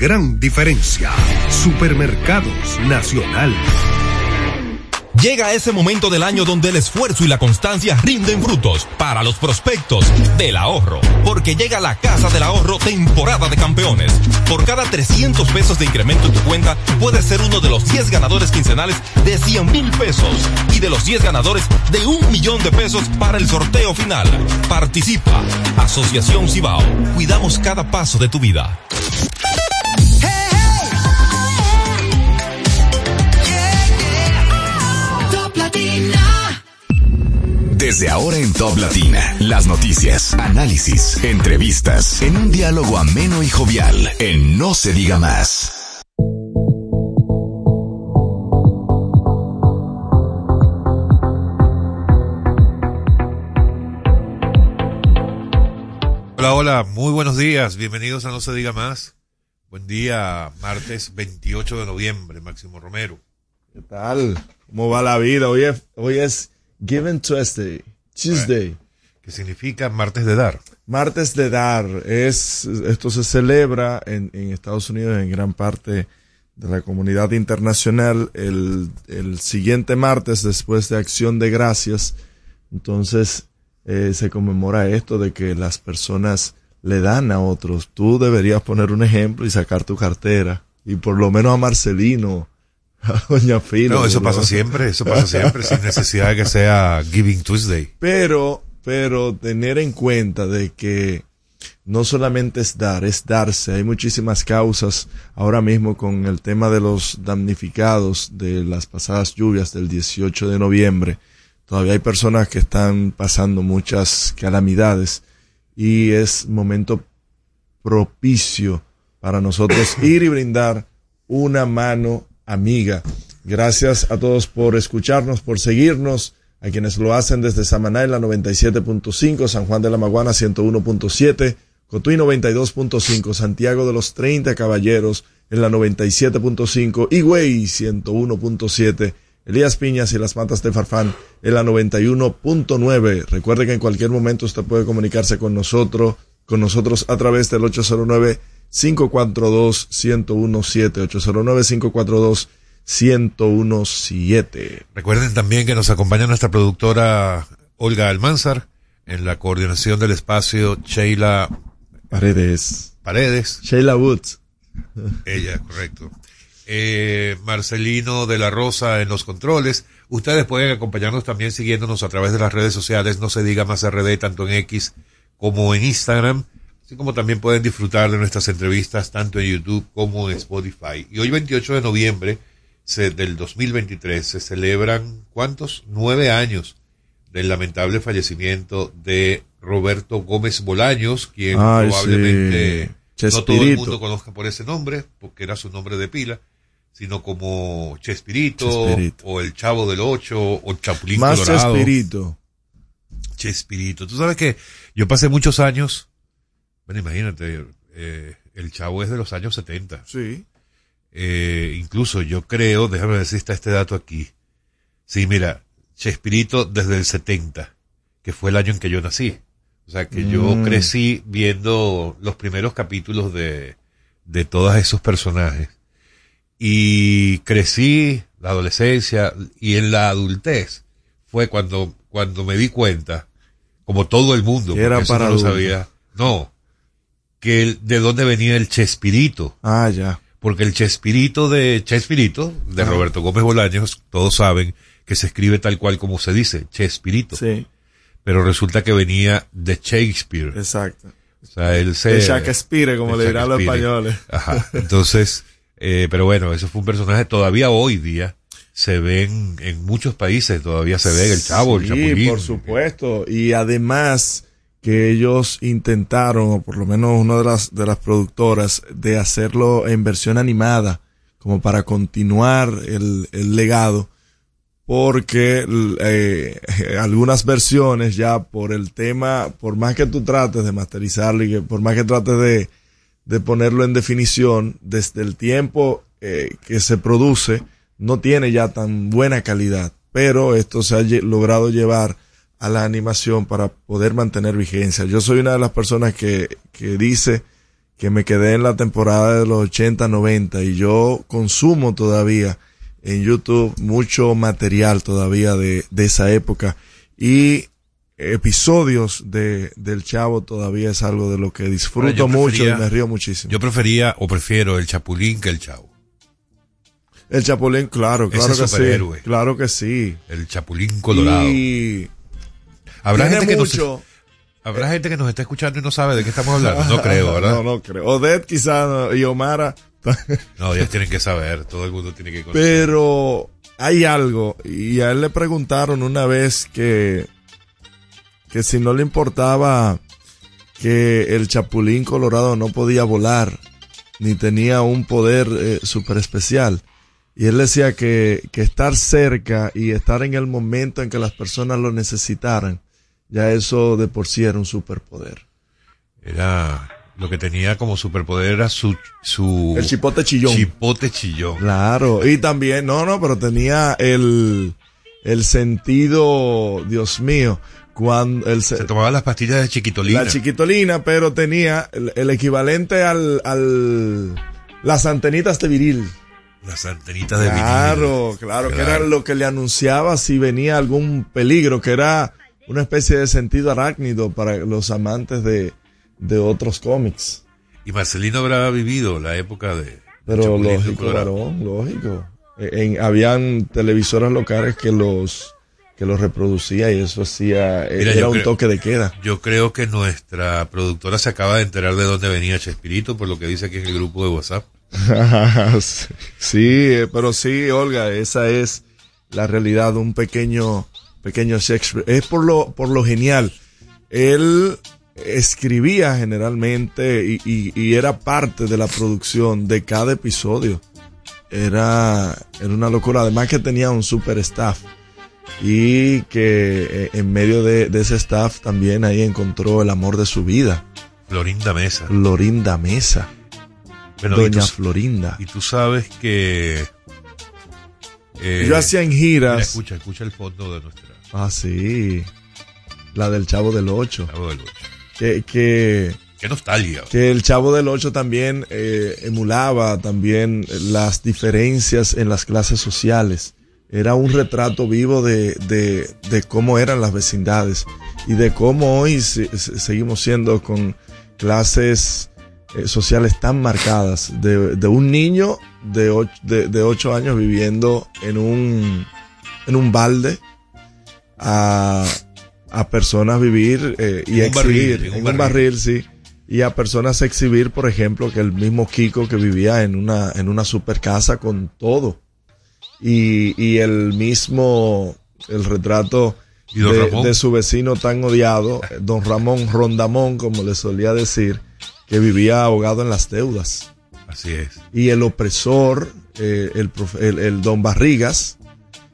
gran diferencia. Supermercados Nacional. Llega ese momento del año donde el esfuerzo y la constancia rinden frutos para los prospectos del ahorro. Porque llega la Casa del Ahorro temporada de campeones. Por cada 300 pesos de incremento en tu cuenta, puedes ser uno de los 10 ganadores quincenales de 100 mil pesos y de los 10 ganadores de un millón de pesos para el sorteo final. Participa. Asociación Cibao. Cuidamos cada paso de tu vida. Desde ahora en Top Latina, las noticias, análisis, entrevistas, en un diálogo ameno y jovial, en No se diga más. Hola, hola, muy buenos días, bienvenidos a No se diga más. Buen día, martes 28 de noviembre, Máximo Romero. ¿Qué tal? ¿Cómo va la vida? Hoy es, hoy es Given Tuesday, Tuesday. ¿Qué significa martes de dar? Martes de dar. Es, esto se celebra en, en Estados Unidos, en gran parte de la comunidad internacional, el, el siguiente martes después de Acción de Gracias. Entonces, eh, se conmemora esto de que las personas le dan a otros. Tú deberías poner un ejemplo y sacar tu cartera. Y por lo menos a Marcelino, Doña. No, eso pasa siempre, eso pasa siempre, sin necesidad de que sea Giving Tuesday. Pero, pero tener en cuenta de que no solamente es dar, es darse. Hay muchísimas causas ahora mismo con el tema de los damnificados de las pasadas lluvias del 18 de noviembre. Todavía hay personas que están pasando muchas calamidades y es momento propicio para nosotros ir y brindar una mano amiga. Gracias a todos por escucharnos, por seguirnos, a quienes lo hacen desde Samaná en la 97.5, San Juan de la Maguana 101.7, Cotuí 92.5, Santiago de los 30 Caballeros en la 97.5, Higüey 101.7, Elías Piñas y las Matas de Farfán en la 91.9. Recuerde que en cualquier momento usted puede comunicarse con nosotros, con nosotros a través del 809 542 1017 809 542 1017. Recuerden también que nos acompaña nuestra productora Olga Almanzar, en la coordinación del espacio Sheila Paredes. Paredes, Sheila Woods. ella, correcto. Eh, Marcelino de la Rosa en los controles. Ustedes pueden acompañarnos también siguiéndonos a través de las redes sociales, no se diga más RD, tanto en X como en Instagram, así como también pueden disfrutar de nuestras entrevistas tanto en YouTube como en Spotify. Y hoy 28 de noviembre se- del 2023 se celebran, ¿cuántos? Nueve años del lamentable fallecimiento de Roberto Gómez Bolaños, quien Ay, probablemente sí. no todo el mundo conozca por ese nombre, porque era su nombre de pila, sino como Chespirito, Chespirito. o el Chavo del Ocho, o Chapulín Más Colorado. Chespirito. Chespirito. Tú sabes que yo pasé muchos años, bueno, imagínate, eh, el Chavo es de los años 70. Sí. Eh, incluso yo creo, déjame ver si está este dato aquí. Sí, mira, Chespirito desde el 70, que fue el año en que yo nací. O sea, que yo Mm. crecí viendo los primeros capítulos de, de todos esos personajes. Y crecí la adolescencia y en la adultez fue cuando, cuando me di cuenta, como todo el mundo, Que era para no lo sabía, no, que el- de dónde venía el Chespirito Ah, ya. porque el Chespirito de Chespirito, de. Roberto Gómez Bolaños, todos saben que se escribe tal cual como se dice, Chespirito. Sí, Pero resulta que venía de Shakespeare. exacto. O sea, él se... De Shakespeare, como de le dirán los españoles. Ajá. Entonces, eh, pero bueno, eso fue un personaje todavía hoy día se ven en muchos países, todavía se ve el chavo, el Sí, chapulín. por supuesto. Y además que ellos intentaron, o por lo menos una de las, de las productoras, de hacerlo en versión animada, como para continuar el, el legado, porque eh, algunas versiones ya por el tema, por más que tú trates de masterizarlo y que por más que trates de, de ponerlo en definición, desde el tiempo eh, que se produce, no tiene ya tan buena calidad, pero esto se ha logrado llevar a la animación para poder mantener vigencia. Yo soy una de las personas que, que dice que me quedé en la temporada de los 80, 90 y yo consumo todavía en YouTube mucho material todavía de, de esa época y episodios de, del Chavo todavía es algo de lo que disfruto mucho y me río muchísimo. Yo prefería o prefiero el Chapulín que el Chavo. El Chapulín, claro, claro que sí. Claro que sí. El Chapulín Colorado. Y habrá gente que mucho... Habrá gente que nos está escuchando y no sabe de qué estamos hablando. No creo, ¿verdad? No, no creo. Odette quizás y Omara. no, ellos tienen que saber. Todo el mundo tiene que conocer. Pero hay algo. Y a él le preguntaron una vez que que si no le importaba que el chapulín colorado no podía volar, ni tenía un poder eh, super especial. Y él decía que, que estar cerca y estar en el momento en que las personas lo necesitaran, ya eso de por sí era un superpoder. Era lo que tenía como superpoder era su su el chipote chillón. Chipote chillón. Claro, y también no, no, pero tenía el el sentido, Dios mío, cuando se, tomaba las pastillas de chiquitolina. La chiquitolina, pero tenía el, equivalente al, al, las antenitas de viril. Las antenitas de viril. Claro, claro, que era lo que le anunciaba si venía algún peligro, que era una especie de sentido arácnido para los amantes de, de otros cómics. Y Marcelino habrá vivido la época de... Pero lógico, varón, lógico. En, habían televisoras locales que los que lo reproducía y eso hacía, era un toque de queda. Yo creo que nuestra productora se acaba de enterar de dónde venía Chespirito, por lo que dice aquí en el grupo de WhatsApp. sí, eh, pero sí, Olga, esa es la realidad, un pequeño, pequeño Shakespeare. Es por lo, por lo genial. Él escribía generalmente y, y, y era parte de la producción de cada episodio. Era, era una locura. Además que tenía un super staff y que eh, en medio de, ese staff también ahí encontró el amor de su vida. Florinda Mesa. Florinda Mesa. Doña Florinda. Y tú sabes que... Eh, Yo hacía en giras... escucha, escucha el fondo de nuestra... Ah, sí. La del Chavo del Ocho. Chavo del Ocho. Que, que, Qué nostalgia. Que el Chavo del Ocho también eh, emulaba también las diferencias en las clases sociales era un retrato vivo de, de, de, cómo eran las vecindades y de cómo hoy seguimos siendo con clases eh, sociales tan marcadas, de, de un niño de ocho, de, ocho años viviendo en un, en un balde a, a personas vivir eh, y exhibir, en un, barril. sí, y a personas exhibir, por ejemplo, que el mismo Kiko que vivía en una, en una super casa con todo y, y el mismo, el retrato de, su vecino tan odiado, don Ramón Rondamón, como le solía decir, que vivía ahogado en las deudas. Así es. Y el opresor, eh, el, el, don Barrigas,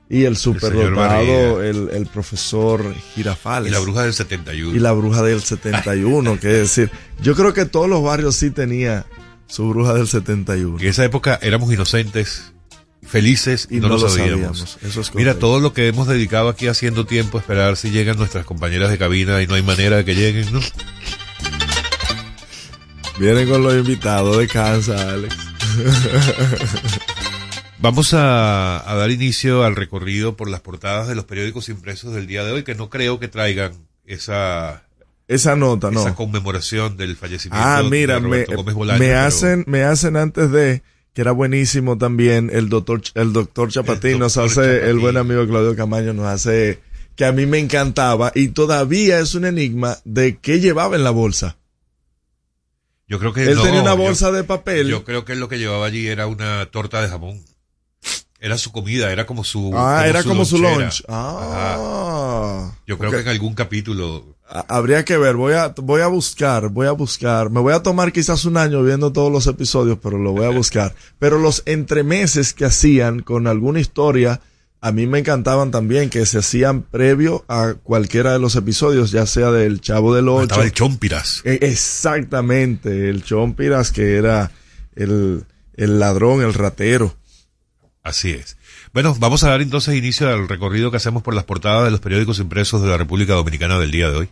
y el superdotado, el, el, profesor Girafales. Y la bruja del 71. Y la bruja del 71, que es decir, yo creo que todos los barrios sí tenía su bruja del 71. En esa época éramos inocentes felices y, no, lo sabíamos. Mira, todo lo que hemos dedicado aquí haciendo tiempo, esperar si llegan nuestras compañeras de cabina y no hay manera de que lleguen, ¿no? Vienen con los invitados de casa, Alex. Vamos a, dar inicio al recorrido por las portadas de los periódicos impresos del día de hoy, que no creo que traigan esa esa nota, esa conmemoración del fallecimiento ah, mira, de Roberto me, Gómez me hacen, me hacen antes de que era buenísimo también, el doctor, el doctor Chapatín nos hace, el buen amigo Claudio Camaño nos hace, que a mí me encantaba y todavía es un enigma de qué llevaba en la bolsa. Yo creo que él tenía una bolsa de papel. Yo creo que lo que llevaba allí era una torta de jamón. Era su comida, era como su. Ah, era como su lunch. Ah. Yo creo que en algún capítulo Habría que ver, voy a, voy a buscar, voy a buscar. Me voy a tomar quizás un año viendo todos los episodios, pero lo voy a buscar. Pero los entremeses que hacían con alguna historia, a mí me encantaban también, que se hacían previo a cualquiera de los episodios, ya sea del Chavo del Ocho. Estaba el Chompiras. E, exactamente, el Chompiras que era el, el ladrón, el ratero. Así es. Bueno, vamos a dar entonces inicio al recorrido que hacemos por las portadas de los periódicos impresos de la República Dominicana del día de hoy.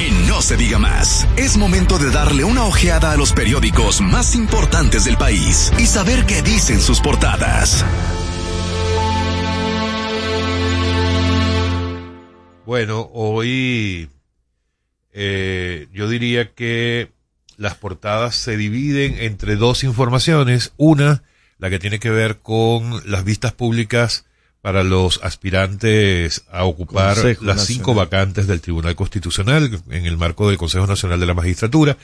En No se diga más. Es momento de darle una ojeada a los periódicos más importantes del país y saber qué dicen sus portadas. Bueno, hoy eh, yo diría que las portadas se dividen entre dos informaciones. Una, la que tiene que ver con las vistas públicas para los aspirantes a ocupar las cinco vacantes del Tribunal Constitucional en el marco del Consejo Nacional de la Magistratura.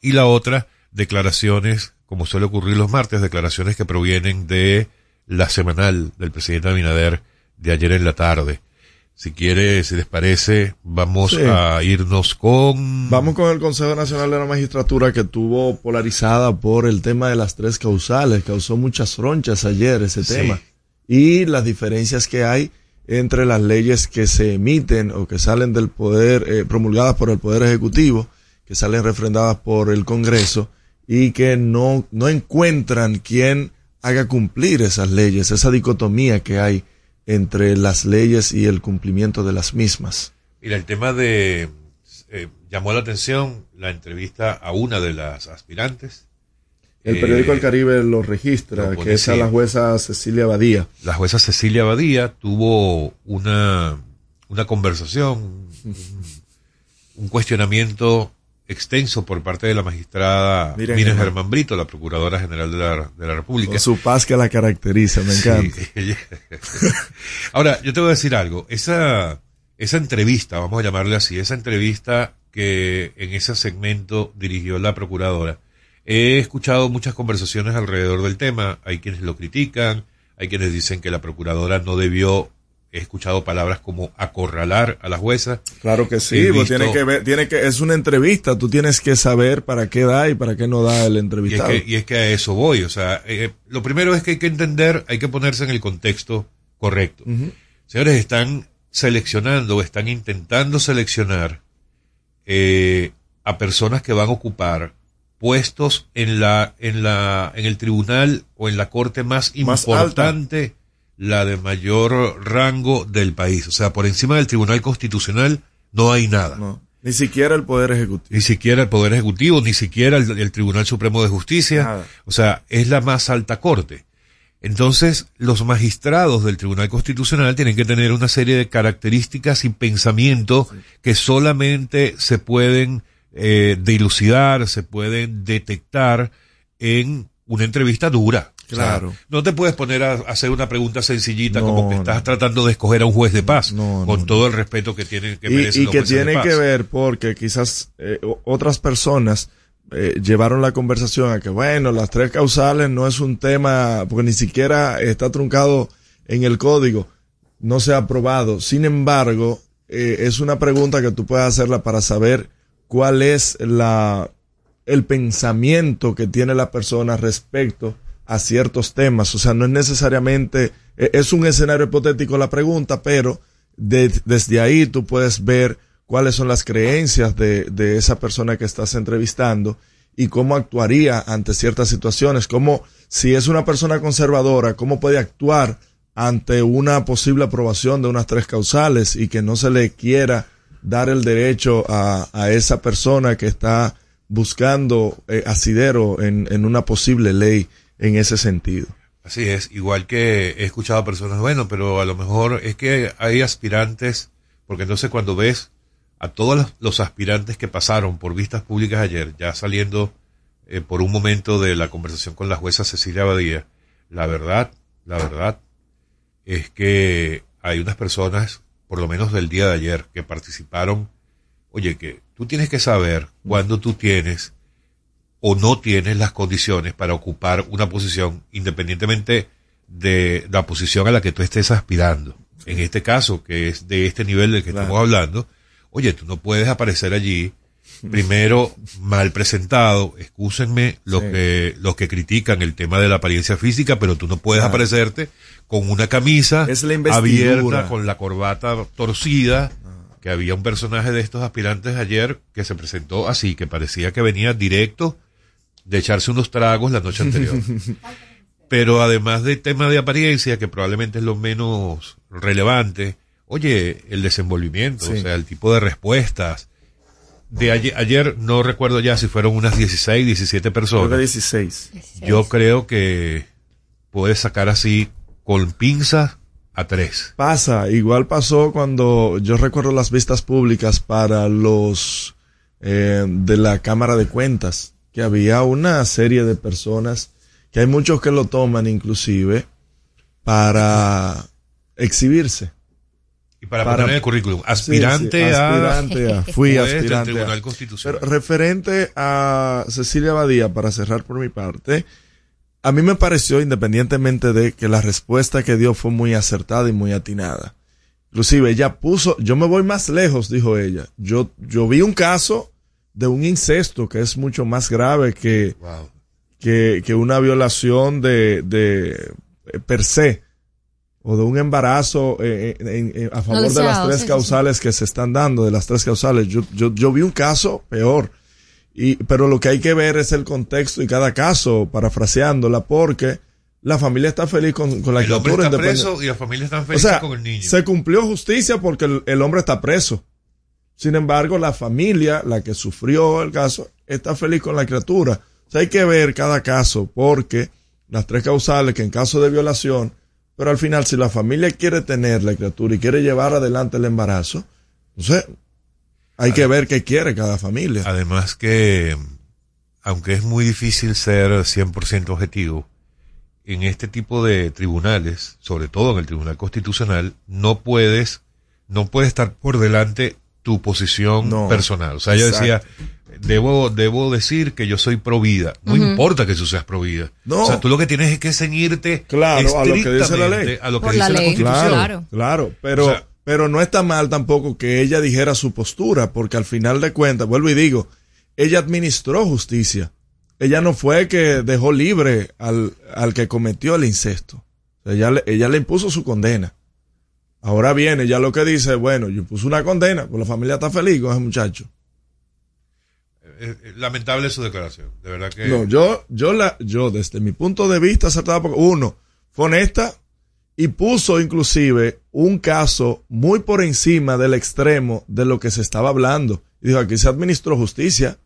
Y la otra, declaraciones, como suele ocurrir los martes, declaraciones que provienen de la semanal del presidente Abinader de ayer en la tarde. Si quiere, si les parece, vamos a irnos con... Vamos con el Consejo Nacional de la Magistratura que tuvo polarizada por el tema de las tres causales. Causó muchas ronchas ayer ese tema. Y las diferencias que hay entre las leyes que se emiten o que salen del poder, eh, promulgadas por el Poder Ejecutivo, que salen refrendadas por el Congreso y que no, no encuentran quien haga cumplir esas leyes, esa dicotomía que hay entre las leyes y el cumplimiento de las mismas. Mira, el tema de... Eh, llamó la atención la entrevista a una de las aspirantes. El periódico El Caribe lo registra, que es a la jueza Cecilia Badía. La jueza Cecilia Badía tuvo una, una conversación, un cuestionamiento extenso por parte de la magistrada Miren, Germán Brito, la Procuradora General de la, de la República. su paz que la caracteriza, me encanta. Ahora, yo te voy a decir algo. Esa, esa entrevista, vamos a llamarle así, esa entrevista que en ese segmento dirigió la Procuradora, he escuchado muchas conversaciones alrededor del tema. Hay quienes lo critican, hay quienes dicen que la Procuradora no debió he escuchado palabras como acorralar a la jueza. Claro que sí, pues tiene que ver, tiene que, es una entrevista, tú tienes que saber para qué da y para qué no da el entrevistado. Y es que, a eso voy, o sea, eh, lo primero es que hay que entender, hay que ponerse en el contexto correcto. Señores, están seleccionando, están intentando seleccionar eh, a personas que van a ocupar puestos en la, en la, en el tribunal o en la corte más, importante la de mayor rango del país. O sea, por encima del Tribunal Constitucional no hay nada. Ni siquiera el Poder Ejecutivo. Ni siquiera el Poder Ejecutivo, ni siquiera el, Tribunal Supremo de Justicia. O sea, es la más alta corte. Entonces, los magistrados del Tribunal Constitucional tienen que tener una serie de características y pensamientos que solamente se pueden eh, dilucidar, se pueden detectar en una entrevista dura. Claro. no te puedes poner a, hacer una pregunta sencillita como que estás tratando de escoger a un juez de paz, con todo el respeto que tiene que Y, y que tiene que ver porque quizás eh, otras personas eh, llevaron la conversación a que, bueno, las tres causales no es un tema, porque ni siquiera está truncado en el código, no se ha aprobado. Sin embargo, eh, es una pregunta que tú puedes hacerla para saber cuál es la, el pensamiento que tiene la persona respecto a ciertos temas. O sea, no es necesariamente, e, es un escenario hipotético la pregunta, pero desde ahí tú puedes ver cuáles son las creencias de, de, esa persona que estás entrevistando y cómo actuaría ante ciertas situaciones, cómo si es una persona conservadora, cómo puede actuar ante una posible aprobación de unas tres causales y que no se le quiera dar el derecho a, a esa persona que está buscando eh, asidero en, en una posible ley en ese sentido. Así es, igual que he escuchado a personas, bueno, pero a lo mejor es que hay aspirantes, porque entonces cuando ves a todos los aspirantes que pasaron por vistas públicas ayer, ya saliendo eh, por un momento de la conversación con la jueza Cecilia Badía, la verdad, la verdad es que hay unas personas, por lo menos del día de ayer, que participaron. Oye, que tú tienes que saber cuándo tú tienes o no tienes las condiciones para ocupar una posición independientemente de la posición a la que tú estés aspirando. En este caso, que es de este nivel del que estamos hablando, oye, tú no puedes aparecer allí primero mal presentado, excúsenme los que los que critican el tema de la apariencia física, pero tú no puedes aparecerte con una camisa abierta con la corbata torcida, ah. que había un personaje de estos aspirantes ayer que se presentó así, que parecía que venía directo de echarse unos tragos la noche anterior. Pero además del tema de apariencia, que probablemente es lo menos relevante, oye, el desenvolvimiento, o sea, el tipo de respuestas, de ayer, ayer no recuerdo ya si fueron unas 16, 17 personas. 16. Yo creo que puedes sacar así con pinzas a tres. Pasa, igual pasó cuando yo recuerdo las vistas públicas para los eh, de la Cámara de Cuentas, que había una serie de personas, que hay muchos que lo toman inclusive para exhibirse. Y para, poner en el currículum, aspirante, a, aspirante a, fui del aspirante a. Tribunal Constitucional. Pero referente a Cecilia Badía, para cerrar por mi parte, a mí me pareció, independientemente de que la respuesta que dio fue muy acertada y muy atinada. Inclusive ella puso, yo me voy más lejos, dijo ella. Yo, yo vi un caso de un incesto que es mucho más grave que, Wow. que, que una violación de, de eh, per se o de un embarazo eh, en- en- en- a favor de las tres sí, sí, causales que se están dando, de las tres causales. Yo, yo, yo vi un caso peor. Y, pero lo que hay que ver es el contexto y cada caso, parafraseándola, porque la familia está feliz con, con la El hombre criatura está preso y la familia está o feliz sea, con el niño. se cumplió justicia porque el, el hombre está preso. Sin embargo, la familia, la que sufrió el caso, está feliz con la criatura. O sea, hay que ver cada caso porque las tres causales que en caso de violación, pero al final si la familia quiere tener la criatura y quiere llevar adelante el embarazo, entonces hay que ver qué quiere cada familia. Además que, aunque es muy difícil ser 100% objetivo, en este tipo de tribunales, sobre todo en el Tribunal Constitucional, no puedes, no puede estar por delante tu posición No, personal. O sea, ella decía, debo, debo decir que yo soy pro vida. No importa que tú seas pro vida. No. O sea, tú lo que tienes es que ceñirte Claro, a lo que dice la ley. a lo que Por dice la la, ley. Constitución. Claro, Claro. pero, O sea- pero no está mal tampoco que ella dijera su postura, porque al final de cuentas, vuelvo y digo, ella administró justicia. Ella no fue que dejó libre al, al que cometió el incesto. Ella, le, ella le impuso su condena. Ahora viene, ya lo que dice, bueno, yo puse una condena, pues la familia está feliz con ese muchacho. Lamentable su declaración. De verdad que. No, yo, yo la, yo desde mi punto de vista acertada, porque uno, fue honesta y puso inclusive un caso muy por encima del extremo de lo que se estaba hablando. Y dijo, aquí se administró justicia.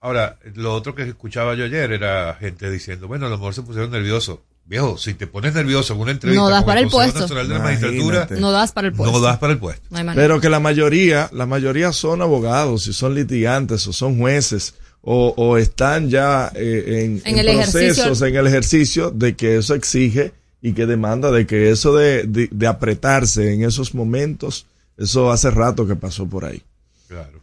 Ahora, lo otro que escuchaba yo ayer era gente diciendo, bueno, a lo mejor se pusieron nerviosos. Viejo, si te pones nervioso en una entrevista No das con para el Consejo puesto. Nacional de la Magistratura. No das para el puesto. no das para el puesto. No. Pero que la mayoría, la mayoría son abogados, y son litigantes, o son jueces, o, o están ya eh, en, En en el procesos, ejercicio. en el ejercicio de que eso exige y que demanda de que eso de, de, de apretarse en esos momentos, eso hace rato que pasó por ahí. Claro.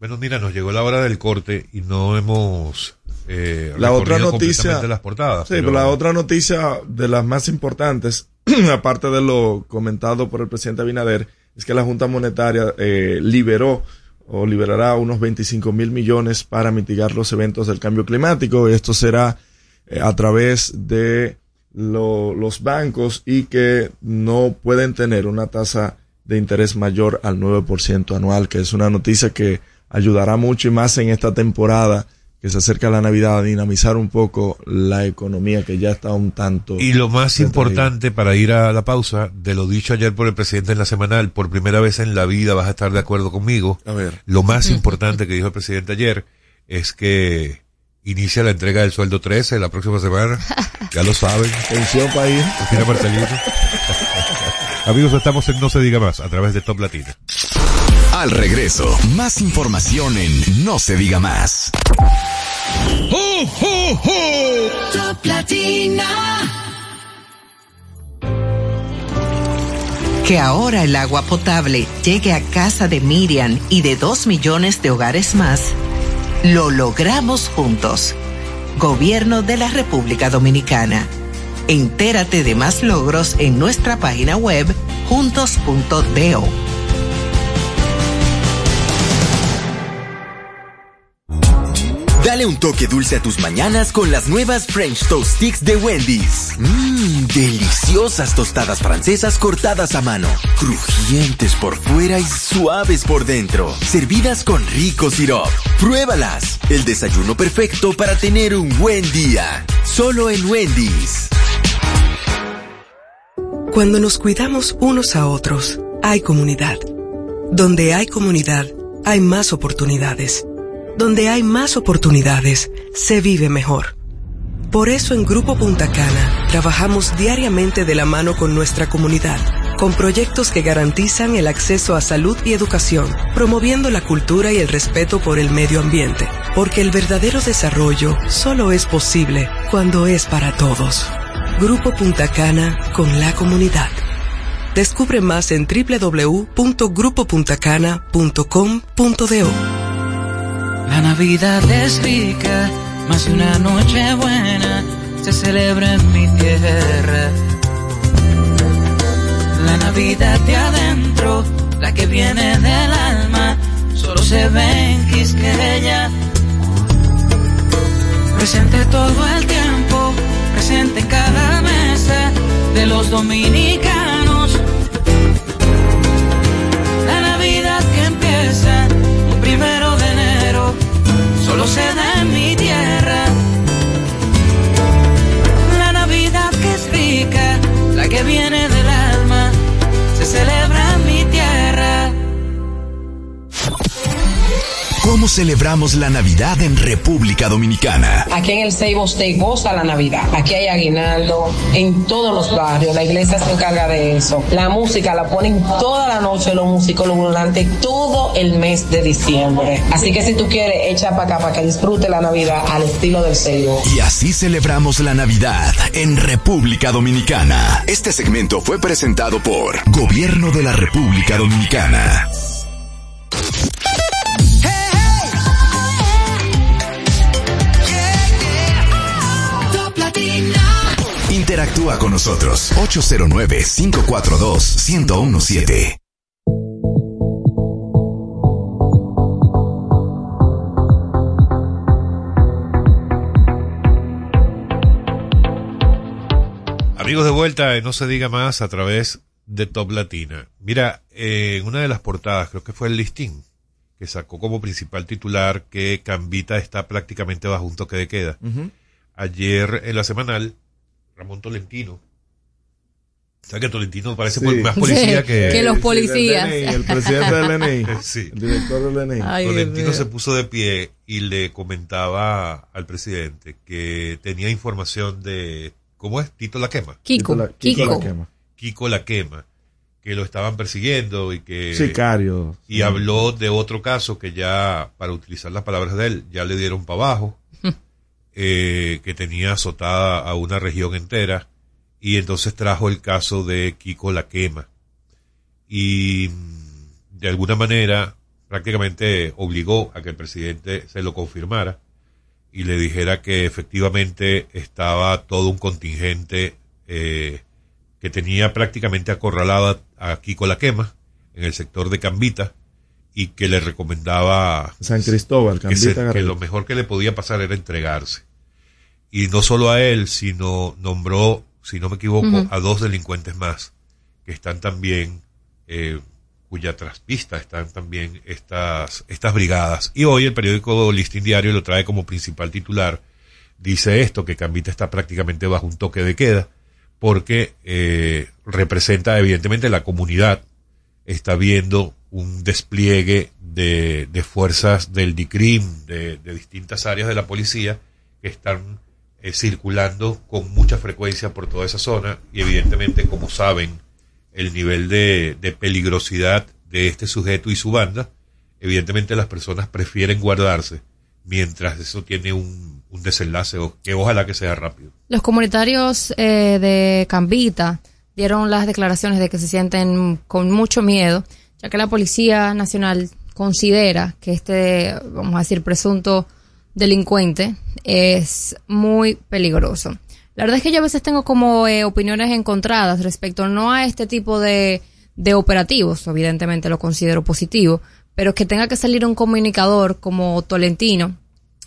Bueno, mira, nos llegó la hora del corte y no hemos eh, La otra noticia- completamente las portadas. Sí, pero la otra noticia de las más importantes, aparte de lo comentado por el presidente Abinader, es que la Junta Monetaria eh, liberó o liberará unos 25 mil millones para mitigar los eventos del cambio climático. Esto será eh, a través de lo- los bancos y que no pueden tener una tasa de interés mayor al 9% anual, que es una noticia que ayudará mucho y más en esta temporada que se acerca la Navidad a dinamizar un poco la economía que ya está un tanto. Y lo más importante para ir a la pausa, de lo dicho ayer por el presidente en la semanal, por primera vez en la vida vas a estar de acuerdo conmigo. A ver. Lo más importante que dijo el presidente ayer es que inicia la entrega del sueldo 13 la próxima semana. Ya lo saben. Atención, país. Marcelino. Amigos, estamos en No se diga más a través de Top Latina. Al regreso, más información en No se diga más. Top Latina. Que ahora el agua potable llegue a casa de Miriam y de dos millones de hogares más, lo logramos juntos. Gobierno de la República Dominicana. Entérate de más logros en nuestra página web juntos.do. Dale un toque dulce a tus mañanas con las nuevas French Toast Sticks de Wendy's. Mmm, deliciosas tostadas francesas cortadas a mano, crujientes por fuera y suaves por dentro, servidas con rico sirop. Pruébalas, el desayuno perfecto para tener un buen día. Solo en Wendy's. Cuando nos cuidamos unos a otros, hay comunidad. Donde hay comunidad, hay más oportunidades. Donde hay más oportunidades, se vive mejor. Por eso en Grupo Punta Cana trabajamos diariamente de la mano con nuestra comunidad, con proyectos que garantizan el acceso a salud y educación, promoviendo la cultura y el respeto por el medio ambiente, porque el verdadero desarrollo solo es posible cuando es para todos. Grupo Punta Cana con la comunidad. Descubre más en www.grupopuntacana.com.do. La Navidad es rica, más de una noche buena se celebra en mi tierra. La Navidad de adentro, la que viene del alma, solo se ve en Quisqueya. Presente todo el tiempo, presente en cada mesa de los dominicanos. La Navidad que empieza un primero solo se da en mi tierra. La Navidad que es rica, la que viene del alma, se celebra ¿Cómo celebramos la Navidad en República Dominicana? Aquí en el Seibo State goza la Navidad. Aquí hay aguinaldo en todos los barrios. La iglesia se encarga de eso. La música la ponen toda la noche los músicos durante todo el mes de diciembre. Así que si tú quieres, echa para acá para que disfrute la Navidad al estilo del Seibo. Y así celebramos la Navidad en República Dominicana. Este segmento fue presentado por Gobierno de la República Dominicana. Interactúa con nosotros 809-542-1017. Amigos de vuelta, en no se diga más a través de Top Latina. Mira, eh, en una de las portadas, creo que fue el listín, que sacó como principal titular que Cambita está prácticamente bajo un toque de queda. Ayer en la semanal, Ramón Tolentino. O sea que Tolentino parece Sí. más policía Sí, que, que los policías. el presidente del DNI, Sí. el director del. Ay, Dios Tolentino se puso de pie y le comentaba al presidente que tenía información de, ¿cómo es? Tito la quema. Kiko, la- Kiko. la quema. Kiko la quema, que lo estaban persiguiendo y que... Sicario. Y habló de otro caso que ya, para utilizar las palabras de él, ya le dieron para abajo, eh, que tenía azotada a una región entera, y entonces trajo el caso de Kiko la quema. Y mm, de alguna manera prácticamente obligó a que el presidente se lo confirmara y le dijera que efectivamente estaba todo un contingente eh, que tenía prácticamente acorralada a Kiko la quema en el sector de Cambita y que le recomendaba San Cristóbal, que, se- que lo mejor que le podía pasar era entregarse. Y no solo a él, sino nombró, si no me equivoco, a dos delincuentes más que están también, eh, cuya traspista están también estas, estas brigadas. Y hoy el periódico Listín Diario lo trae como principal titular. Dice esto, que Cambita está prácticamente bajo un toque de queda, porque eh, representa evidentemente la comunidad está viendo un despliegue de, de fuerzas del DICRIM, de, distintas áreas de la policía, que están eh, circulando con mucha frecuencia por toda esa zona y evidentemente, como saben, el nivel de, de peligrosidad de este sujeto y su banda, evidentemente las personas prefieren guardarse mientras eso tiene un, un desenlace o que ojalá que sea rápido. Los comunitarios eh, de Cambita dieron las declaraciones de que se sienten con mucho miedo, ya que la Policía Nacional considera que este, vamos a decir, presunto delincuente es muy peligroso. La verdad es que yo a veces tengo como eh, opiniones encontradas respecto no a este tipo de, de operativos, evidentemente lo considero positivo, pero que tenga que salir un comunicador como Tolentino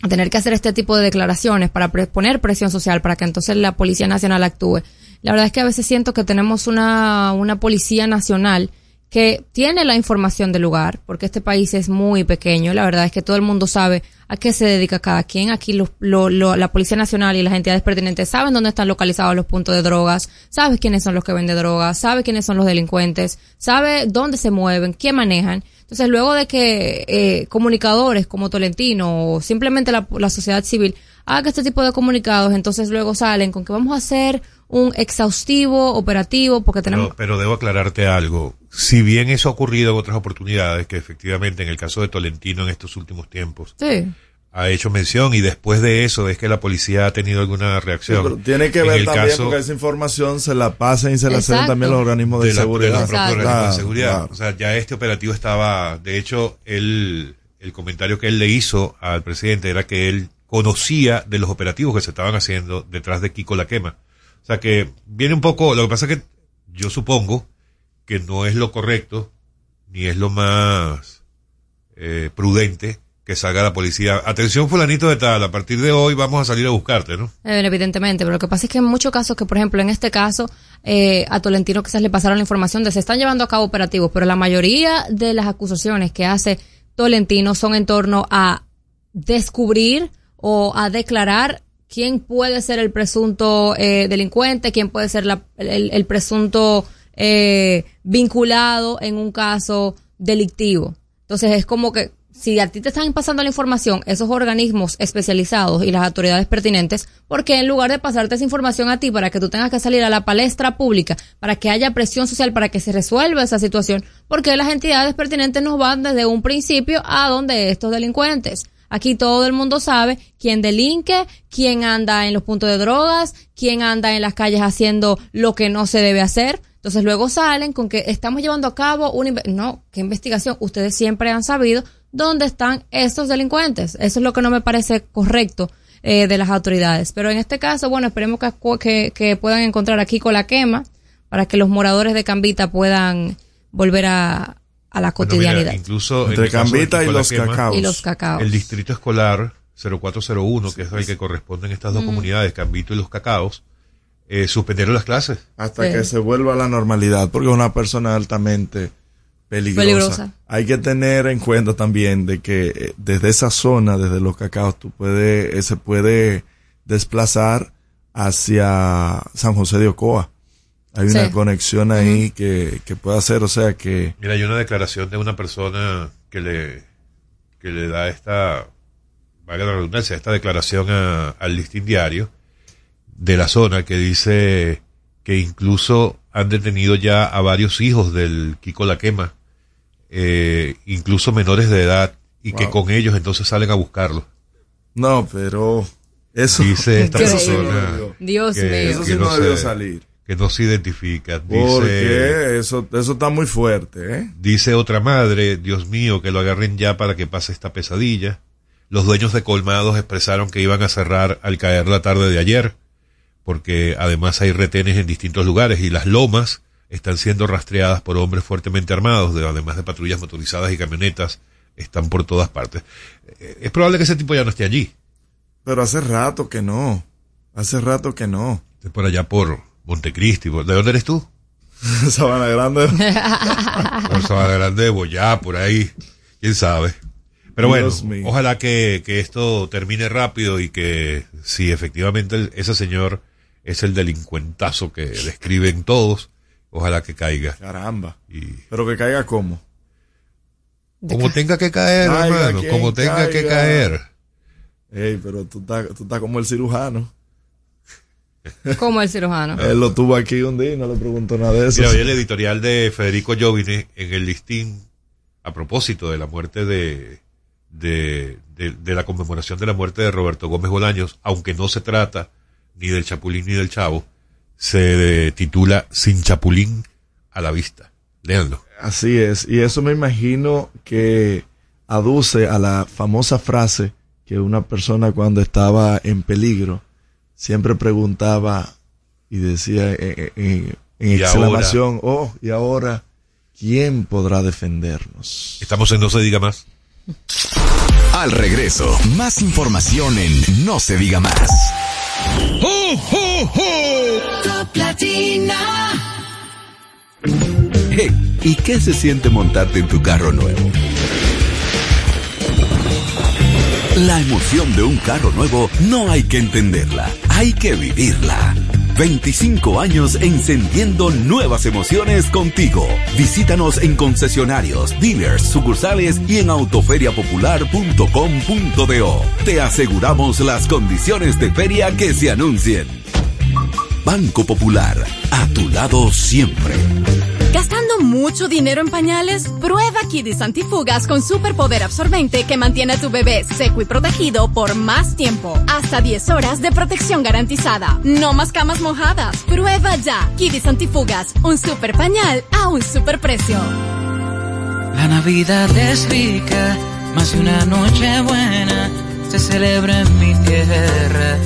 tener que hacer este tipo de declaraciones para poner presión social para que entonces la Policía Nacional actúe. La verdad es que a veces siento que tenemos una, una Policía Nacional que tiene la información del lugar, porque este país es muy pequeño, la verdad es que todo el mundo sabe a qué se dedica cada quien. Aquí lo- lo- lo- la Policía Nacional y las entidades pertinentes saben dónde están localizados los puntos de drogas, sabe quiénes son los que venden drogas, sabe quiénes son los delincuentes, sabe dónde se mueven, qué manejan. Entonces, luego de que eh, comunicadores como Tolentino o simplemente la, la sociedad civil haga este tipo de comunicados, entonces luego salen con que vamos a hacer un exhaustivo operativo porque tenemos... Pero, pero debo aclararte algo. Si bien eso ha ocurrido en otras oportunidades, que efectivamente en el caso de Tolentino en estos últimos tiempos Sí. Ha hecho mención y después de eso es que la policía ha tenido alguna reacción. Pero tiene que En ver el también caso porque esa información se la pasan y se la ceden Exacto. también los organismos de, de la, de seguridad. los de Claro, seguridad. claro. O sea, ya este operativo estaba, de hecho, él, el comentario que él le hizo al presidente era que él conocía de los operativos que se estaban haciendo detrás de Kiko La Quema. O sea que viene un poco, lo que pasa es que yo supongo que no es lo correcto, ni es lo más eh, prudente que salga la policía. Atención fulanito de tal, a partir de hoy vamos a salir a buscarte, ¿no? Eh, evidentemente, pero lo que pasa es que en muchos casos, que por ejemplo en este caso, eh, a Tolentino quizás le pasaron la información de se están llevando a cabo operativos, pero la mayoría de las acusaciones que hace Tolentino son en torno a descubrir o a declarar quién puede ser el presunto eh, delincuente, quién puede ser la- el, el presunto eh, vinculado en un caso delictivo. Entonces es como que si a ti te están pasando la información, esos organismos especializados y las autoridades pertinentes, ¿por qué en lugar de pasarte esa información a ti para que tú tengas que salir a la palestra pública, para que haya presión social, para que se resuelva esa situación? Porque las entidades pertinentes nos van desde un principio a donde estos delincuentes. Aquí todo el mundo sabe quién delinque, quién anda en los puntos de drogas, quién anda en las calles haciendo lo que no se debe hacer. Entonces luego salen con que estamos llevando a cabo una... inve- No, ¿qué investigación? Ustedes siempre han sabido dónde están estos delincuentes. Eso es lo que no me parece correcto eh, de las autoridades. Pero en este caso, bueno, esperemos que, que, que puedan encontrar aquí con la quema para que los moradores de Cambita puedan volver a, a la Bueno, mira, cotidianidad. incluso en Entre Cambita y los Quema, cacaos. y los cacaos. El distrito escolar 0401, que es el que corresponden estas dos Mm. comunidades, Cambito y los Cacaos, eh, suspendieron las clases. Hasta Sí. que se vuelva a la normalidad, porque es una persona altamente peligrosa. Peligrosa. Hay que tener en cuenta también de que eh, desde esa zona, desde los cacaos, tú puedes, eh, se puede desplazar hacia San José de Ocoa. Hay una conexión ahí que, que puede hacer, o sea que Mira, hay una declaración de una persona que le, que le da esta, valga la redundancia, esta declaración a- al listín diario de la zona que dice que incluso han detenido ya a varios hijos del Kiko La Quema, eh, incluso menores de edad, y que con ellos entonces salen a buscarlos. no, pero eso Dice esta Increíble. persona Dios que- mío. eso sí que no, no debió se- salir. que no se identifica. Dice, Porque eso, eso está muy fuerte, ¿eh? Dice otra madre, Dios mío, que lo agarren ya para que pase esta pesadilla. Los dueños de colmados expresaron que iban a cerrar al caer la tarde de ayer, porque además hay retenes en distintos lugares y las lomas están siendo rastreadas por hombres fuertemente armados, de- además de patrullas motorizadas y camionetas, están por todas partes. Eh, Es probable que ese tipo ya no esté allí, Pero hace rato que no. Hace rato que no. esté por allá por Montecristi. ¿De dónde eres tú? Sabana Grande. Por Sabana Grande de Boyá, por ahí. ¿Quién sabe? Pero bueno, ojalá que, que esto termine rápido y que si efectivamente ese señor es el delincuentazo que describen todos, ojalá que caiga. Caramba. Y Pero que caiga como. como tenga que caer, Caiga hermano, como tenga que caer. Ey, pero tú estás, tú estás como el cirujano. Como el cirujano. Él lo tuvo aquí un día y no le preguntó nada de eso. Mira, hoy el editorial de Federico Jovine en el listín, a propósito de la muerte de, de, de, de la conmemoración de la muerte de Roberto Gómez Bolaños, aunque no se trata ni del Chapulín ni del Chavo, se titula Sin Chapulín a la vista. Léanlo. Así es. Y eso me imagino que aduce a la famosa frase que una persona cuando estaba en peligro siempre preguntaba y decía en, en- en Y exclamación, oh, y ahora, ¿quién podrá defendernos? Estamos en No se diga más. Al regreso, más información en No se diga más. Top Latina. Hey, ¿Y qué se siente montarte en tu carro nuevo? La emoción de un carro nuevo no hay que entenderla, hay que vivirla. 25 años encendiendo nuevas emociones contigo. Visítanos en concesionarios, dealers, sucursales y en autoferiapopular.com.do. Te aseguramos las condiciones de feria que se anuncien. Banco Popular, a tu lado siempre. ¿Gastando mucho dinero en pañales? Prueba Kidis Antifugas con superpoder absorbente que mantiene a tu bebé seco y protegido por más tiempo. Hasta 10 horas de protección garantizada. No más camas mojadas. Prueba ya Kidis Antifugas, un super pañal a un super precio. La Navidad es rica, más de una noche buena se celebra en mi tierra.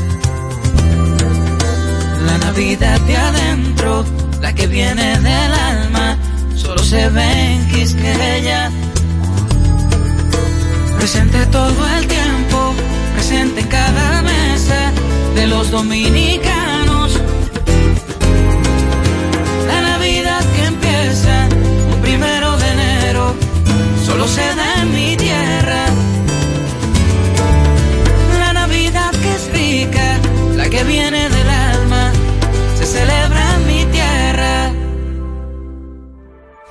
La Navidad de adentro, la que viene del alma, solo se ve en Quisqueya. Presente todo el tiempo, presente en cada mesa de los dominicanos. La Navidad que empieza un primero de enero, solo se da en mi tierra. La Navidad que es rica, la que viene del alma, se celebra en mi.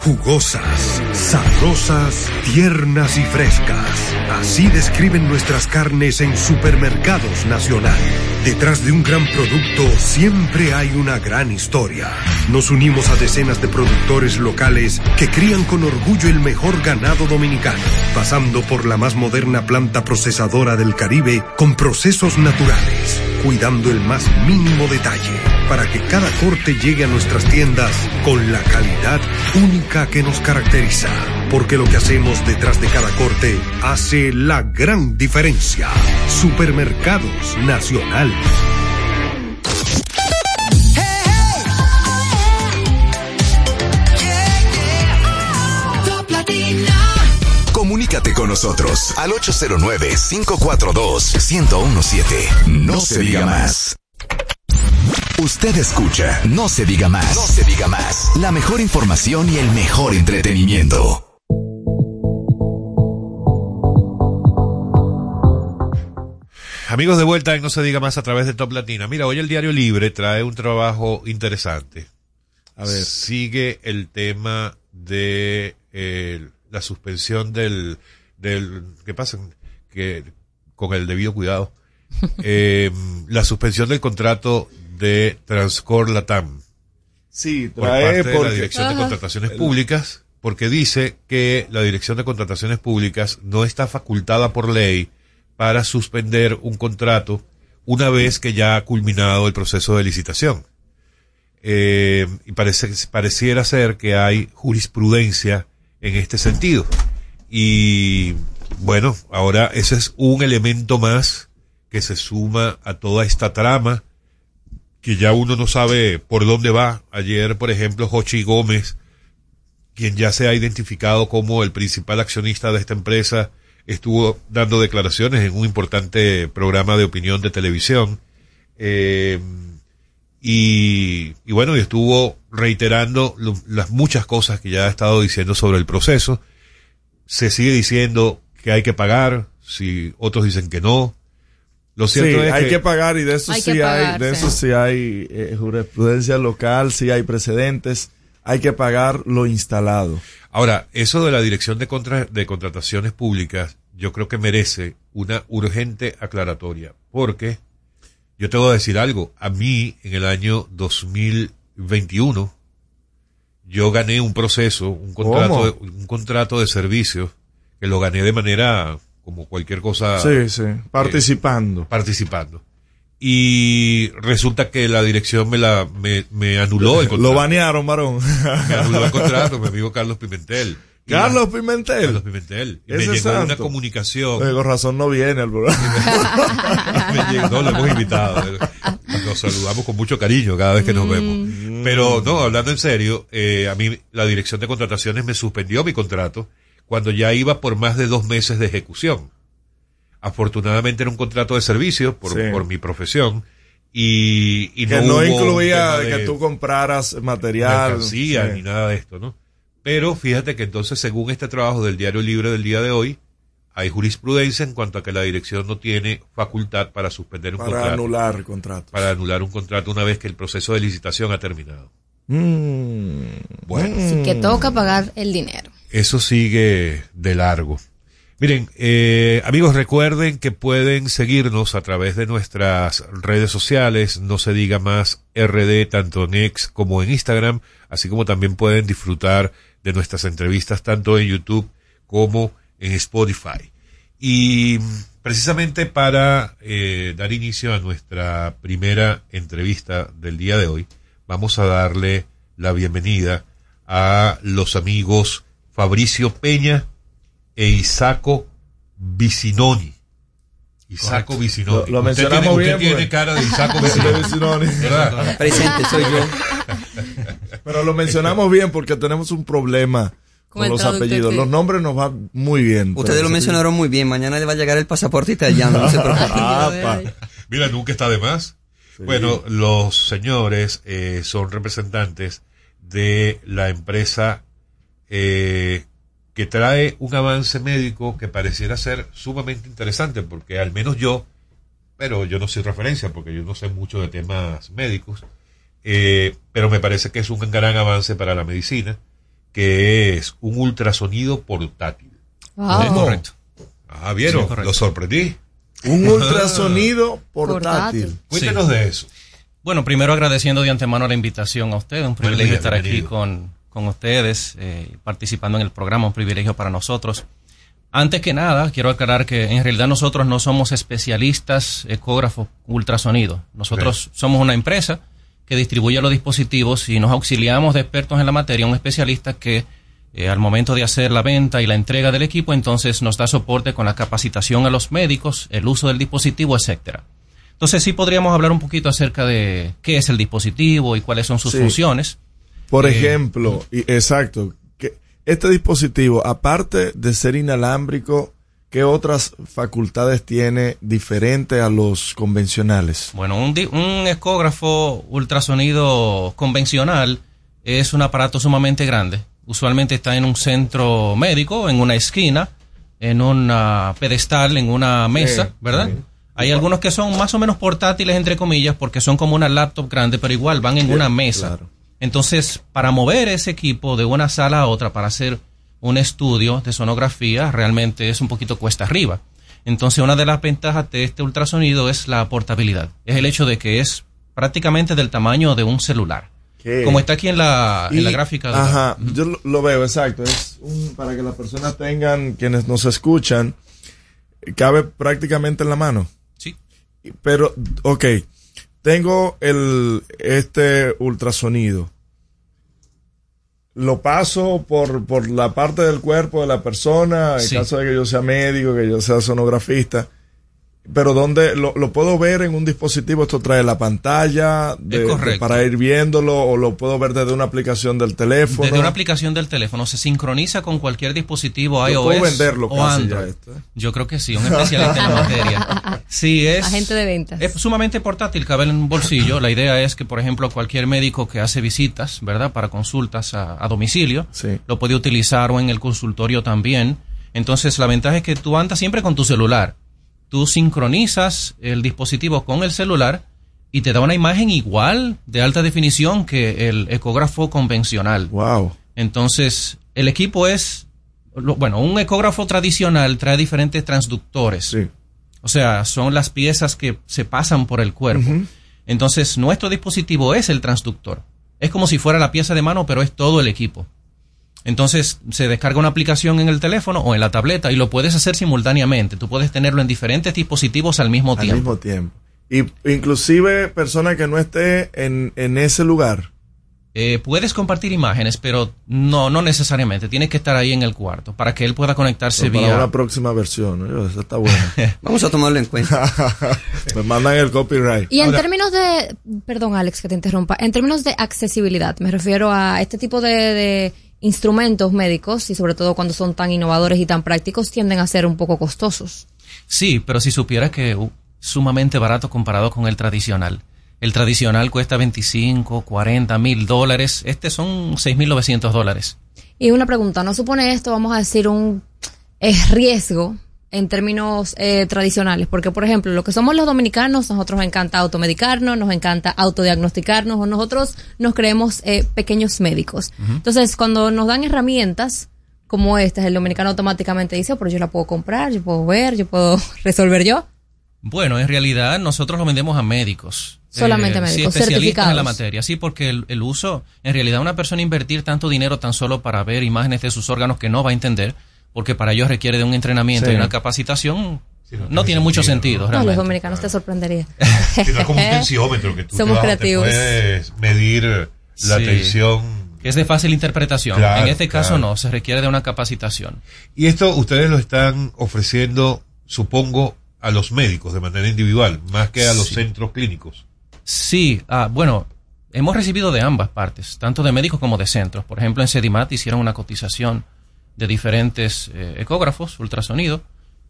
Jugosas, sabrosas, tiernas y frescas. Así describen nuestras carnes en Supermercados Nacional. Detrás de un gran producto siempre hay una gran historia. Nos unimos a decenas de productores locales que crían con orgullo el mejor ganado dominicano, pasando por la más moderna planta procesadora del Caribe con procesos naturales, cuidando el más mínimo detalle para que cada corte llegue a nuestras tiendas con la calidad única que nos caracteriza. Porque lo que hacemos detrás de cada corte hace la gran diferencia. Supermercados Nacional. Comunícate con nosotros al 809-542-1017. No se diga más. Usted escucha No se diga más. No se diga más. La mejor información y el mejor entretenimiento. Amigos de vuelta en No se diga más a través de Top Latina. Mira, hoy el Diario Libre trae un trabajo interesante. A ver. Sigue el tema de eh, la suspensión del, del, ¿qué pasa? Que, con el debido cuidado. Eh, la suspensión del contrato de Transcor Latam. Sí, por trae parte de la Dirección de. Contrataciones Públicas, porque dice que la Dirección de Contrataciones Públicas no está facultada por ley para suspender un contrato una vez que ya ha culminado el proceso de licitación. Eh, y parece, pareciera ser que hay jurisprudencia en este sentido. Y bueno, ahora ese es un elemento más que se suma a toda esta trama que ya uno no sabe por dónde va. Ayer, por ejemplo, Jochi Gómez, quien ya se ha identificado como el principal accionista de esta empresa, estuvo dando declaraciones en un importante programa de opinión de televisión. Eh, y, y bueno, y estuvo reiterando lo- las muchas cosas que ya ha estado diciendo sobre el proceso. Se sigue diciendo que hay que pagar, si otros dicen que no. Lo cierto sí, es hay que, que pagar y de eso Hay sí hay, de sí. eso sí hay eh, jurisprudencia local, sí hay precedentes. Hay que pagar lo instalado. Ahora, eso de la Dirección de, Contra- de Contrataciones Públicas, yo creo que merece una urgente aclaratoria, porque yo te voy a decir algo, a mí en el año 2021 yo gané un proceso, un contrato, de, un contrato de servicios que lo gané de manera como cualquier cosa sí, sí, participando. participando. Y resulta que la dirección me la me, me anuló el contrato. Lo banearon, varón. Me anuló el contrato, mi amigo Carlos Pimentel. Carlos la- Pimentel. Carlos Pimentel. Y me llegó una comunicación. Oye, con razón no viene al programa. Me llegó- no, lo hemos invitado. Nos saludamos con mucho cariño cada vez que nos vemos. Pero no, hablando en serio, eh, a mí la dirección de contrataciones me suspendió mi contrato cuando ya iba por más de dos meses de ejecución. Afortunadamente era un contrato de servicio por, Sí. por mi profesión y, y que no, incluía de que tú compraras material. Sí. ni nada de esto, ¿no? Pero fíjate que entonces, según este trabajo del Diario Libre del día de hoy, hay jurisprudencia en cuanto a que la dirección no tiene facultad para suspender un Para contrato. anular contratos. Para anular un contrato una vez que el proceso de licitación ha terminado. Mm. Bueno. Así que toca pagar el dinero. Eso sigue de largo. Miren, eh, amigos, recuerden que pueden seguirnos a través de nuestras redes sociales, no se diga más RD, tanto en X como en Instagram, así como también pueden disfrutar de nuestras entrevistas tanto en YouTube como en Spotify. Y mm, precisamente para eh, dar inicio a nuestra primera entrevista del día de hoy, vamos a darle la bienvenida a los amigos Fabricio Peña e Isaco Vicinoni. Isaco Vicinoni. Lo- lo Usted mencionamos tiene, usted bien, tiene pues. cara de Isaco Vicinoni. Presente, soy yo. Pero lo mencionamos bien porque tenemos un problema Con los apellidos. que- Los nombres nos van muy bien. Ustedes lo mencionaron muy bien. Mañana le va a llegar el pasaporte italiano. No se preocupen. Apa. Mira, nunca está de más. Bueno, los señores eh, son representantes de la empresa eh, que trae un avance médico que pareciera ser sumamente interesante, porque al menos yo, pero yo no soy referencia, porque yo no sé mucho de temas médicos, eh, pero me parece que es un gran avance para la medicina, que es un ultrasonido portátil. Wow. ¿Es correcto? Ah, ¿vieron? Sí, correcto. Lo sorprendí. Un ultrasonido portátil. Portátil. Cuéntanos de eso. Bueno, primero agradeciendo de antemano la invitación a ustedes, un privilegio estar aquí con, con ustedes, eh, participando en el programa, un privilegio para nosotros. Antes que nada, quiero aclarar que en realidad nosotros no somos especialistas ecógrafos ultrasonido. Nosotros somos una empresa que distribuye los dispositivos y nos auxiliamos de expertos en la materia, un especialista que eh, al momento de hacer la venta y la entrega del equipo, entonces nos da soporte con la capacitación a los médicos, el uso del dispositivo, etcétera. Entonces sí podríamos hablar un poquito acerca de qué es el dispositivo y cuáles son sus Sí. funciones. Por Eh, ejemplo, y, exacto, que este dispositivo, aparte de ser inalámbrico, ¿qué otras facultades tiene diferente a los convencionales? Bueno, un, un ecógrafo ultrasonido convencional es un aparato sumamente grande. Usualmente está en un centro médico, en una esquina, en un ah, pedestal, en una mesa, Sí, ¿verdad? sí. Hay algunos que son más o menos portátiles, entre comillas, porque son como una laptop grande, pero igual van en Sí, una mesa. claro. Entonces, para mover ese equipo de una sala a otra para hacer un estudio de sonografía, realmente es un poquito cuesta arriba. Entonces, una de las ventajas de este ultrasonido es la portabilidad. Es el hecho de que es prácticamente del tamaño de un celular. ¿Qué? Como está aquí en la, en la gráfica. de- Ajá, yo lo, lo veo, exacto. Es un- para que las personas tengan, quienes nos escuchan, cabe prácticamente en la mano. Sí. Pero, ok, tengo el, este ultrasonido. Lo paso por, por la parte del cuerpo de la persona, en Sí. caso de que yo sea médico, que yo sea sonografista. Pero donde lo, lo puedo ver en un dispositivo, esto trae la pantalla de- de- correcto. para ir viéndolo o lo puedo ver desde una aplicación del teléfono. Desde una aplicación del teléfono se sincroniza con cualquier dispositivo Yo iOS puedo venderlo o casi Android. ya ¿eh? Yo creo que sí, un especialista en la materia. Sí, es, Agente de ventas. es sumamente portátil, cabe en un bolsillo. La idea es que, por ejemplo, cualquier médico que hace visitas, ¿verdad? Para consultas a, a domicilio, Sí. lo puede utilizar o en el consultorio también. Entonces, la ventaja es que tú andas siempre con tu celular. Tú sincronizas el dispositivo con el celular y te da una imagen igual de alta definición que el ecógrafo convencional. Wow. Entonces, el equipo es, bueno, un ecógrafo tradicional trae diferentes transductores. Sí. O sea, son las piezas que se pasan por el cuerpo. Entonces, nuestro dispositivo es el transductor. Es como si fuera la pieza de mano, pero es todo el equipo. Entonces, se descarga una aplicación en el teléfono o en la tableta y lo puedes hacer simultáneamente. Tú puedes tenerlo en diferentes dispositivos al mismo Al tiempo. mismo tiempo. Y inclusive persona que no esté en, en ese lugar. Eh, puedes compartir imágenes, pero no, no necesariamente. Tienes que estar ahí en el cuarto para que él pueda conectarse Pero para vía. una próxima versión. ¿no? Esa está buena. Vamos a tomarlo en cuenta. Me mandan el copyright. Y en términos de, perdón Alex que te interrumpa, en términos de accesibilidad, me refiero a este tipo de, de instrumentos médicos y sobre todo cuando son tan innovadores y tan prácticos tienden a ser un poco costosos. Sí, pero si supieras que uh, sumamente barato comparado con el tradicional. El tradicional cuesta 25, 40 mil dólares. Este son 6.900 dólares. Y una pregunta, ¿no supone esto, vamos a decir, un es riesgo en términos eh, tradicionales? Porque, por ejemplo, lo que somos los dominicanos, nosotros nos encanta automedicarnos, nos encanta autodiagnosticarnos, o nosotros nos creemos eh, pequeños médicos. Entonces, cuando nos dan herramientas como estas, el dominicano automáticamente dice, "Oh, pero yo la puedo comprar, yo puedo ver, yo puedo resolver yo. Bueno, en realidad nosotros lo vendemos a médicos. Solamente Sí, médicos, especialistas en certificados. la materia. Sí, porque el, el uso, en realidad una persona invertir tanto dinero tan solo para ver imágenes de sus órganos que no va a entender, porque para ello requiere de un entrenamiento Sí. y una capacitación, no, tiene mucho sentido, No, los dominicanos te sorprendería. Sí, no es como un tensiómetro que tú Somos te, vas- te creativos. puedes medir la Sí. tensión. Que es de fácil interpretación. Claro, en este caso no, se requiere de una capacitación. Y esto ustedes lo están ofreciendo, supongo, a los médicos de manera individual, más que a los centros clínicos. Sí, ah, bueno, hemos recibido de ambas partes, tanto de médicos como de centros. Por ejemplo, en Sedimat hicieron una cotización de diferentes eh, ecógrafos, ultrasonido,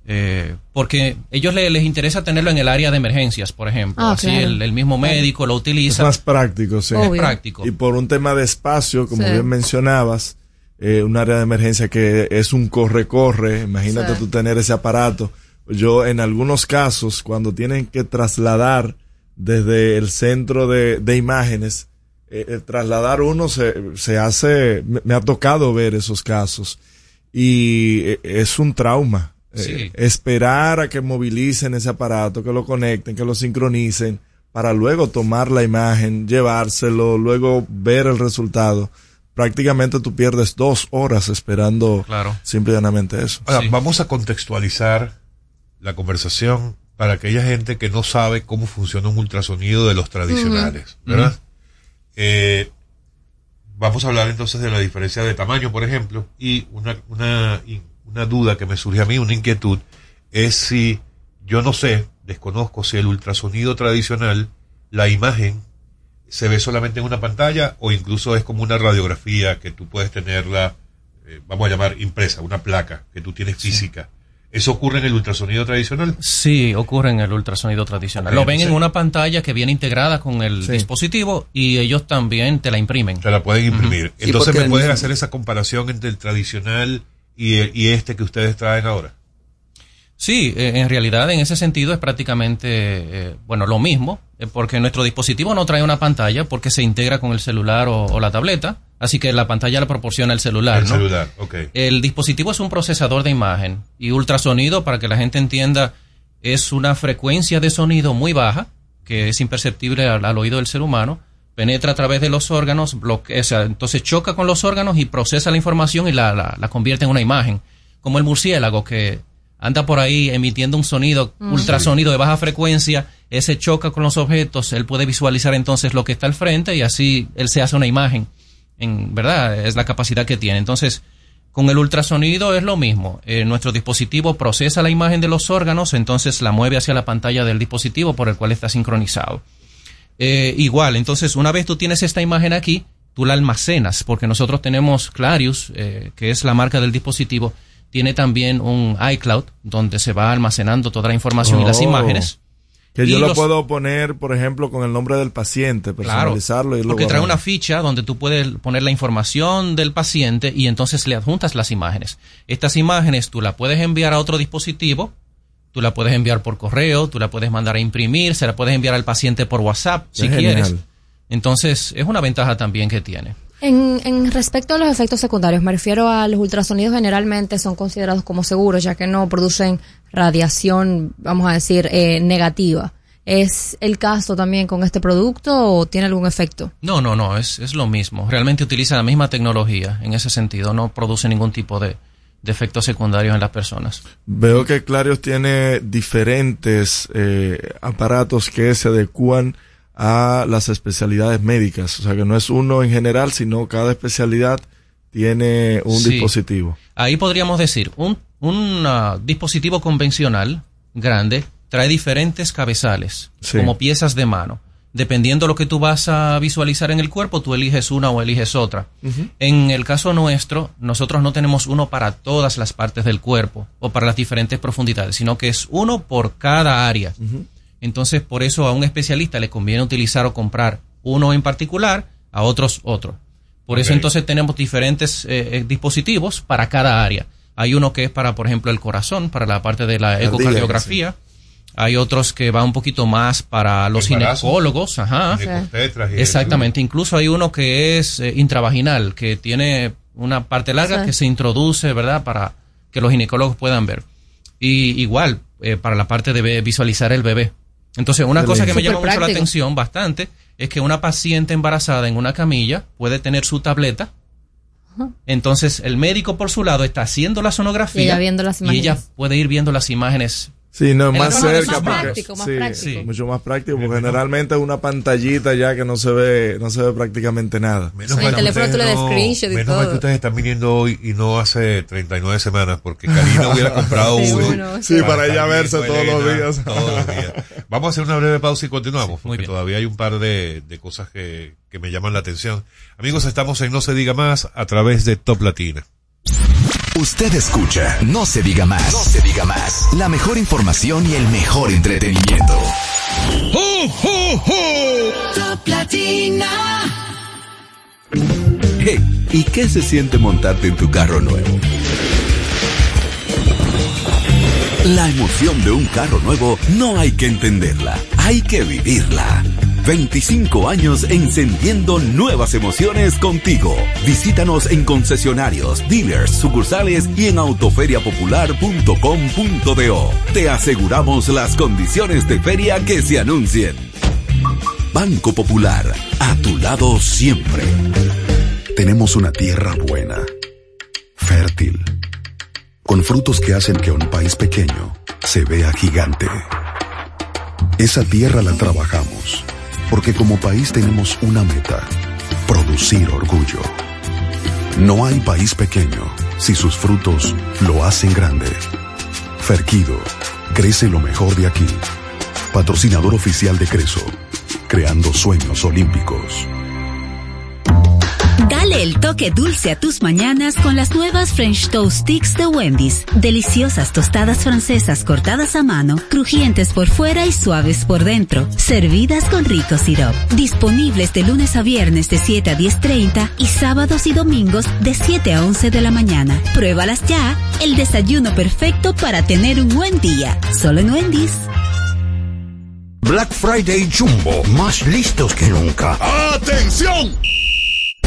eh, porque ellos le- les interesa tenerlo en el área de emergencias, por ejemplo. Ah, Así claro. el, el mismo médico lo Es utiliza. más práctico, sí. Obvio. práctico. Y por un tema de espacio, como Sí. bien mencionabas, eh, un área de emergencia que es un corre-corre, imagínate Sí. tú tener ese aparato. Yo en algunos casos, cuando tienen que trasladar desde el centro de, de imágenes, eh, eh, trasladar uno se, se hace, me, me ha tocado ver esos casos y eh, es un trauma. Eh, Sí. esperar a que movilicen ese aparato, que lo conecten, que lo sincronicen, para luego tomar la imagen, llevárselo, luego ver el resultado. Prácticamente tú pierdes dos horas esperando Claro. simple y llanamente eso. Ahora, Sí. vamos a contextualizar la conversación para aquella gente que no sabe cómo funciona un ultrasonido de los tradicionales, ¿verdad? Eh, vamos a hablar entonces de la diferencia de tamaño, por ejemplo, y una, una, una duda que me surge a mí, una inquietud, es si yo no sé, desconozco si el ultrasonido tradicional, la imagen, se ve solamente en una pantalla o incluso es como una radiografía que tú puedes tenerla, eh, vamos a llamar impresa, una placa que tú tienes física. ¿Eso ocurre en el ultrasonido tradicional? Sí, ocurre en el ultrasonido tradicional. Lo ven en una pantalla que viene integrada con el Sí. dispositivo y ellos también te la imprimen. Te la pueden imprimir. Entonces me pueden hacer esa comparación entre el tradicional y, el- y este que ustedes traen ahora. Sí, eh, en realidad en ese sentido es prácticamente, eh, bueno, lo mismo, eh, porque nuestro dispositivo no trae una pantalla porque se integra con el celular o, o la tableta, así que la pantalla la proporciona el celular, el ¿no? celular, ok. El dispositivo es un procesador de imagen y ultrasonido, para que la gente entienda, es una frecuencia de sonido muy baja, que es imperceptible al, al oído del ser humano, penetra a través de los órganos, bloquea, o sea, entonces choca con los órganos y procesa la información y la, la- la convierte en una imagen. Como el murciélago que anda por ahí emitiendo un sonido, ultrasonido de baja frecuencia, ese choca con los objetos, él puede visualizar entonces lo que está al frente y así él se hace una imagen. En verdad, es la capacidad que tiene. Entonces, con el ultrasonido es lo mismo. Eh, nuestro dispositivo procesa la imagen de los órganos, entonces la mueve hacia la pantalla del dispositivo por el cual está sincronizado. Eh, igual, entonces una vez tú tienes esta imagen aquí, tú la almacenas, porque nosotros tenemos Clarius, eh, que es la marca del dispositivo, tiene también un iCloud donde se va almacenando toda la información y las Oh. imágenes. Que Y yo lo puedo poner, por ejemplo, con el nombre del paciente, Claro, personalizarlo y irlo porque trae una ficha donde tú puedes poner la información del paciente y entonces le adjuntas las imágenes. Estas imágenes tú la puedes enviar a otro dispositivo, tú la puedes enviar por correo, tú la puedes mandar a imprimir, se la puedes enviar al paciente por WhatsApp si quieres. genial. Entonces es una ventaja también que tiene. En, en respecto a los efectos secundarios, me refiero a los ultrasonidos generalmente son considerados como seguros, ya que no producen radiación, vamos a decir, eh, negativa. ¿Es el caso también con este producto o tiene algún efecto? No, no, no, es, es lo mismo. Realmente utiliza la misma tecnología en ese sentido, no produce ningún tipo de, de efectos secundarios en las personas. Veo que Clarios tiene diferentes eh, aparatos que se adecúan a las especialidades médicas. O sea, que no es uno en general, sino cada especialidad tiene un Sí. dispositivo. Ahí podríamos decir, un, un ah, dispositivo convencional grande trae diferentes cabezales, Sí. como piezas de mano. Dependiendo lo que tú vas a visualizar en el cuerpo, tú eliges una o eliges otra. En el caso nuestro, nosotros no tenemos uno para todas las partes del cuerpo o para las diferentes profundidades, sino que es uno por cada área. Entonces, por eso a un especialista le conviene utilizar o comprar uno en particular, a otros otro. Por eso entonces tenemos diferentes eh, eh, dispositivos para cada área. Hay uno que es para, por ejemplo, el corazón, para la parte de la ecocardiografía. Hay otros que va un poquito más para los Embarazo. ginecólogos, ajá. Exactamente. Incluso hay uno que es eh, intravaginal, que tiene una parte larga Sí. que se introduce, ¿verdad? Para que los ginecólogos puedan ver. Y igual, eh, para la parte de visualizar el bebé. Entonces, una cosa que me llama mucho la atención bastante es que una paciente embarazada en una camilla puede tener su tableta. Entonces, el médico por su lado está haciendo la sonografía Y ella viendo las y ella puede ir viendo las imágenes Sí, no, En más cerca. más porque- práctico, más sí, práctico. sí, mucho más práctico, porque generalmente es una pantallita ya que no se ve, no se ve prácticamente nada. Menos En mal el que teléfono tú le das ustedes screenshot y menos mal todo. que ustedes están viniendo hoy y no hace 39 semanas, porque Karina hubiera comprado Sí, uno. Sí, para ella estar verse todos los días. Todos los días. Vamos a hacer una breve pausa y continuamos, porque todavía hay un par de, de cosas que, que me llaman la atención. Amigos, estamos en No se diga más a través de Top Latina. Usted escucha No se diga más. No se diga más. La mejor información y el mejor entretenimiento. Top Latina. Hey, ¿y qué se siente montarte en tu carro nuevo? La emoción de un carro nuevo no hay que entenderla, hay que vivirla. 25 años encendiendo nuevas emociones contigo. Visítanos en concesionarios, dealers, sucursales y en autoferiapopular.com.do. Te aseguramos las condiciones de feria que se anuncien. Banco Popular, a tu lado siempre. Tenemos una tierra buena, fértil, con frutos que hacen que un país pequeño se vea gigante. Esa tierra la trabajamos, porque como país tenemos una meta, producir orgullo. No hay país pequeño si sus frutos lo hacen grande. Ferquido, crece lo mejor de aquí. Patrocinador oficial de Creso, creando sueños olímpicos. Dale el toque dulce a tus mañanas con las nuevas French Toast Sticks de Wendy's. Deliciosas tostadas francesas cortadas a mano, crujientes por fuera y suaves por dentro, servidas con rico sirop. Disponibles de lunes a viernes de 7 a 10.30 y sábados y domingos de 7 a 11 de la mañana. Pruébalas ya, el desayuno perfecto para tener un buen día. Solo en Wendy's. Black Friday Jumbo, más listos que nunca. ¡Atención!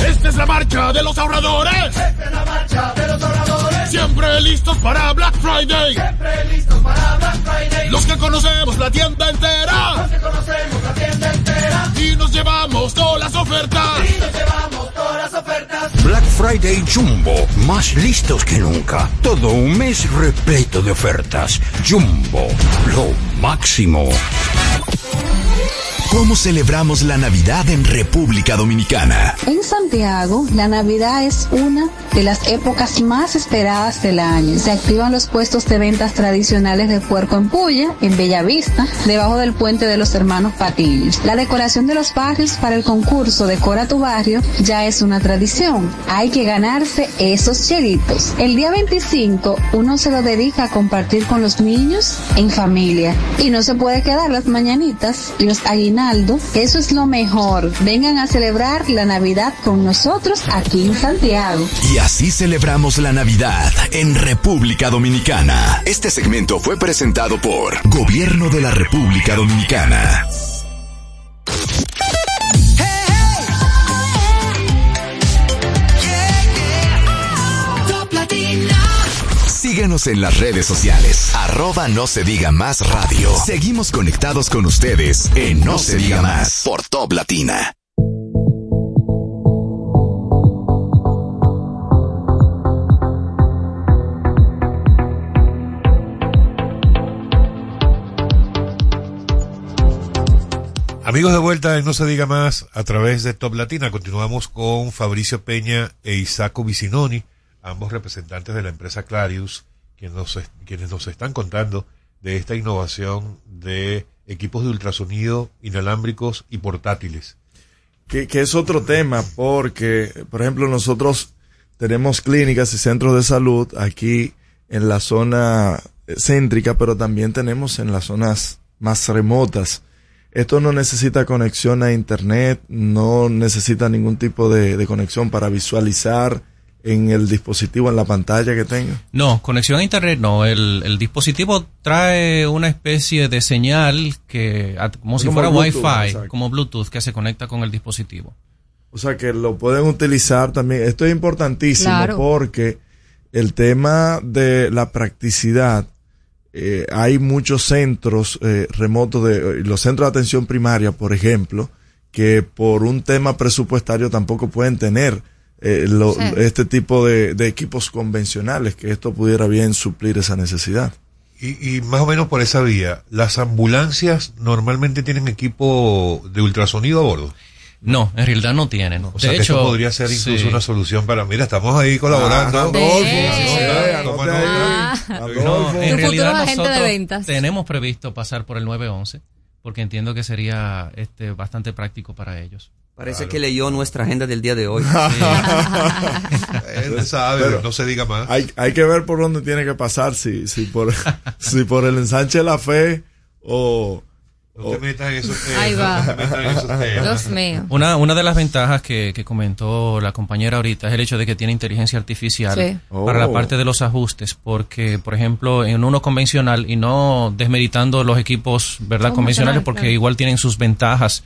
Esta es la marcha de los ahorradores. Esta es la marcha de los ahorradores. Siempre listos para Black Friday. Siempre listos para Black Friday. Los que conocemos la tienda entera. Los que conocemos la tienda entera. Y nos llevamos todas las ofertas. Y nos llevamos todas las ofertas. Black Friday Jumbo, más listos que nunca. Todo un mes repleto de ofertas. Jumbo, lo máximo. ¿Cómo celebramos la Navidad en República Dominicana? En Santiago, la Navidad es una de las épocas más esperadas del año. Se activan los puestos de ventas tradicionales de Puerco en Puya, en Bellavista, debajo del puente de los hermanos Patiño. La decoración de los barrios para el concurso Decora tu barrio ya es una tradición. Hay que ganarse esos chelitos. El día 25 uno se lo dedica a compartir con los niños en familia y no se puede quedar las mañanitas y los aguinaldos. Eso es lo mejor. Vengan a celebrar la Navidad con nosotros aquí en Santiago. Y así celebramos la Navidad en República Dominicana. Este segmento fue presentado por Gobierno de la República Dominicana. Síguenos en las redes sociales. Arroba no se diga más radio. Seguimos conectados con ustedes en No se diga más por Top Latina. Amigos de vuelta en No se diga más a través de Top Latina. Continuamos con Fabricio Peña e Isaco Vicinoni, ambos representantes de la empresa Clarius, quienes nos, están contando de esta innovación de equipos de ultrasonido inalámbricos y portátiles. que, es otro tema porque, por ejemplo, nosotros tenemos clínicas y centros de salud aquí en la zona céntrica, pero también tenemos en las zonas más remotas. Esto no necesita conexión a internet, no necesita ningún tipo de conexión para visualizar en el dispositivo, en la pantalla que tenga. No, conexión a internet no. El, el dispositivo trae una especie de señal que, como si Como fuera Bluetooth, Wi-Fi, exacto. como Bluetooth, que se conecta con el dispositivo. O sea que lo pueden utilizar también. Esto es importantísimo Claro. porque el tema de la practicidad, eh, hay muchos centros eh, remotos de los centros de atención primaria, por ejemplo, que por un tema presupuestario tampoco pueden tener eh, lo- Sí. este tipo de, de equipos convencionales, que esto pudiera bien suplir esa necesidad. Y, y más o menos por esa vía, las ambulancias normalmente tienen equipo de ultrasonido a bordo. No, en realidad no tienen. O de sea, que hecho, eso podría ser incluso sí. una solución para, mira, estamos ahí colaborando. Ah. No, en realidad nosotros tenemos previsto pasar por el 911 porque entiendo que sería este bastante práctico para ellos. Parece que leyó nuestra agenda del día de hoy. Él sabe, Pero no se diga más. Hay, hay que ver por dónde tiene que pasar, si, si, por, si por el ensanche de la fe o... No te metas en esos temas. Ahí va. no te metas en esos temas. Dios mío. Una, una de las ventajas que, que comentó la compañera ahorita es el hecho de que tiene inteligencia artificial Sí. para la Oh. parte de los ajustes, porque, por ejemplo, en uno convencional, y no desmeritando los equipos verdad convencionales, Convencional, porque claro. igual tienen sus ventajas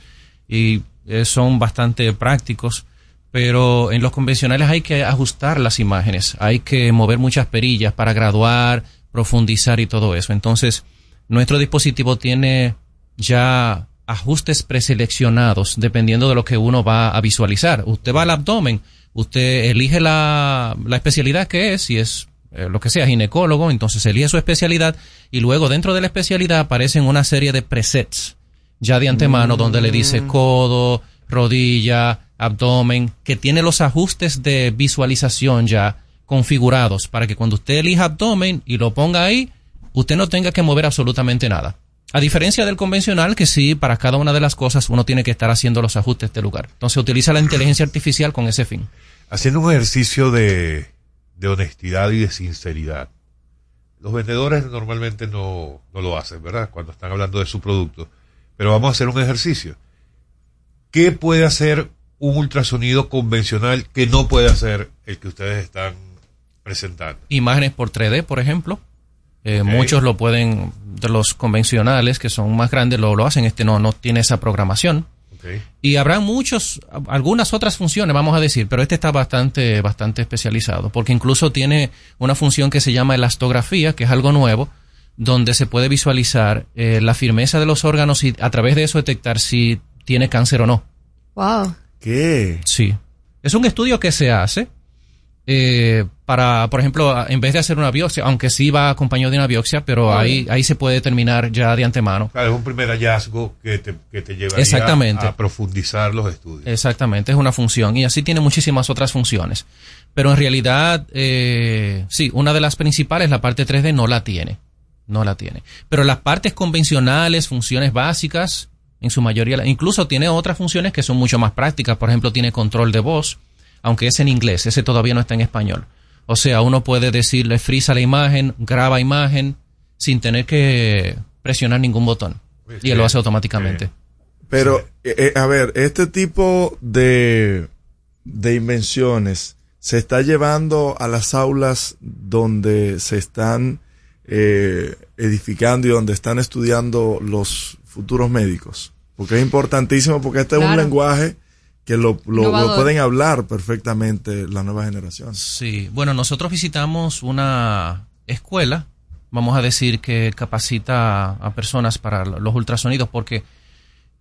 y eh, son bastante prácticos, pero en los convencionales hay que ajustar las imágenes, hay que mover muchas perillas para graduar, profundizar y todo eso. Entonces, nuestro dispositivo tiene ya ajustes preseleccionados dependiendo de lo que uno va a visualizar. Usted va al abdomen, usted elige la, la especialidad que es, si es eh, lo que sea, ginecólogo, entonces elige su especialidad y luego dentro de la especialidad aparecen una serie de presets ya de antemano donde le dice codo, rodilla, abdomen, que tiene los ajustes de visualización ya configurados para que cuando usted elija abdomen y lo ponga ahí, usted no tenga que mover absolutamente nada. A diferencia del convencional, que sí, para cada una de las cosas uno tiene que estar haciendo los ajustes de lugar. Entonces utiliza la inteligencia artificial con ese fin. Haciendo un ejercicio de, de honestidad y de sinceridad. Los vendedores normalmente no, no lo hacen, ¿verdad? Cuando están hablando de su producto. Pero vamos a hacer un ejercicio. ¿Qué puede hacer un ultrasonido convencional que no puede hacer el que ustedes están presentando? Imágenes por 3D, por ejemplo. Eh. Muchos lo pueden, de los convencionales que son más grandes, lo, lo hacen. Este no, no tiene esa programación. Y habrá muchos, algunas otras funciones, vamos a decir, pero este está bastante, bastante especializado, porque incluso tiene una función que se llama elastografía, que es algo nuevo, donde se puede visualizar eh, la firmeza de los órganos y a través de eso detectar si tiene cáncer o no. Wow. ¿Qué? Sí. Es un estudio que se hace eh, para, por ejemplo, en vez de hacer una biopsia, aunque sí va acompañado de una biopsia, pero Muy ahí, ahí se puede determinar ya de antemano. Claro, es un primer hallazgo que te, que te llevaría Exactamente. a profundizar los estudios. Exactamente, es una función y así tiene muchísimas otras funciones. Pero en realidad, eh, sí, una de las principales, la parte 3D, no la tiene. No la tiene. Pero las partes convencionales, funciones básicas, en su mayoría, incluso tiene otras funciones que son mucho más prácticas. Por ejemplo, tiene control de voz, aunque es en inglés, ese todavía no está en español. O sea, uno puede decirle frisa la imagen, graba imagen, sin tener que presionar ningún botón. Y él lo hace automáticamente. Pero, eh, eh, a ver, este tipo de, de invenciones se está llevando a las aulas donde se están eh, edificando y donde están estudiando los futuros médicos. Porque es importantísimo, porque este es un lenguaje que lo, lo- pueden hablar perfectamente la nueva generación. Sí, bueno, nosotros visitamos una escuela, vamos a decir que capacita a personas para los ultrasonidos, porque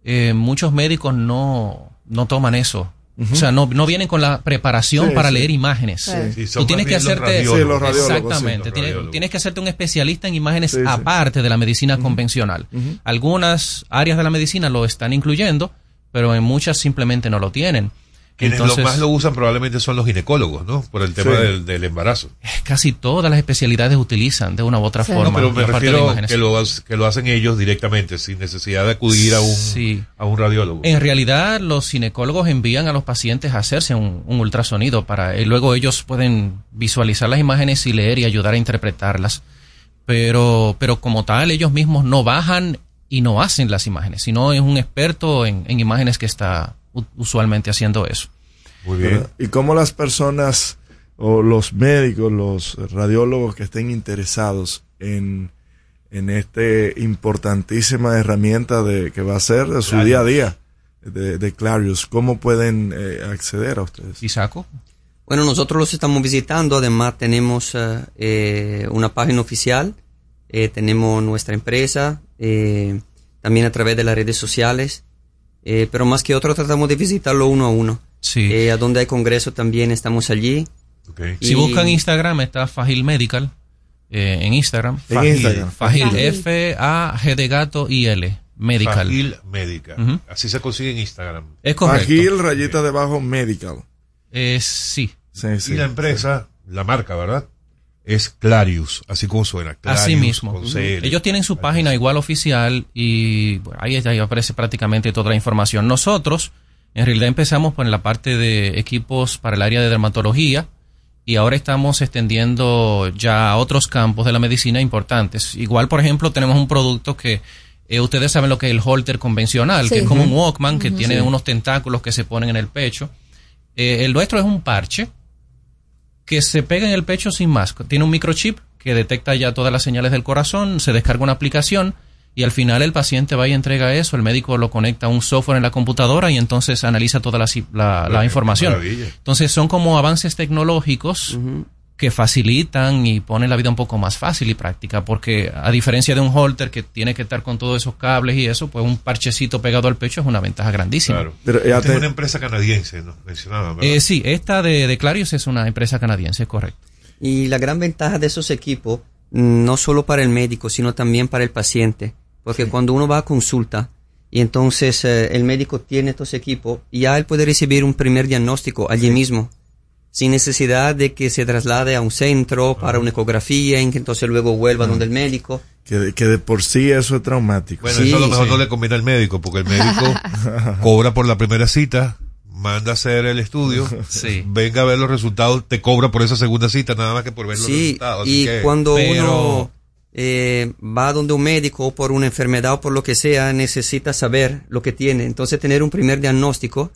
eh, muchos médicos no, no toman eso. O sea, no, no vienen con la preparación Sí, para sí. leer imágenes. Sí. Tú tienes que hacerte radiólogos. Sí, los radiólogos, exactamente, sí, los tienes, radiólogos. tienes que hacerte un especialista en imágenes Sí, sí. aparte de la medicina convencional. Algunas áreas de la medicina lo están incluyendo, pero en muchas simplemente no lo tienen. Quienes Entonces, lo más lo usan probablemente son los ginecólogos, ¿no? Por el tema Sí. del, del embarazo. casi todas las especialidades utilizan de una u otra forma. pero me refiero que lo, que lo hacen ellos directamente, sin necesidad de acudir a un, Sí. a un radiólogo. En realidad, los ginecólogos envían a los pacientes a hacerse un, un ultrasonido para y luego ellos pueden visualizar las imágenes y leer y ayudar a interpretarlas. Pero, pero como tal, ellos mismos no bajan y no hacen las imágenes, sino es un experto en, en imágenes que está usualmente haciendo eso. Muy ¿Verdad? ¿Y cómo las personas o los médicos, los radiólogos que estén interesados en, en este importantísima herramienta de que va a ser de su Clarius. día a día de, de Clarius, cómo pueden eh, acceder a ustedes? ¿Y saco? Bueno, nosotros los estamos visitando, además tenemos eh, eh, una página oficial, eh, tenemos nuestra empresa, eh, también a través de las redes sociales, eh, pero más que otro tratamos de visitarlo uno a uno. Sí. Eh, a donde hay congreso también estamos allí. Si buscan Instagram, está Fagil Medical. eh, en Instagram. En Fagil. Instagram. Fagil. Fagil. F-A-G de gato I L. Medical. Fagil. Ujú. Así se consigue en Instagram. Es correcto. Agil, rayita debajo, medical. Eh, sí. Y la empresa, la marca, ¿verdad? Es Clarius, así como suena. Clarius, Así mismo. con CL. Ellos tienen su página igual oficial y bueno, ahí, ahí aparece prácticamente toda la información. Nosotros, en realidad, empezamos por la parte de equipos para el área de dermatología y ahora estamos extendiendo ya a otros campos de la medicina importantes. Igual, por ejemplo, tenemos un producto que eh, ustedes saben lo que es el holter convencional, Sí. que es como un. Walkman que tiene Sí. unos tentáculos que se ponen en el pecho. Eh, el nuestro es un parche que se pega en el pecho sin más. Tiene un microchip que detecta ya todas las señales del corazón, se descarga una aplicación y al final el paciente va y entrega eso, el médico lo conecta a un software en la computadora y entonces analiza toda la, la- información. maravilla. Entonces son como avances tecnológicos que facilitan y ponen la vida un poco más fácil y práctica, porque a diferencia de un holter que tiene que estar con todos esos cables y eso, pues un parchecito pegado al pecho es una ventaja grandísima. Claro. Pero, Esta te- es una empresa canadiense, ¿no? Mencionaba, ¿verdad? Eh, sí, esta de, de Clarius es una empresa canadiense, correcto. Y la gran ventaja de esos equipos, mm, no solo para el médico, sino también para el paciente. Porque cuando uno va a consulta y entonces eh, el médico tiene estos equipos, ya él puede recibir un primer diagnóstico allí mismo, sin necesidad de que se traslade a un centro para una ecografía, en que entonces luego vuelva donde el médico. Que, de- que de por sí eso es traumático. Bueno, eso a lo mejor no le conviene al médico, porque el médico cobra por la primera cita, manda a hacer el estudio, Sí. venga a ver los resultados, te cobra por esa segunda cita, nada más que por ver los Sí, resultados. así y que- cuando Pero- uno eh, va donde un médico por una enfermedad o por lo que sea, necesita saber lo que tiene. Entonces, tener un primer diagnóstico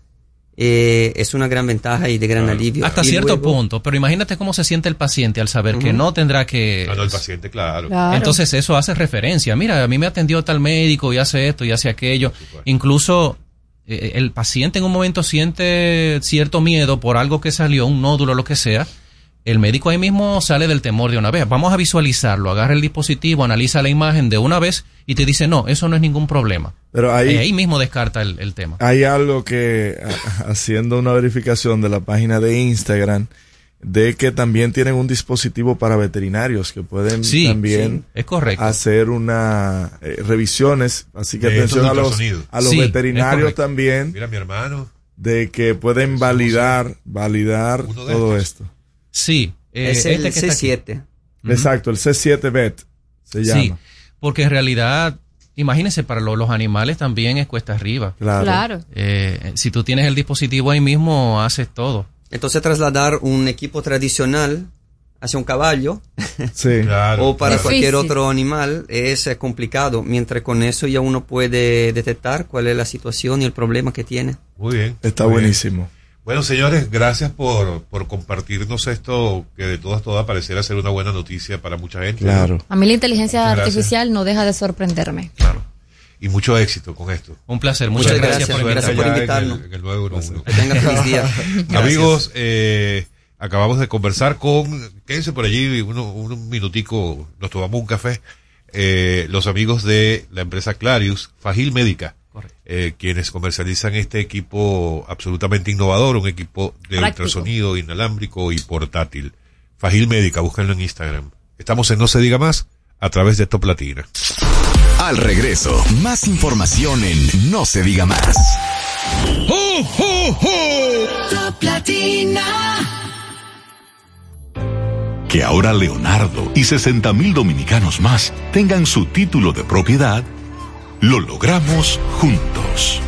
eh, es una gran ventaja y de gran alivio. Hasta Y cierto luego- punto, pero imagínate cómo se siente el paciente al saber que no tendrá que... Ah, no, el paciente, claro. Claro. Entonces eso hace referencia. Mira, a mí me atendió tal médico y hace esto y hace aquello. Incluso eh, el paciente en un momento siente cierto miedo por algo que salió, un nódulo, lo que sea. El médico ahí mismo sale del temor de una vez. Vamos a visualizarlo, agarra el dispositivo, analiza la imagen de una vez y te dice, no, eso no es ningún problema. Pero ahí- Y ahí mismo descarta el, el tema. Hay algo que, haciendo una verificación de la página de Instagram, de que también tienen un dispositivo para veterinarios que pueden Sí, también sí, es correcto. hacer una eh, revisiones. Así que De atención a los, a los Sí, veterinarios también, Mira, mi hermano, de que pueden validar, validar todo estos. esto. Sí. eh, es el este que está aquí. C7. Exacto, el C7 VET se llama. Sí, porque en realidad, imagínense, para lo- los animales también es cuesta arriba. Claro. Claro. Eh, si tú tienes el dispositivo ahí mismo, haces todo. Entonces, trasladar un equipo tradicional hacia un caballo Sí. claro. o para claro. cualquier otro animal es eh, complicado, mientras con eso ya uno puede detectar cuál es la situación y el problema que tiene. Muy bien. Está muy bien. Bueno, señores, gracias por, por compartirnos esto que de todas, todas pareciera ser una buena noticia para mucha gente. ¿no? Claro. A mí la inteligencia Muchas gracias. artificial no deja de sorprenderme. Y mucho éxito con esto. Un placer, muchas, Muchas gracias, gracias, por gracias por Ya en el- invitarnos. en el 911. Que tenga feliz día. Amigos, eh, acabamos de conversar con, quédense por allí uno, un minutico, nos tomamos un café, eh, los amigos de la empresa Clarius, Fagil Médica. Eh, quienes comercializan este equipo absolutamente innovador, un equipo de Práctico. ultrasonido inalámbrico y portátil. Fagil Médica, búsquenlo en Instagram. Estamos en No se diga más a través de Top Latina. Al regreso, más información en No se diga más. Top Latina. Que ahora Leonardo y 60 mil dominicanos más tengan su título de propiedad, lo logramos juntos.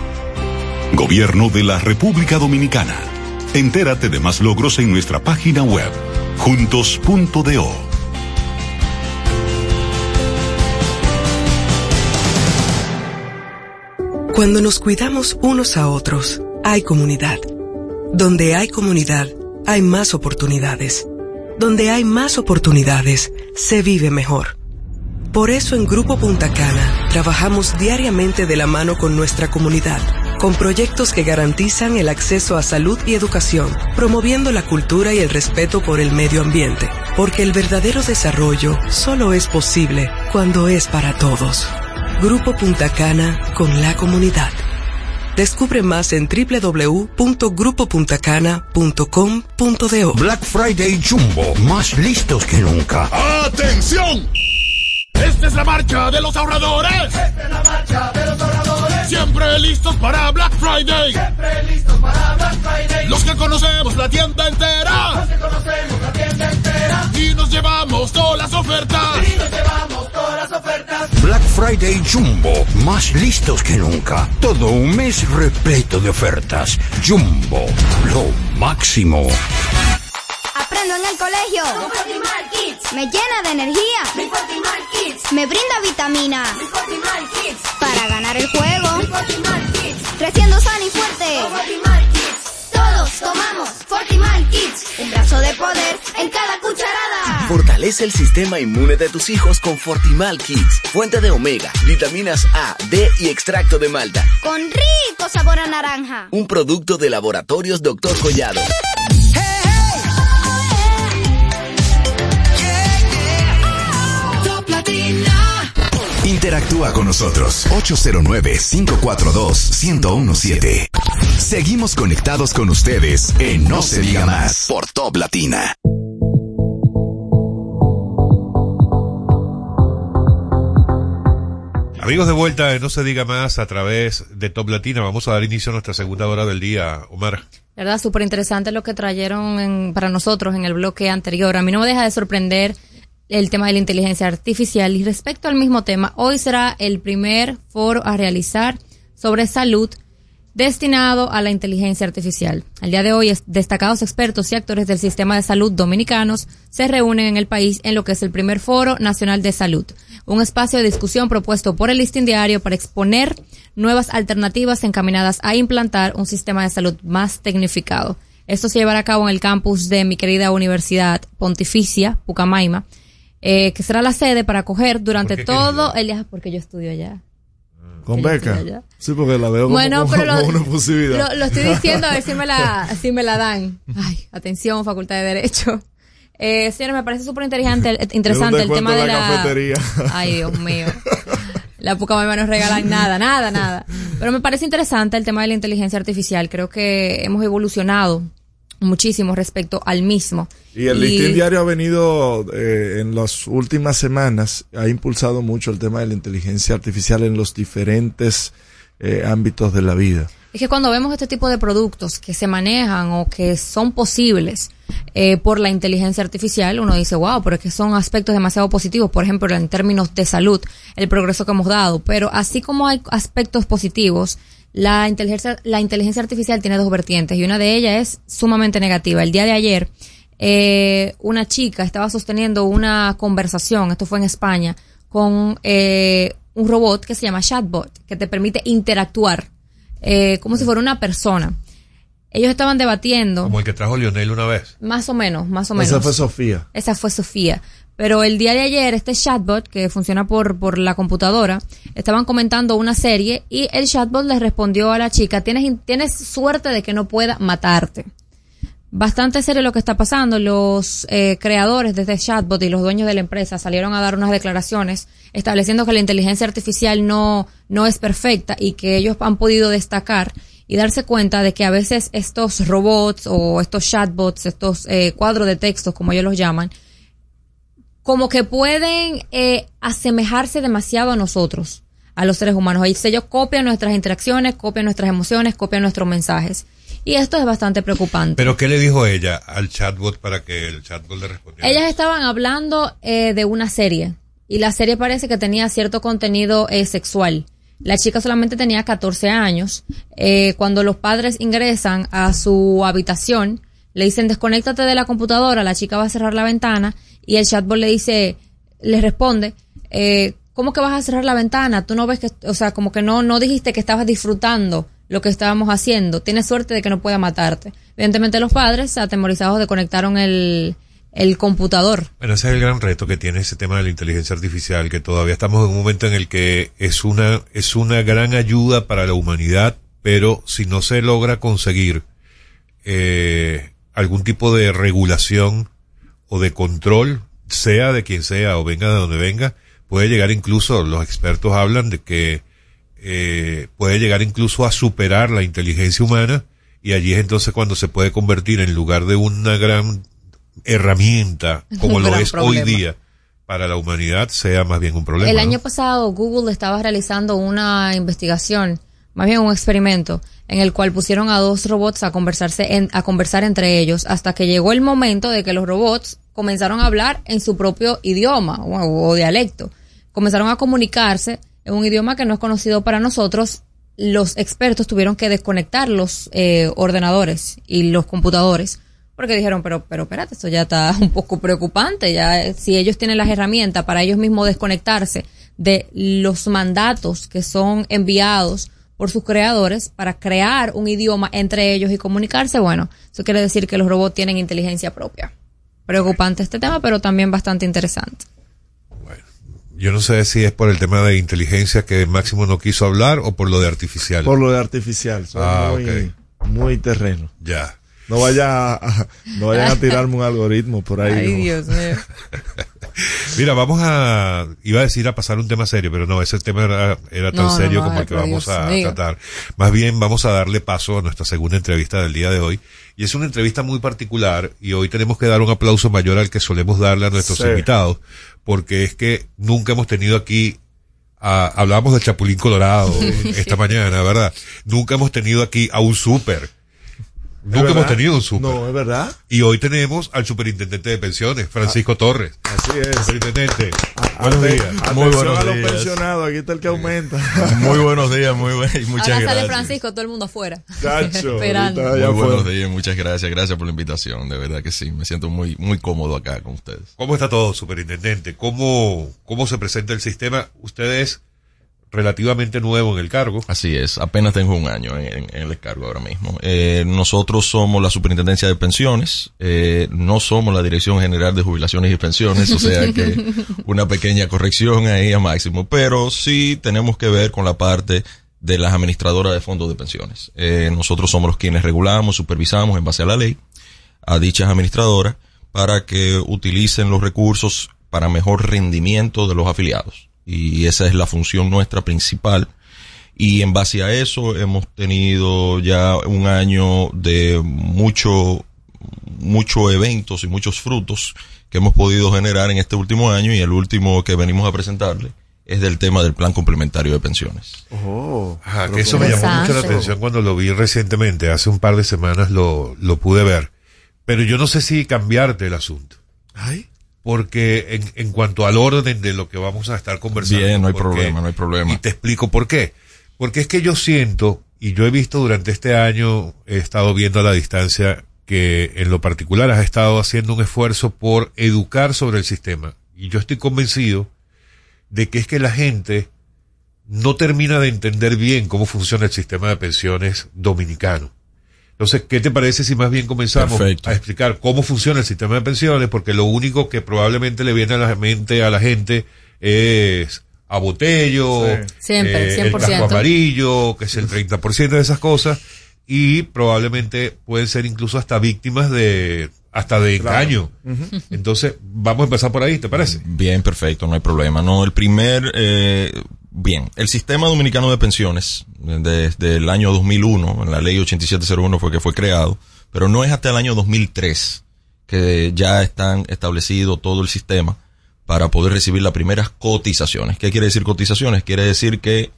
Gobierno de la República Dominicana. Entérate de más logros en nuestra página web, juntos.do. Cuando nos cuidamos unos a otros, hay comunidad. Donde hay comunidad, hay más oportunidades. Donde hay más oportunidades, se vive mejor. Por eso en Grupo Punta Cana trabajamos diariamente de la mano con nuestra comunidad, con proyectos que garantizan el acceso a salud y educación, promoviendo la cultura y el respeto por el medio ambiente, porque el verdadero desarrollo solo es posible cuando es para todos. Grupo Punta Cana con la comunidad. Descubre más en www.grupopuntacana.com.do. Black Friday Jumbo, más listos que nunca. ¡Atención! Esta es la marcha de los ahorradores. Esta es la marcha de los ahorradores. Siempre listos para Black Friday. Siempre listos para Black Friday. Los que conocemos la tienda entera. Los que conocemos la tienda entera. Y nos llevamos todas las ofertas. Y nos llevamos todas las ofertas. Black Friday Jumbo, más listos que nunca. Todo un mes repleto de ofertas. Jumbo, lo máximo. En el colegio. Con Fortimal Kids. Me llena de energía. Mi Fortimal Kids. Me brinda vitaminas. Mi Fortimal Kids. Para ganar el juego. Mi Fortimal Kids. Creciendo sano y fuerte. Con Fortimal Kids. Todos tomamos Fortimal Kids. Un brazo de poder en cada cucharada. Fortalece el sistema inmune de tus hijos con Fortimal Kids. Fuente de omega, vitaminas A, D y extracto de malta. Con rico sabor a naranja. Un producto de laboratorios Dr. Collado. Interactúa con nosotros 809-542-1017. Seguimos conectados con ustedes en No se diga más por Top Latina. Amigos de vuelta, en no se diga más a través de Top Latina. Vamos a dar inicio a nuestra segunda hora del día, Omar. La verdad, súper interesante lo que trajeron en- para nosotros en el bloque anterior. A mí no me deja de sorprender el tema de la inteligencia artificial. Y respecto al mismo tema, hoy será el primer foro a realizar sobre salud destinado a la inteligencia artificial. Al día de hoy, es- destacados expertos y actores del sistema de salud dominicanos se reúnen en el país en lo que es el primer Foro Nacional de Salud, un espacio de discusión propuesto por el listín diario para exponer nuevas alternativas encaminadas a implantar un sistema de salud más tecnificado. Esto se llevará a cabo en el campus de mi querida Universidad Pontificia, Pucamaima, eh, que será la sede para acoger durante todo el día, porque yo estudio allá. ¿Con Que yo beca? Sí, porque la veo Bueno, como- pero lo, como una posibilidad. lo- lo estoy diciendo a ver si me la, si me la dan. Ay, atención, Facultad de Derecho. Eh, señores, me parece súper interesante, interesante el tema de la... cafetería. Ay, Dios mío. La Pucamaima no nos regalan nada, nada, nada. Pero me parece interesante el tema de la inteligencia artificial. Creo que hemos evolucionado muchísimo respecto al mismo. Y el listín diario ha venido eh, en las últimas semanas, ha impulsado mucho el tema de la inteligencia artificial en los diferentes eh, ámbitos de la vida. Es que cuando vemos este tipo de productos que se manejan o que son posibles eh, por la inteligencia artificial, uno dice, wow, pero es que son aspectos demasiado positivos, por ejemplo, en términos de salud, el progreso que hemos dado. Pero así como hay aspectos positivos, la inteligencia, la inteligencia artificial tiene dos vertientes y una de ellas es sumamente negativa. El día de ayer, eh, una chica estaba sosteniendo una conversación, esto fue en España, con eh, un robot que se llama Chatbot, que te permite interactuar eh, como si fuera una persona. Ellos estaban debatiendo, Como el que trajo Lionel una vez. más o menos, más o menos. Esa fue Sofía. Esa fue Sofía. Pero el día de ayer, este chatbot, que funciona por, por la computadora, estaban comentando una serie y el chatbot le respondió a la chica, tienes, tienes suerte de que no pueda matarte. Bastante serio lo que está pasando. Los eh, creadores de este chatbot y los dueños de la empresa salieron a dar unas declaraciones estableciendo que la inteligencia artificial no, no es perfecta y que ellos han podido destacar y darse cuenta de que a veces estos robots o estos chatbots, estos eh, cuadros de textos, como ellos los llaman, como que pueden eh, asemejarse demasiado a nosotros, a los seres humanos. Ellos copian nuestras interacciones, copian nuestras emociones, copian nuestros mensajes. Y esto es bastante preocupante. Pero ¿qué le dijo ella al chatbot para que el chatbot le respondiera? Ellas estaban hablando eh, de una serie y la serie parece que tenía cierto contenido eh, sexual. La chica solamente tenía 14 años. Eh, cuando los padres ingresan a su habitación, le dicen desconéctate de la computadora, la chica va a cerrar la ventana y el chatbot le dice, le responde, eh, ¿cómo que vas a cerrar la ventana? Tú no ves que, o sea, como que no, no dijiste que estabas disfrutando lo que estábamos haciendo. Tienes suerte de que no pueda matarte. Evidentemente los padres, atemorizados, desconectaron el, el computador. Bueno, ese es el gran reto que tiene ese tema de la inteligencia artificial, que todavía estamos en un momento en el que es una, es una gran ayuda para la humanidad, pero si no se logra conseguir eh, algún tipo de regulación o de control, sea de quien sea o venga de donde venga, puede llegar incluso, los expertos hablan de que eh, puede llegar incluso a superar la inteligencia humana y allí es entonces cuando se puede convertir en lugar de una gran herramienta como lo es problema. hoy día para la humanidad sea más bien un problema. El ¿no? año pasado Google estaba realizando una investigación, más bien un experimento, en el cual pusieron a dos robots a conversarse en- a conversar entre ellos hasta que llegó el momento de que los robots comenzaron a hablar en su propio idioma o, dialecto. Comenzaron a comunicarse en un idioma que no es conocido para nosotros. Los expertos tuvieron que desconectar los eh, ordenadores y los computadores porque dijeron, pero, pero espérate, esto ya está un poco preocupante. Ya, eh, si ellos tienen las herramientas para ellos mismos desconectarse de los mandatos que son enviados por sus creadores para crear un idioma entre ellos y comunicarse, bueno, eso quiere decir que los robots tienen inteligencia propia. Preocupante este tema, pero también bastante interesante. Yo no sé si es por el tema de inteligencia que Máximo no quiso hablar o por lo de artificial. Por lo de artificial. Soy Ah, muy, muy terreno. Ya. No vaya a, no vayan a tirarme un algoritmo por ahí. ¿no? mío. Mira, vamos a, iba a decir a pasar un tema serio, pero no, ese tema era, era tan No, serio no, como ay, el que vamos Dios a mío. tratar. Más bien vamos a darle paso a nuestra segunda entrevista del día de hoy. Y es una entrevista muy particular y hoy tenemos que dar un aplauso mayor al que solemos darle a nuestros Sí. invitados, porque es que nunca hemos tenido aquí a- hablábamos del Chapulín Colorado esta mañana, ¿verdad? Nunca hemos tenido aquí a un súper. Nunca hemos tenido un súper. No, es verdad. Y hoy tenemos al superintendente de pensiones, Francisco Torres. Así es. Superintendente. Buenos Aten- días. atención a los pensionados, aquí está el que aumenta. Muy buenos días, muy buen, y muchas Ahora sale gracias. Francisco, todo el mundo afuera. Chacho, Esperando. Muy buenos días, muchas gracias, gracias por la invitación, de verdad que sí, me siento muy, muy cómodo acá con ustedes. ¿Cómo está todo, superintendente? ¿Cómo, cómo se presenta el sistema? Usted es relativamente nuevo en el cargo. Así es, apenas tengo un año en, en- en el cargo ahora mismo. Eh, nosotros somos la Superintendencia de Pensiones, eh, no somos la Dirección General de Jubilaciones y Pensiones, o sea que una pequeña corrección ahí a máximo, pero sí tenemos que ver con la parte de las administradoras de fondos de pensiones. Eh, nosotros somos los quienes regulamos, supervisamos en base a la ley a dichas administradoras para que utilicen los recursos para mejor rendimiento de los afiliados. Y esa es la función nuestra principal. Y en base a eso hemos tenido ya un año de mucho, muchos eventos y muchos frutos que hemos podido generar en este último año y el último que venimos a presentarle es del tema del plan complementario de pensiones. Oh, Ajá, que eso me llamó mucho la atención cuando lo vi recientemente, hace un par de semanas lo, lo pude ver. Pero yo no sé si cambiarte el asunto. Ay. Porque en, en cuanto al orden de lo que vamos a estar conversando. Bien, no hay problema, no hay problema. Y te explico por qué. Porque es que yo siento, y yo he visto durante este año, he estado viendo a la distancia que en lo particular has estado haciendo un esfuerzo por educar sobre el sistema. Y yo estoy convencido de que es que la gente no termina de entender bien cómo funciona el sistema de pensiones dominicano. Entonces, ¿qué te parece si más bien comenzamos Perfecto. a explicar cómo funciona el sistema de pensiones? Porque lo único que probablemente le viene a la mente a la gente es a Botello, Sí. Siempre, eh, el 100%. casco amarillo, que es el 30% de esas cosas, y probablemente pueden ser incluso hasta víctimas de, hasta de engaño. Entonces, vamos a empezar por ahí, ¿te parece? Bien, perfecto, no hay problema. No, el primer, eh, bien, el sistema dominicano de pensiones, desde el año 2001, en la ley 8701 fue que fue creado, pero no es hasta el año 2003 que ya están establecido todo el sistema para poder recibir las primeras cotizaciones. ¿Qué quiere decir cotizaciones? Quiere decir que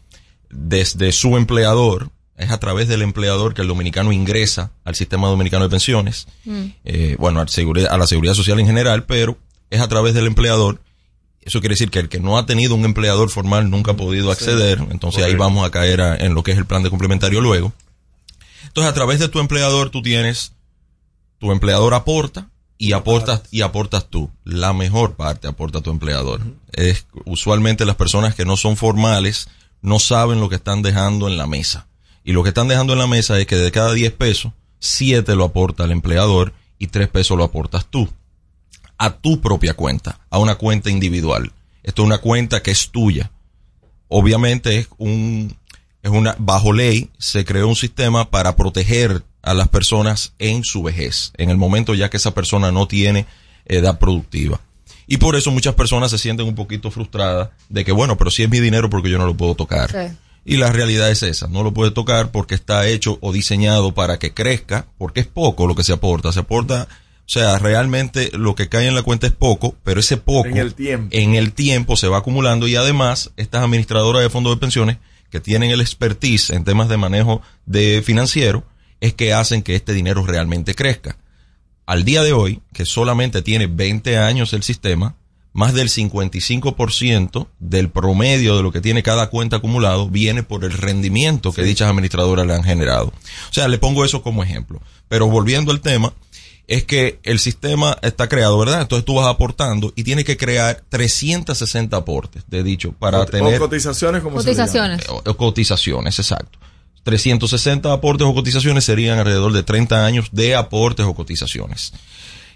desde su empleador, es a través del empleador que el dominicano ingresa al sistema dominicano de pensiones, eh, bueno, al seguri- a la seguridad social en general, pero es a través del empleador. Eso quiere decir que el que no ha tenido un empleador formal nunca ha podido acceder, entonces ahí vamos a caer a- en lo que es el plan de complementario luego. Entonces, a través de tu empleador tú tienes, tu empleador aporta y aportas y aportas tú. La mejor parte aporta tu empleador. Es usualmente las personas que no son formales no saben lo que están dejando en la mesa. Y lo que están dejando en la mesa es que de cada 10 pesos, 7 lo aporta el empleador y 3 pesos lo aportas tú. A tu propia cuenta, a una cuenta individual. Esto es una cuenta que es tuya. Obviamente es un es una bajo ley se creó un sistema para proteger a las personas en su vejez, en el momento ya que esa persona no tiene edad productiva. Y por eso muchas personas se sienten un poquito frustradas de que, bueno, pero si es mi dinero porque yo no lo puedo tocar. Sí. Y la realidad es esa, no lo puede tocar porque está hecho o diseñado para que crezca, porque es poco lo que se aporta. Se aporta, o sea, realmente lo que cae en la cuenta es poco, pero ese poco En el tiempo. en el tiempo se va acumulando y además estas administradoras de fondos de pensiones que tienen el expertise en temas de manejo de financiero es que hacen que este dinero realmente crezca. Al día de hoy, que solamente tiene 20 años el sistema, más del 55% del promedio de lo que tiene cada cuenta acumulado viene por el rendimiento que dichas administradoras le han generado. O sea, le pongo eso como ejemplo. Pero volviendo al tema, es que el sistema está creado, ¿verdad? Entonces tú vas aportando y tienes que crear 360 aportes, de dicho, para O- o tener... cotizaciones como Cotizaciones. O- o cotizaciones, exacto. 360 aportes o cotizaciones serían alrededor de 30 años de aportes o cotizaciones.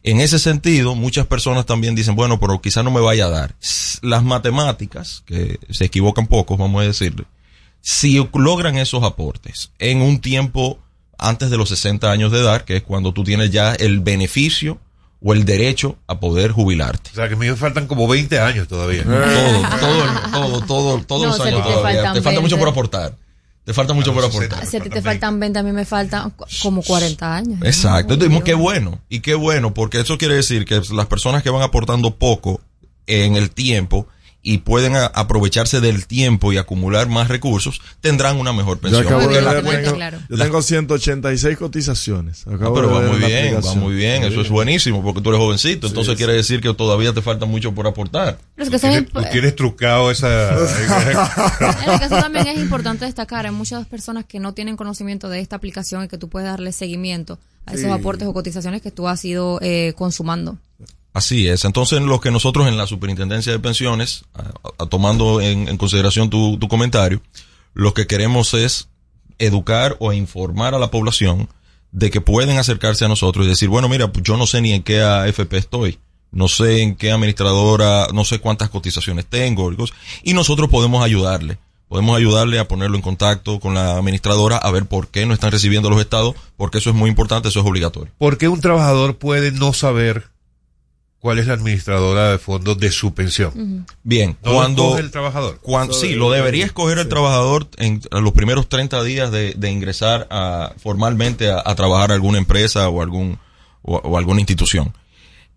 En ese sentido, muchas personas también dicen, bueno, pero quizá no me vaya a dar. Las matemáticas, que se equivocan pocos, vamos a decirle, si logran esos aportes en un tiempo antes de los 60 años de edad, que es cuando tú tienes ya el beneficio o el derecho a poder jubilarte. O sea, que me faltan como 20 años todavía. Todo, todo, todo, todo, todos No, los años te todavía. faltan Te falta mucho 20. por aportar. Te falta mucho por aportar. Si a ti te faltan 20, a mí me faltan como 40 años. Exacto. Entonces, qué bueno. Y qué bueno, porque eso quiere decir que las personas que van aportando poco en el tiempo y pueden a- aprovecharse del tiempo y acumular más recursos, tendrán una mejor Yo pensión. acabo Porque de cuenta- tengo, yo tengo 186 cotizaciones. Ah, Acabo pero de va muy bien, va muy bien, eso es buenísimo, porque tú eres jovencito, entonces sí. quiere decir que todavía te falta mucho por aportar. Pero es que eso es Tú tienes trucado esa... En el caso también es importante destacar, hay muchas personas que no tienen conocimiento de esta aplicación y que tú puedes darle seguimiento a esos Sí. aportes o cotizaciones que tú has ido eh, consumando. Así es. Entonces, lo que nosotros en la Superintendencia de Pensiones, tomando en, consideración tu, tu comentario, lo que queremos es educar o informar a la población de que pueden acercarse a nosotros y decir, bueno, mira, pues yo no sé ni en qué AFP estoy, no sé en qué administradora, no sé cuántas cotizaciones tengo, y nosotros podemos ayudarle. Podemos ayudarle a ponerlo en contacto con la administradora a ver por qué no están recibiendo los estados, porque eso es muy importante, eso es obligatorio. ¿Por qué un trabajador puede no saber cuál es la administradora de fondos de su pensión? Bien, ¿No cuando escoge el trabajador? cuando- sí, lo debería escoger el trabajador en los primeros 30 días de, de ingresar a, formalmente a, a trabajar a alguna empresa o algún o, o alguna institución.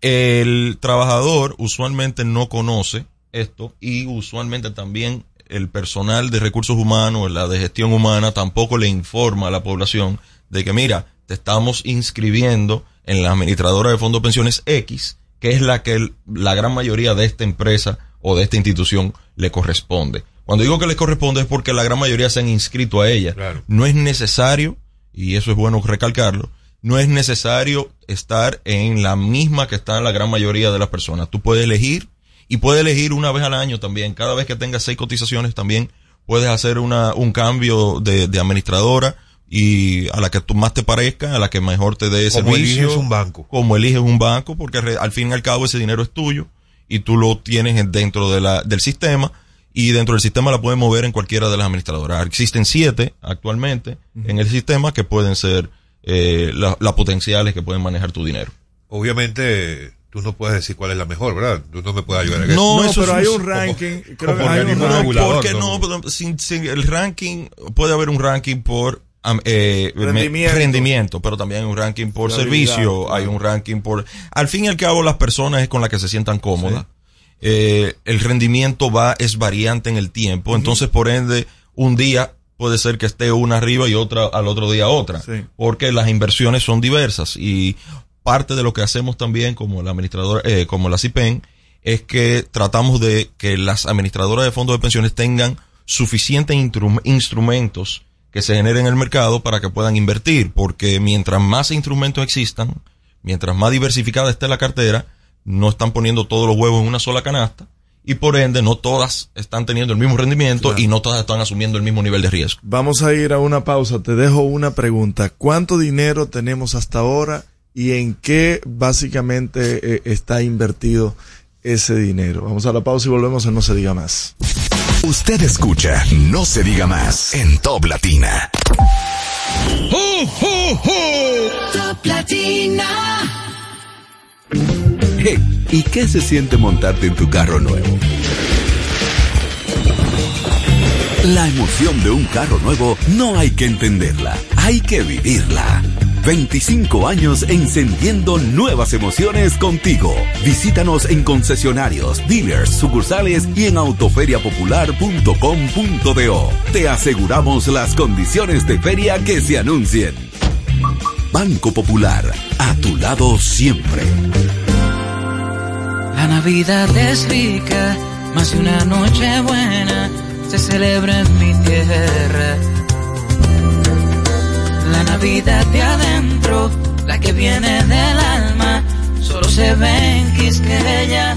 El trabajador usualmente no conoce esto y usualmente también el personal de recursos humanos, la de gestión humana, tampoco le informa a la población de que mira, te estamos inscribiendo en la administradora de fondos de pensiones X, que es la que el- la gran mayoría de esta empresa o de esta institución le corresponde. Cuando digo que le corresponde es porque la gran mayoría se han inscrito a ella. No es necesario, y eso es bueno recalcarlo, no es necesario estar en la misma que está la gran mayoría de las personas. Tú puedes elegir y puedes elegir una vez al año también. Cada vez que tengas seis cotizaciones también puedes hacer una, un cambio de, de administradora y a la que tú más te parezca, a la que mejor te dé Como servicio. eliges un banco. Como eliges un banco, porque re- al fin y al cabo ese dinero es tuyo y tú lo tienes en- dentro de la, del sistema y dentro del sistema la puedes mover en cualquiera de las administradoras. Existen siete actualmente en el sistema que pueden ser eh, la- las potenciales que pueden manejar tu dinero. Obviamente, tú no puedes decir cuál es la mejor, ¿verdad? Tú no me puedes ayudar en No, eso. pero es hay un- como- ranking. como Creo que hay un ranking. regulador, porque ¿no? no, sin, sin el ranking, puede haber un ranking por eh, me- Rendimiento. pero también hay un ranking por servicio, claro. hay un ranking por... Al fin y al cabo, las personas es con las que se sientan cómodas. Eh, el rendimiento va, es variante en el tiempo, entonces por ende, un día puede ser que esté una arriba y otra al otro día otra, Sí. porque las inversiones son diversas y parte de lo que hacemos también como la administradora, eh, como la CIPEN, es que tratamos de que las administradoras de fondos de pensiones tengan suficientes instru- instrumentos que se generen en el mercado para que puedan invertir, porque mientras más instrumentos existan, Mientras más diversificada esté la cartera, no están poniendo todos los huevos en una sola canasta y por ende no todas están teniendo el mismo rendimiento y no todas están asumiendo el mismo nivel de riesgo. Vamos a ir a una pausa. Te dejo una pregunta. ¿Cuánto dinero tenemos hasta ahora y en qué básicamente eh, está invertido ese dinero? Vamos a la pausa y volvemos a No se diga más. Usted escucha No se diga más en Top Latina. Top Latina. Hey, ¿y qué se siente montarte en tu carro nuevo? La emoción de un carro nuevo no hay que entenderla, hay que vivirla. 25 años encendiendo nuevas emociones contigo. Visítanos en concesionarios, dealers, sucursales y en autoferiapopular.com.do. Te aseguramos las condiciones de feria que se anuncien. Banco Popular, a tu lado siempre. La Navidad es rica, más una noche buena se celebra en mi tierra. La Navidad de adentro, la que viene del alma, solo se ve en Quisqueya.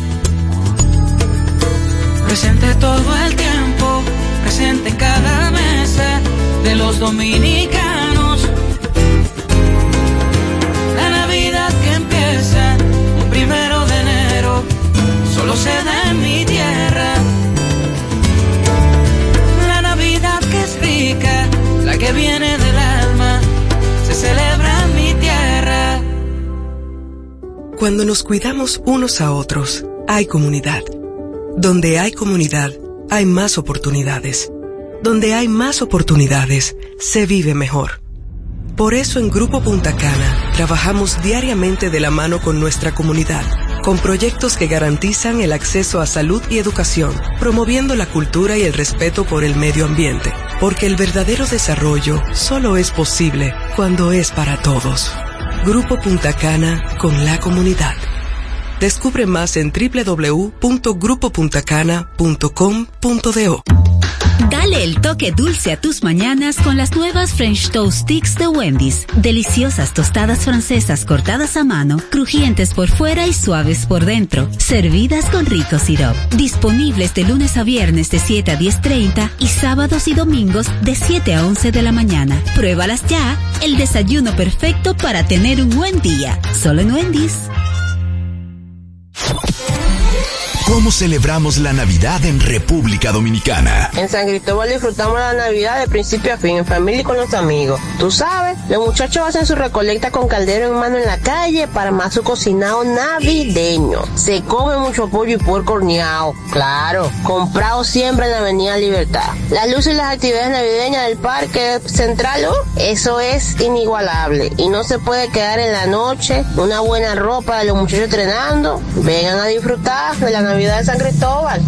Presente todo el tiempo, presente en cada mesa de los dominicanos. La Navidad que empieza un primero de enero, solo se da en mi tierra. La Navidad que es rica, la que viene se celebra en mi tierra. Cuando nos cuidamos unos a otros, hay comunidad. Donde hay comunidad, hay más oportunidades. Donde hay más oportunidades, se vive mejor. Por eso en Grupo Punta Cana trabajamos diariamente de la mano con nuestra comunidad, con proyectos que garantizan el acceso a salud y educación, promoviendo la cultura y el respeto por el medio ambiente, porque el verdadero desarrollo solo es posible cuando es para todos. Grupo Punta Cana con la comunidad. Descubre más en www.grupopuntacana.com.do. Dale el toque dulce a tus mañanas con las nuevas French Toast Sticks de Wendy's. Deliciosas tostadas francesas cortadas a mano, crujientes por fuera y suaves por dentro. Servidas con rico syrup. Disponibles de lunes a viernes de 7 a 10.30 y sábados y domingos de 7 a 11 de la mañana. Pruébalas ya. El desayuno perfecto para tener un buen día. Solo en Wendy's. ¿Cómo celebramos la Navidad en República Dominicana? En San Cristóbal disfrutamos la Navidad de principio a fin, en familia y con los amigos. Tú sabes, los muchachos hacen su recolecta con caldero en mano en la calle para más su cocinado navideño. Se come mucho pollo y puerco horneado, claro, comprado siempre en la Avenida Libertad. Las luces y las actividades navideñas del Parque Central, oh, eso es inigualable y no se puede quedar en la noche una buena ropa de los muchachos entrenando. Vengan a disfrutar de la Navidad de San Cristóbal,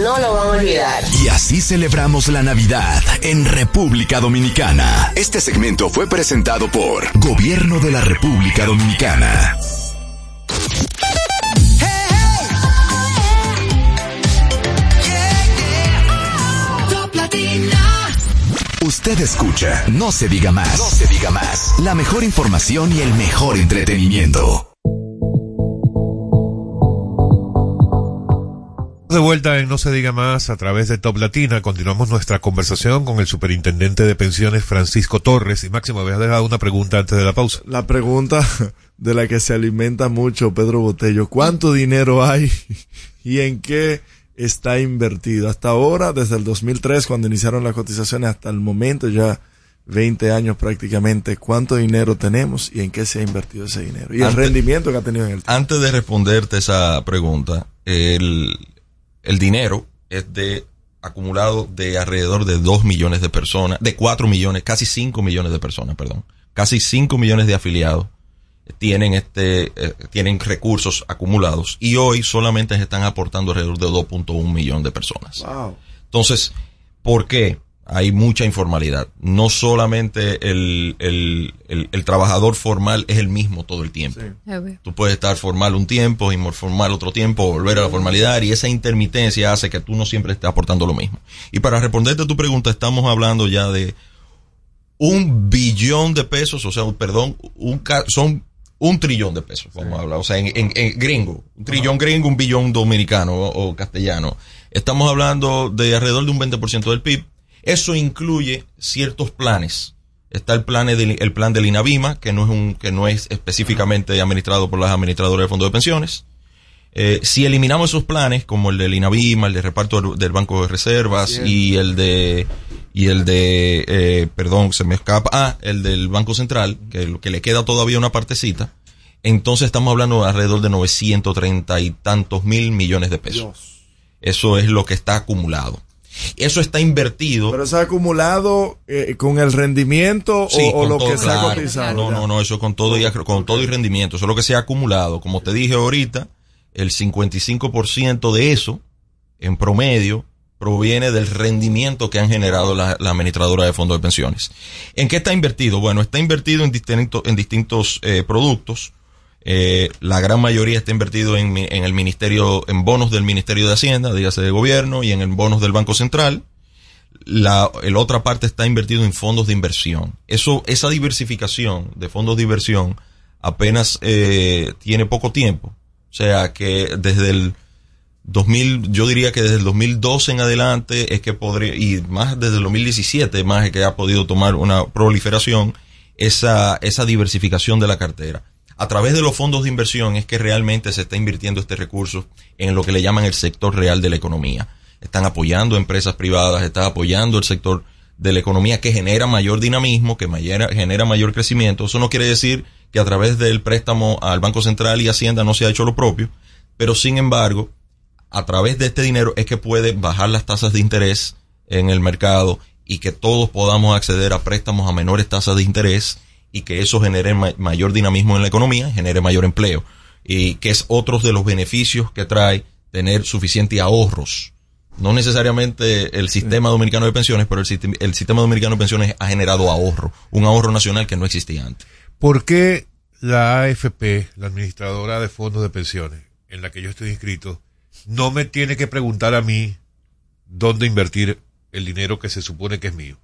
no lo van a olvidar. Y así celebramos la Navidad en República Dominicana. Este segmento fue presentado por Gobierno de la República Dominicana. Usted escucha No se diga más. No se diga más. La mejor información y el mejor entretenimiento. De vuelta en No se diga más a través de Top Latina, continuamos nuestra conversación con el superintendente de pensiones Francisco Torres. Y Máximo, habías dejado una pregunta antes de la pausa. La pregunta de la que se alimenta mucho Pedro Botello, ¿cuánto dinero hay y en qué está invertido? Hasta ahora, desde el 2003, cuando iniciaron las cotizaciones, hasta el momento ya 20 años prácticamente, ¿cuánto dinero tenemos y en qué se ha invertido ese dinero? Y el rendimiento que ha tenido en el tiempo. Antes de responderte esa pregunta, el, el dinero es de acumulado de alrededor de 2 millones de personas, de 4 millones, casi 5 millones de personas, perdón. Casi 5 millones de afiliados tienen este eh, tienen recursos acumulados y hoy solamente se están aportando alrededor de 2.1 millón de personas. Wow. Entonces, ¿por qué? Hay mucha informalidad. No solamente el, el, el, el trabajador formal es el mismo todo el tiempo. Tú puedes estar formal un tiempo, informal otro tiempo, volver a la formalidad y esa intermitencia hace que tú no siempre estés aportando lo mismo. Y para responderte a tu pregunta, estamos hablando ya de un billón de pesos, o sea, perdón, un ca- son un trillón de pesos, vamos a hablar, o sea, en, en- en gringo, un trillón gringo, un billón dominicano o, o castellano. Estamos hablando de alrededor de un 20% del PIB. Eso incluye ciertos planes. Está el plan del, el plan del INAVIMA, que no es un, que no es específicamente administrado por las administradoras de fondos de pensiones. Eh, si eliminamos esos planes, como el del INAVIMA, el de reparto del, Banco de Reservas y el de, y el de, eh, perdón, se me escapa, ah, el del Banco Central, que, lo- que le queda todavía una partecita, entonces estamos hablando de alrededor de 930 y tantos mil millones de pesos. Eso es lo que está acumulado. Eso está invertido. Pero se ha acumulado eh, con el rendimiento Sí, o, lo todo, que se ha cotizado. No, no, no, eso con todo y con todo y rendimiento, eso es lo que se ha acumulado. Como te dije ahorita, el 55% de eso, en promedio, proviene del rendimiento que han generado la, la administradora de fondos de pensiones. ¿En qué está invertido? Bueno, está invertido en distintos, en distintos eh, productos. Eh, la gran mayoría está invertido en, en el ministerio, en bonos del Ministerio de Hacienda, dígase de gobierno, y en el bonos del Banco Central la, el otra parte está invertido en fondos de inversión. Eso, esa diversificación de fondos de inversión apenas eh, tiene poco tiempo. O sea que desde el 2000, yo diría que desde el 2012 en adelante es que podría, y más desde el 2017 más es que ha podido tomar una proliferación esa, esa diversificación de la cartera. A través de los fondos de inversión es que realmente se está invirtiendo este recurso en lo que le llaman el sector real de la economía. Están apoyando empresas privadas, están apoyando el sector de la economía que genera mayor dinamismo, que genera mayor crecimiento. Eso no quiere decir que a través del préstamo al Banco Central y Hacienda no se ha hecho lo propio, pero sin embargo, a través de este dinero es que puede bajar las tasas de interés en el mercado y que todos podamos acceder a préstamos a menores tasas de interés y que eso genere ma- mayor dinamismo en la economía, genere mayor empleo y que es otro de los beneficios que trae tener suficientes ahorros. No necesariamente el sistema dominicano de pensiones, pero el, sistem- el sistema dominicano de pensiones ha generado ahorro, un ahorro nacional que no existía antes. ¿Por qué la AFP, la administradora de fondos de pensiones, en la que yo estoy inscrito, no me tiene que preguntar a mí dónde invertir el dinero que se supone que es mío?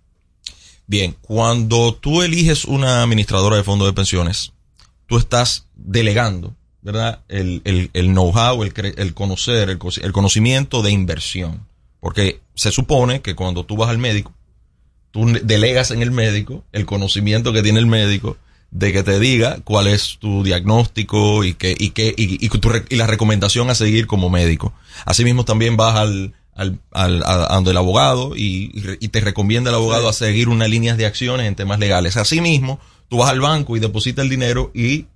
Bien, cuando tú eliges una administradora de fondos de pensiones, tú estás delegando, ¿verdad? El, el, el know-how, el, el conocer, el, co- el conocimiento de inversión. Porque se supone que cuando tú vas al médico, tú delegas en el médico el conocimiento que tiene el médico de que te diga cuál es tu diagnóstico y que y que y, y tu y la recomendación a seguir como médico. Asimismo también vas al al, al a, a donde el abogado y, te recomienda el abogado a seguir unas líneas de acciones en temas legales. Asimismo, tú vas al banco y depositas el dinero y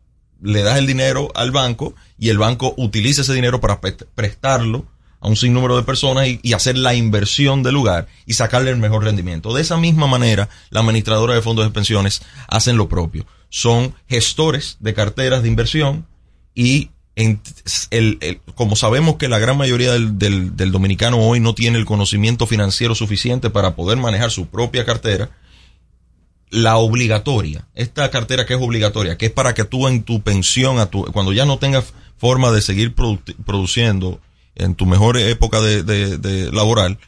le das el dinero al banco y el banco utiliza ese dinero para pre- prestarlo a un sinnúmero de personas y, y hacer la inversión del lugar y sacarle el mejor rendimiento. De esa misma manera, la administradora de fondos de pensiones hacen lo propio. Son gestores de carteras de inversión y como sabemos que la gran mayoría del, del- dominicano hoy no tiene el conocimiento financiero suficiente para poder manejar su propia cartera, la obligatoria, esta cartera que es obligatoria, que es para que tú en tu pensión, a tu, cuando ya no tengas forma de seguir produ- produciendo en tu mejor época de, laboral,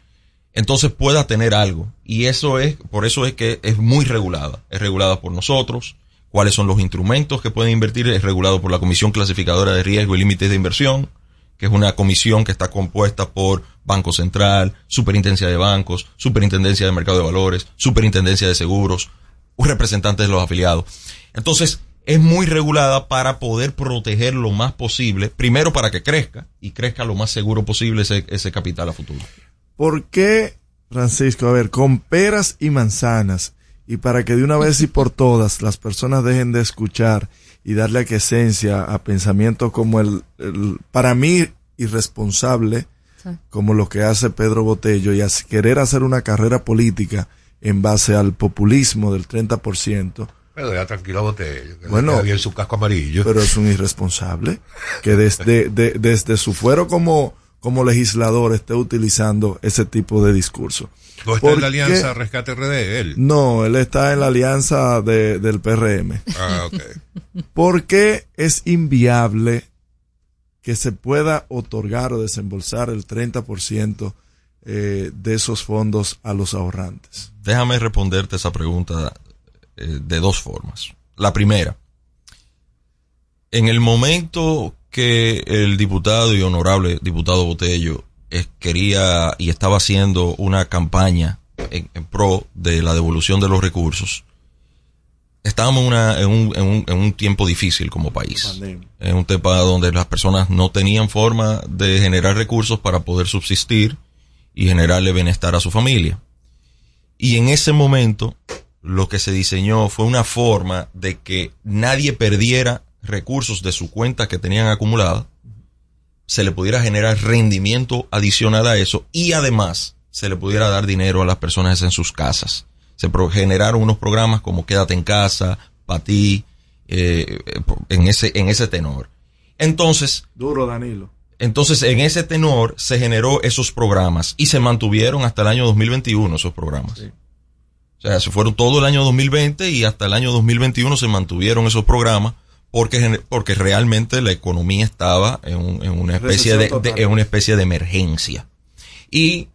entonces pueda tener algo. Y eso es, por eso es que es muy regulada. Es regulada por nosotros. Cuáles son los instrumentos que pueden invertir es regulado por la Comisión Clasificadora de Riesgo y Límites de Inversión, que es una comisión que está compuesta por Banco Central, Superintendencia de Bancos, Superintendencia de Mercado de Valores, Superintendencia de Seguros, un representante de los afiliados. Entonces, es muy regulada para poder proteger lo más posible, primero para que crezca y crezca lo más seguro posible ese, ese capital a futuro. ¿Por qué, Francisco, a ver, con peras y manzanas, y para que de una vez y por todas las personas dejen de escuchar y darle esencia a pensamientos como el, el, para mí, irresponsable, Sí. como lo que hace Pedro Botello, y as- querer hacer una carrera política en base al populismo del 30%, Pero ya tranquilo, Botello. Que Bueno. bien su casco amarillo. pero es un irresponsable que desde, de- desde su fuero como, como legislador esté utilizando ese tipo de discurso. ¿No está en ¿Por la qué? alianza Rescate RD, él? No, él está en la alianza de- del PRM. Ah, ok. ¿Por qué es inviable que se pueda otorgar o desembolsar el 30% eh, de esos fondos a los ahorrantes? Déjame responderte esa pregunta eh, de dos formas. La primera, en el momento que el diputado y honorable diputado Botello eh, quería y estaba haciendo una campaña en, en pro de la devolución de los recursos, estábamos en, una- en un, en un- en un tiempo difícil como país. En un tema donde las personas no tenían forma de generar recursos para poder subsistir y generarle bienestar a su familia. Y en ese momento lo que se diseñó fue una forma de que nadie perdiera recursos de su cuenta que tenían acumulada, se le pudiera generar rendimiento adicional a eso y además se le pudiera dar dinero a las personas en sus casas. Se generaron unos programas como Quédate en casa, para ti, eh, eh, en ese, en ese tenor. Entonces, Duro, Danilo. entonces, en ese tenor se generó esos programas y se mantuvieron hasta el año 2021 esos programas. O sea, se fueron todo el año 2020 y hasta el año 2021 se mantuvieron esos programas porque, porque realmente la economía estaba en, un- en una especie de, de- en una especie de emergencia. Y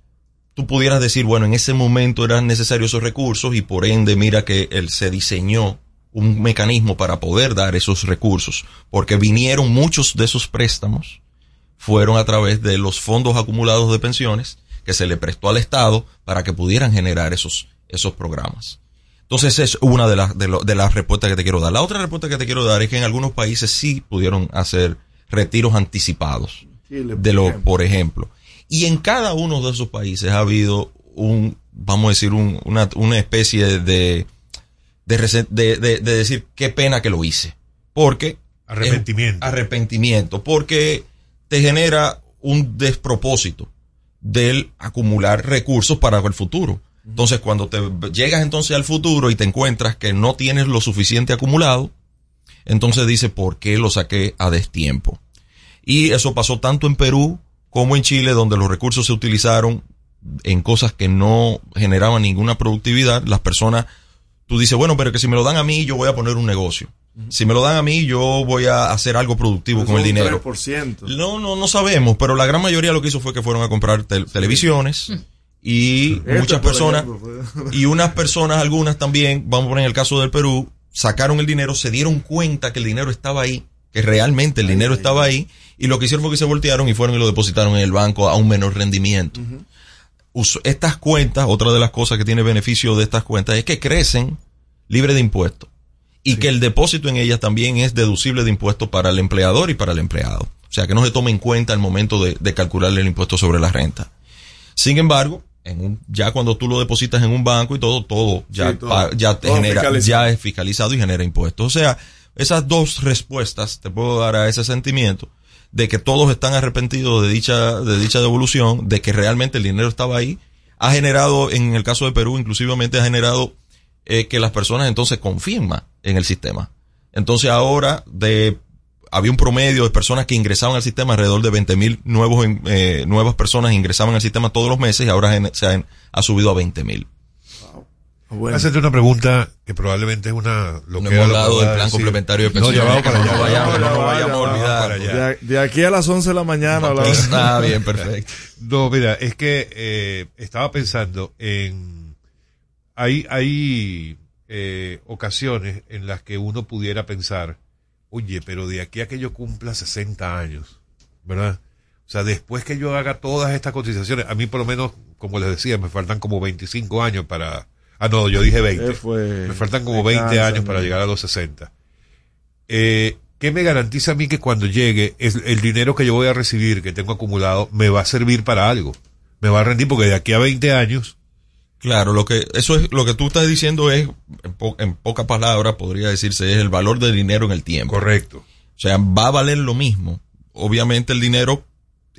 tú pudieras decir, bueno, en ese momento eran necesarios esos recursos y por ende, mira que él se diseñó un mecanismo para poder dar esos recursos, porque vinieron muchos de esos préstamos, fueron a través de los fondos acumulados de pensiones que se le prestó al Estado para que pudieran generar esos, esos programas. Entonces es una de las, de, de las respuestas que te quiero dar. La otra respuesta que te quiero dar es que en algunos países sí pudieron hacer retiros anticipados Chile, por de lo, ejemplo. por ejemplo. Y en cada uno de esos países ha habido un, vamos a decir, un- una, una especie de, de, resen- de, de- de decir qué pena que lo hice. Porque. Arrepentimiento. es- arrepentimiento. Porque te genera un despropósito del acumular recursos para el futuro. Entonces, cuando te llegas entonces al futuro y te encuentras que no tienes lo suficiente acumulado, entonces dice, ¿por qué lo saqué a destiempo? Y eso pasó tanto en Perú como en Chile, donde los recursos se utilizaron en cosas que no generaban ninguna productividad. Las personas, tú dices, bueno, pero que si me lo dan a mí, yo voy a poner un negocio. Si me lo dan a mí, yo voy a hacer algo productivo con el dinero. 3%. No, no, no sabemos, pero la gran mayoría lo que hizo fue que fueron a comprar tel- televisiones y Este, muchas personas ejemplo, y unas personas, algunas también, vamos a poner el caso del Perú, sacaron el dinero, se dieron cuenta que el dinero estaba ahí, que realmente el dinero estaba ahí y lo que hicieron fue que se voltearon y fueron y lo depositaron en el banco a un menor rendimiento. Estas cuentas, otra de las cosas que tiene beneficio de estas cuentas es que crecen libre de impuestos y que el depósito en ellas también es deducible de impuestos para el empleador y para el empleado. O sea, que no se tome en cuenta el momento de, de calcular el impuesto sobre la renta. Sin embargo, en un, ya cuando tú lo depositas en un banco y todo, todo ya, Sí, todo. ya te Todo genera, fiscalizado. ya es fiscalizado y genera impuestos. O sea, esas dos respuestas te puedo dar a ese sentimiento de que todos están arrepentidos de dicha, de dicha devolución, de que realmente el dinero estaba ahí, ha generado, en el caso de Perú, inclusivamente ha generado eh, que las personas entonces confíen más en el sistema. Entonces ahora de había un promedio de personas que ingresaban al sistema, alrededor de 20 mil nuevos, eh, nuevas personas ingresaban al sistema todos los meses y ahora en- se han- ha subido a 20 mil. A hacerte una pregunta que probablemente es una... Lo No que hemos hablado del plan decir. complementario de No, ya pensiones. vamos para allá. No vayamos, no nos Ya va, vayamos a olvidar. De, de aquí a las 11 de la mañana hablamos. Está bien, perfecto. No, mira, es que eh, estaba pensando en... Hay, hay eh, ocasiones en las que uno pudiera pensar, oye, pero de aquí a que yo cumpla 60 años, ¿verdad? O sea, después que yo haga todas estas cotizaciones, a mí por lo menos, como les decía, me faltan como 25 años para... Ah, no, yo dije 20. Eh, fue- me faltan como me 20 cansa, años para llegar a los 60. Eh, ¿Qué me garantiza a mí que cuando llegue es el dinero que yo voy a recibir, que tengo acumulado, me va a servir para algo? Me va a rendir porque de aquí a 20 años... Claro, lo que eso es lo que tú estás diciendo es en, po- en pocas palabras podría decirse es el valor del dinero en el tiempo. Correcto. O sea, va a valer lo mismo. Obviamente el dinero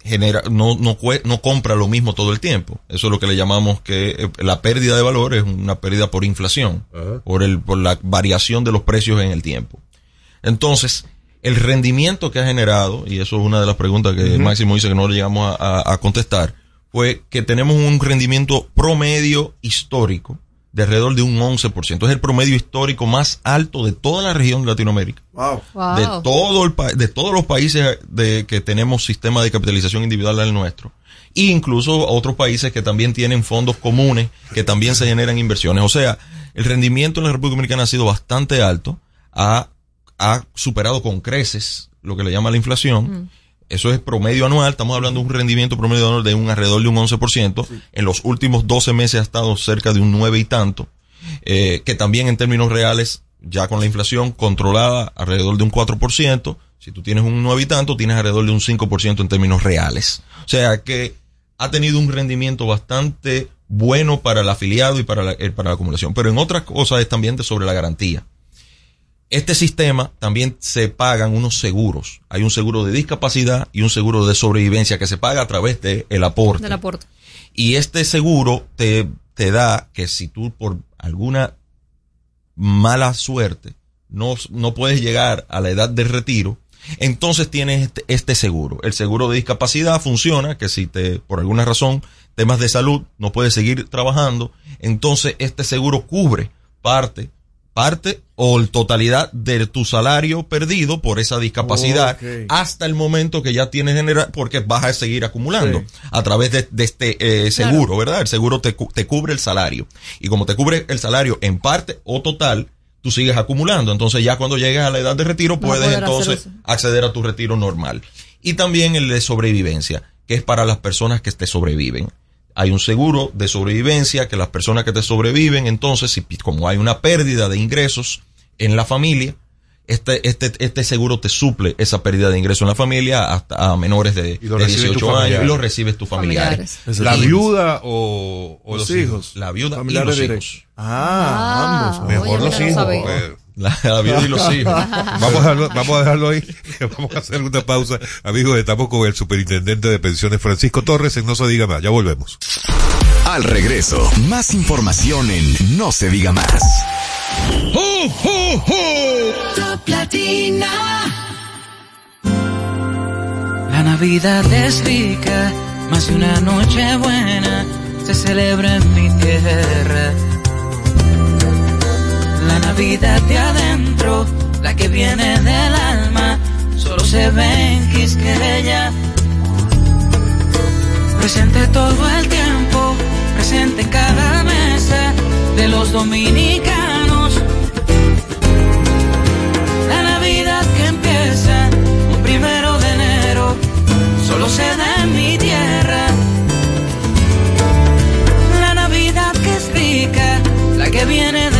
genera no no no compra lo mismo todo el tiempo. Eso es lo que le llamamos que eh, la pérdida de valor es una pérdida por inflación, Ajá. por el por la variación de los precios en el tiempo. Entonces, el rendimiento que ha generado, y eso es una de las preguntas que. Máximo dice que no le llegamos a, a- a contestar, fue que tenemos un rendimiento promedio histórico de alrededor de un 11%. Es el promedio histórico más alto de toda la región de Latinoamérica. Wow. Wow. De, todo el de todos los países de que tenemos sistema de capitalización individual al nuestro. E incluso otros países que también tienen fondos comunes, que también se generan inversiones. O sea, el rendimiento en la República Dominicana ha sido bastante alto. Ha ha superado con creces lo que le llama la inflación. Eso es promedio anual, estamos hablando de un rendimiento promedio anual de un alrededor de un 11%. En los últimos 12 meses ha estado cerca de un 9 y tanto, eh, que también en términos reales, ya con la inflación controlada alrededor de un 4%, si tú tienes un 9 y tanto, tienes alrededor de un 5% en términos reales. O sea que ha tenido un rendimiento bastante bueno para el afiliado y para la, eh, para la acumulación. Pero en otras cosas es también de sobre la garantía. Este sistema también se pagan unos seguros. Hay un seguro de discapacidad y un seguro de sobrevivencia que se paga a través del el aporte. Del aporte. Y este seguro te, te da que si tú por alguna mala suerte no, no puedes llegar a la edad del retiro, entonces tienes este, este seguro. El seguro de discapacidad funciona que si te, por alguna razón, temas de salud, no puedes seguir trabajando, entonces este seguro cubre parte, parte o totalidad de tu salario perdido por esa discapacidad hasta el momento que ya tienes general, porque vas a seguir acumulando a través de, de este eh, seguro, ¿verdad? El seguro te, cu- te cubre el salario. Y como te cubre el salario en parte o total, tú sigues acumulando. Entonces ya cuando llegues a la edad de retiro, puedes entonces acceder a tu retiro normal. Y también el de sobrevivencia, que es para las personas que te sobreviven. Hay un seguro de sobrevivencia que las personas que te sobreviven, entonces, si como hay una pérdida de ingresos en la familia, este, este, este seguro te suple esa pérdida de ingresos en la familia hasta a menores de, de reciben tus 18 años y lo recibes tus familiares. ¿La viuda o, o Los los, hijos. hijos? La viuda y los hijos. Ah, ambos. Mejor oye, los no hijos. La, la viuda y los hijos. Vamos a, dejarlo, vamos a dejarlo ahí. Vamos a hacer una pausa. Amigos, estamos con el superintendente de pensiones Francisco Torres en No se diga más. Ya volvemos. Al regreso, más información en No se diga más. Top Latina. La Navidad es rica, más de una noche buena se celebra en mi tierra. La Navidad de adentro, la que viene del alma, solo se ve en Quisqueya. Presente todo el tiempo, presente en cada mesa de los dominicanos. La Navidad que empieza un primero de enero solo se da en mi tierra. La Navidad que es rica, la que viene del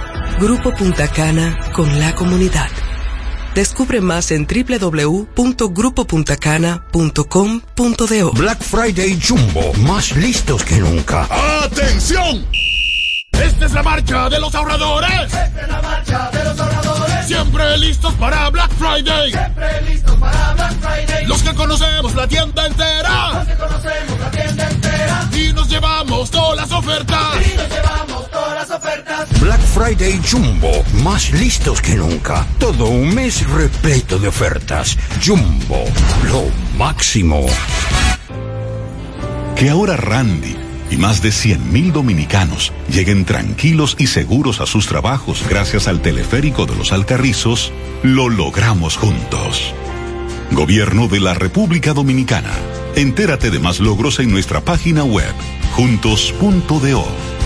Grupo Punta Cana con la comunidad. Descubre más en www.grupopuntacana.com.do. Black Friday Jumbo, más listos que nunca. ¡Atención! Esta es la marcha de los ahorradores. Esta es la marcha de los ahorradores. Siempre listos para Black Friday. Siempre listos para Black Friday. Los que conocemos la tienda entera. Los que conocemos la tienda entera. Y nos llevamos todas las ofertas. Y nos llevamos todas las ofertas. Black Friday Jumbo, más listos que nunca. Todo un mes repleto de ofertas. Jumbo, lo máximo. Que ahora Randy y más de 100.000 dominicanos lleguen tranquilos y seguros a sus trabajos gracias al teleférico de los Alcarrizos, lo logramos juntos. Gobierno de la República Dominicana. Entérate de más logros en nuestra página web, juntos.do.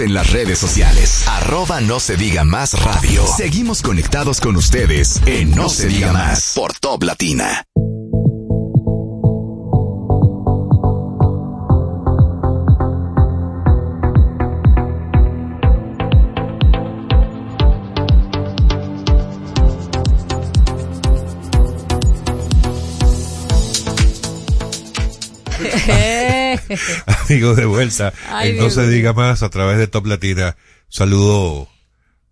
En las redes sociales. Arroba no se diga más radio. Seguimos conectados con ustedes en No, se diga más por Top Latina. Amigos de vuelta, Ay, No se diga más a través de Top Latina. Saludo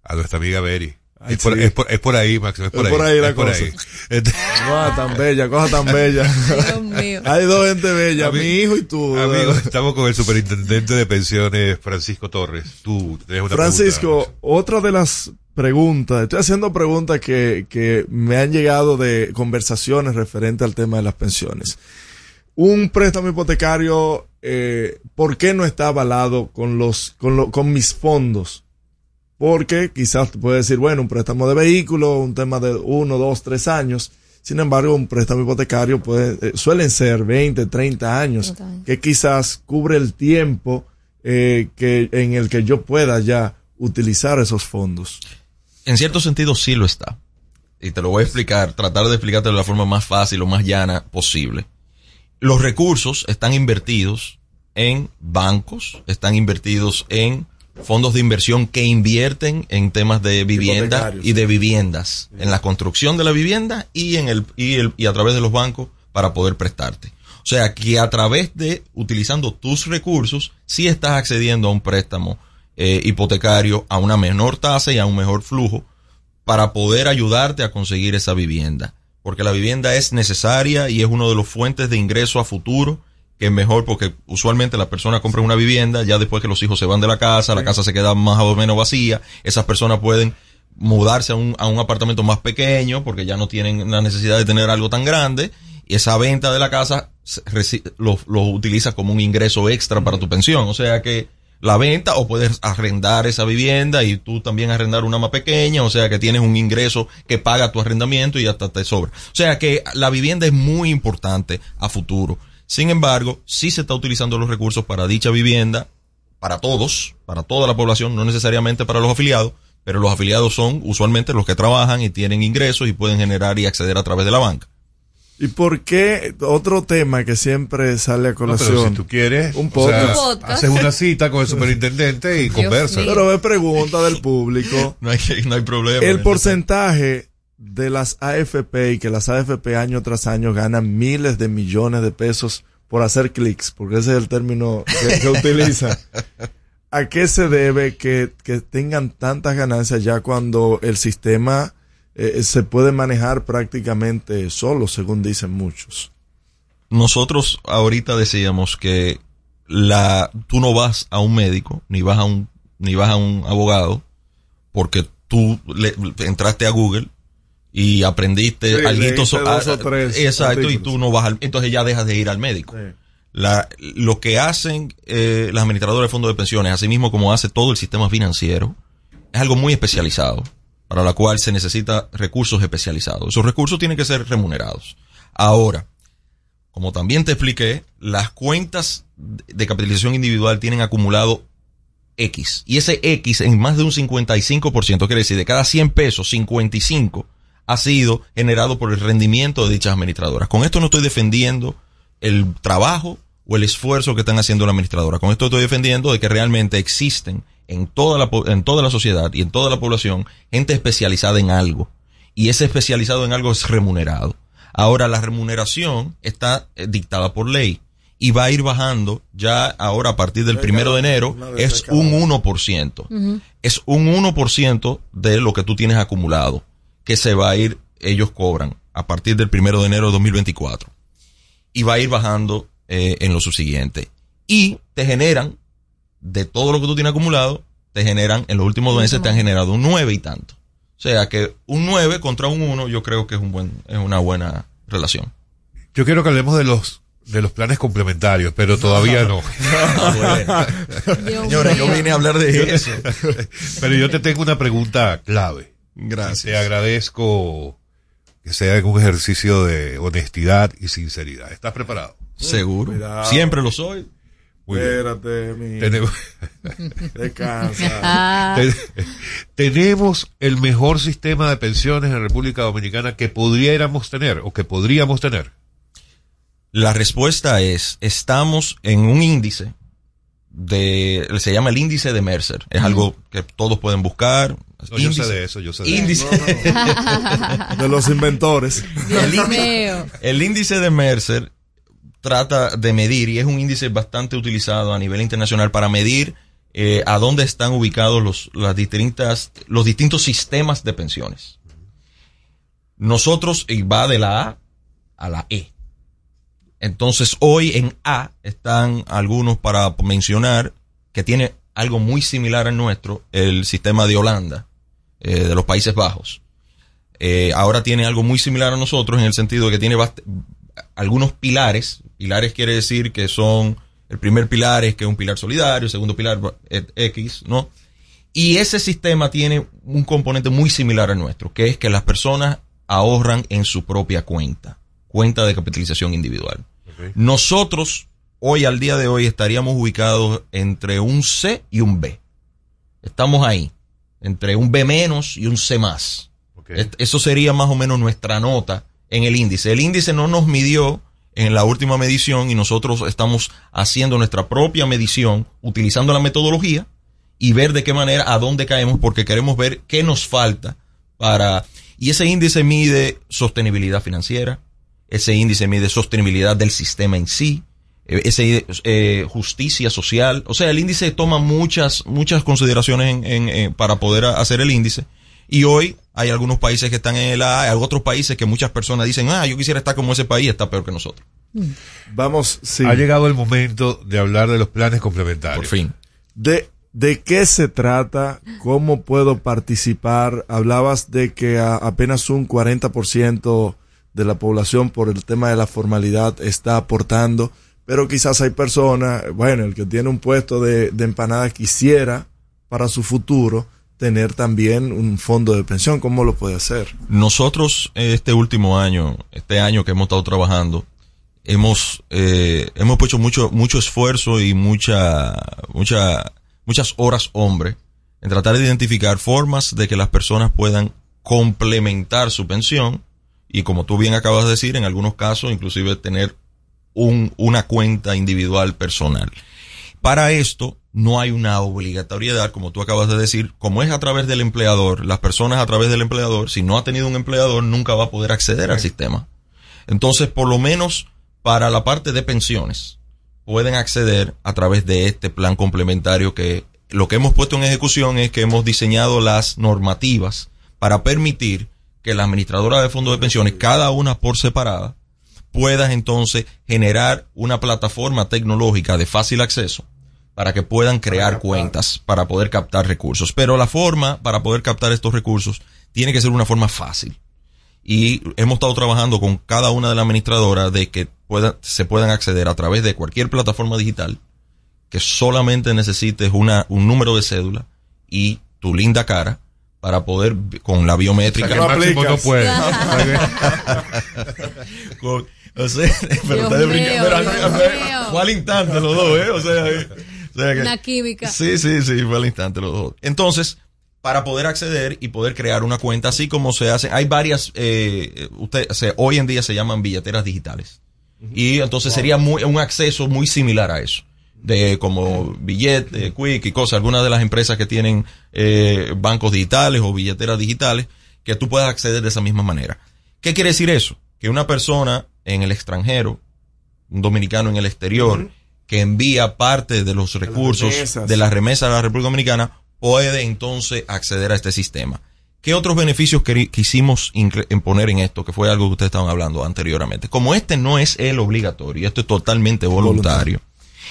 a nuestra amiga Beri. Es por, es, por, es por ahí, Máximo, es por Es ahí. por ahí la es por cosa. ahí. Este- Cosa tan bella, cosa tan bella. Dios mío. Hay dos gente bella, Ami- mi hijo y tú. Amigos, estamos con el superintendente de pensiones, Francisco Torres. Tú tienes una Francisco, otra de las preguntas, estoy haciendo preguntas que, que me han llegado de conversaciones referente al tema de las pensiones. Un préstamo hipotecario, eh, ¿por qué no está avalado con los, con, lo- con mis fondos? Porque quizás te puede decir, bueno, un préstamo de vehículo, un tema de uno, dos, tres años. Sin embargo, un préstamo hipotecario puede, eh, suelen ser 20, 30 años, 30 años. que quizás cubre el tiempo eh, que, en el que yo pueda ya utilizar esos fondos. En cierto sentido sí lo está. Y te lo voy a explicar, tratar de explicarte de la forma más fácil o más llana posible. Los recursos están invertidos en bancos, están invertidos en fondos de inversión que invierten en temas de vivienda y de viviendas, en la construcción de la vivienda y en el y, el, y a través de los bancos para poder prestarte. O sea que a través de utilizando tus recursos, sí estás accediendo a un préstamo eh, hipotecario a una menor tasa y a un mejor flujo para poder ayudarte a conseguir esa vivienda. Porque la vivienda es necesaria y es uno de los fuentes de ingreso a futuro que es mejor porque usualmente la persona compra una vivienda ya después que los hijos se van de la casa, la casa se queda más o menos vacía, esas personas pueden mudarse a un, a un apartamento más pequeño porque ya no tienen la necesidad de tener algo tan grande y esa venta de la casa se- reci- lo, lo utilizas como un ingreso extra para tu pensión. O sea que la venta o puedes arrendar esa vivienda y tú también arrendar una más pequeña, o sea que tienes un ingreso que paga tu arrendamiento y hasta te sobra. O sea que la vivienda es muy importante a futuro. Sin embargo, sí se está utilizando los recursos para dicha vivienda, para todos, para toda la población, no necesariamente para los afiliados, pero los afiliados son usualmente los que trabajan y tienen ingresos y pueden generar y acceder a través de la banca. ¿Y por qué otro tema que siempre sale a No, colación? pero si tú quieres, un o sea, podcast. podcast. haces una cita con el superintendente y conversas. Pero es pregunta del público. No hay, no hay problema. El porcentaje de las AFP y que las AFP año tras año ganan miles de millones de pesos por hacer clics, porque ese es el término que, que utiliza. ¿A qué se debe que, que tengan tantas ganancias ya cuando el sistema eh, se puede manejar prácticamente solo, según dicen muchos? nosotros ahorita decíamos que la tú no vas a un médico ni vas a un ni vas a un abogado porque tú le- entraste a Google y aprendiste Sí, leíste so- exacto y tú no vas al entonces ya dejas de ir al médico. La, lo que hacen eh, las administradoras de fondos de pensiones, así mismo como hace todo el sistema financiero, es algo muy especializado, para la cual se necesita recursos especializados. Esos recursos tienen que ser remunerados. Ahora, como también te expliqué, las cuentas de capitalización individual tienen acumulado X. Y ese X en más de un 55%, quiere decir, de cada 100 pesos, 55 ha sido generado por el rendimiento de dichas administradoras. Con esto no estoy defendiendo el trabajo o el esfuerzo que están haciendo la administradora. Con esto estoy defendiendo de que realmente existen en toda la, en toda la sociedad y en toda la población gente especializada en algo. Y ese especializado en algo es remunerado. Ahora la remuneración está eh, dictada por ley y va a ir bajando ya ahora a partir del primero de enero es un 1%. Es un 1% de lo que tú tienes acumulado que se va a ir, ellos cobran a partir del primero de enero de 2024 y va a ir bajando eh, en lo subsiguiente. Y te generan, de todo lo que tú tienes acumulado, te generan, en los últimos meses te han generado un 9 y tanto. O sea que un 9 contra un 1 yo creo que es, un buen, es una buena relación. Yo quiero que hablemos de los de los planes complementarios, pero todavía no. Dios Señores, yo vine a hablar de eso. pero yo te tengo una pregunta clave. Gracias. Te agradezco que sea un ejercicio de honestidad y sinceridad. ¿Estás preparado? Seguro. Cuidado. Siempre lo soy. Muy bien. Espérate, mi. Tenemos, Descansa. Ah, Ten- tenemos el mejor sistema de pensiones en República Dominicana que pudiéramos tener o que podríamos tener. La respuesta es, estamos en un índice de, se llama el índice de Mercer. Es algo que todos pueden buscar. No, yo Índice- sé de eso, yo sé de índice, De los inventores. Mío. El índice de Mercer trata de medir, y es un índice bastante utilizado a nivel internacional para medir eh, a dónde están ubicados los, las distintas, los distintos sistemas de pensiones. Nosotros, va de la A a la E. Entonces, hoy en A están algunos para mencionar que tiene algo muy similar al nuestro, el sistema de Holanda, eh, de los Países Bajos. Eh, ahora tiene algo muy similar a nosotros en el sentido de que tiene algunos pilares. Pilares quiere decir que son, el primer pilar es que es un pilar solidario, el segundo pilar es X, ¿no? Y ese sistema tiene un componente muy similar al nuestro, que es que las personas ahorran en su propia cuenta, cuenta de capitalización individual. Nosotros, hoy al día de hoy, estaríamos ubicados entre un C y un B. Estamos ahí, entre un B menos y un C más. Eso sería más o menos nuestra nota en el índice. El índice no nos midió en la última medición y nosotros estamos haciendo nuestra propia medición utilizando la metodología y ver de qué manera, a dónde caemos, porque queremos ver qué nos falta para... Y ese índice mide sostenibilidad financiera, ese índice mide sostenibilidad del sistema en sí, eh, ese eh, justicia social, o sea, el índice toma muchas muchas consideraciones en, para poder hacer el índice y hoy hay algunos países que están en el A, hay otros países que muchas personas dicen, ah, yo quisiera estar como ese país, está peor que nosotros. Vamos, sí. Ha llegado el momento de hablar de los planes complementarios. Por fin. De, ¿De qué se trata? ¿Cómo puedo participar? Hablabas de que apenas un 40% de la población por el tema de la formalidad está aportando, pero quizás hay personas, bueno, el que tiene un puesto de, de empanada quisiera para su futuro tener también un fondo de pensión, ¿cómo lo puede hacer? Nosotros este último año, este año que hemos estado trabajando, hemos eh, hemos puesto mucho mucho esfuerzo y mucha mucha muchas horas hombre en tratar de identificar formas de que las personas puedan complementar su pensión y como tú bien acabas de decir, en algunos casos inclusive tener un, una cuenta individual personal. Para esto no hay una obligatoriedad, como tú acabas de decir, como es a través del empleador, las personas a través del empleador, si no ha tenido un empleador, nunca va a poder acceder al sistema. Entonces, por lo menos para la parte de pensiones, pueden acceder a través de este plan complementario que lo que hemos puesto en ejecución es que hemos diseñado las normativas para permitir que la administradora de fondos de pensiones, cada una por separada, pueda entonces generar una plataforma tecnológica de fácil acceso para que puedan crear cuentas, para poder captar recursos. Pero la forma para poder captar estos recursos tiene que ser una forma fácil. Y hemos estado trabajando con cada una de las administradoras de que pueda, se puedan acceder a través de cualquier plataforma digital, que solamente necesites una, un número de cédula y tu linda cara para poder con la biométrica. no, no puede. con, o sea, pero está de al instante los dos, ¿eh? O sea, una química. Sí, sí, sí, fue al instante los dos. Entonces, para poder acceder y poder crear una cuenta, así como se hace, hay varias, eh, usted, hoy en día se llaman billeteras digitales. Y entonces sería muy, un acceso muy similar a eso. De como billete, quick y cosas, algunas de las empresas que tienen eh, bancos digitales o billeteras digitales, que tú puedas acceder de esa misma manera. ¿Qué quiere decir eso? Que una persona en el extranjero, un dominicano en el exterior, que envía parte de los recursos de la remesa de la República Dominicana puede entonces acceder a este sistema. ¿Qué otros beneficios quisimos imponer en esto? Que fue algo que ustedes estaban hablando anteriormente. Como este no es el obligatorio, esto es totalmente voluntario.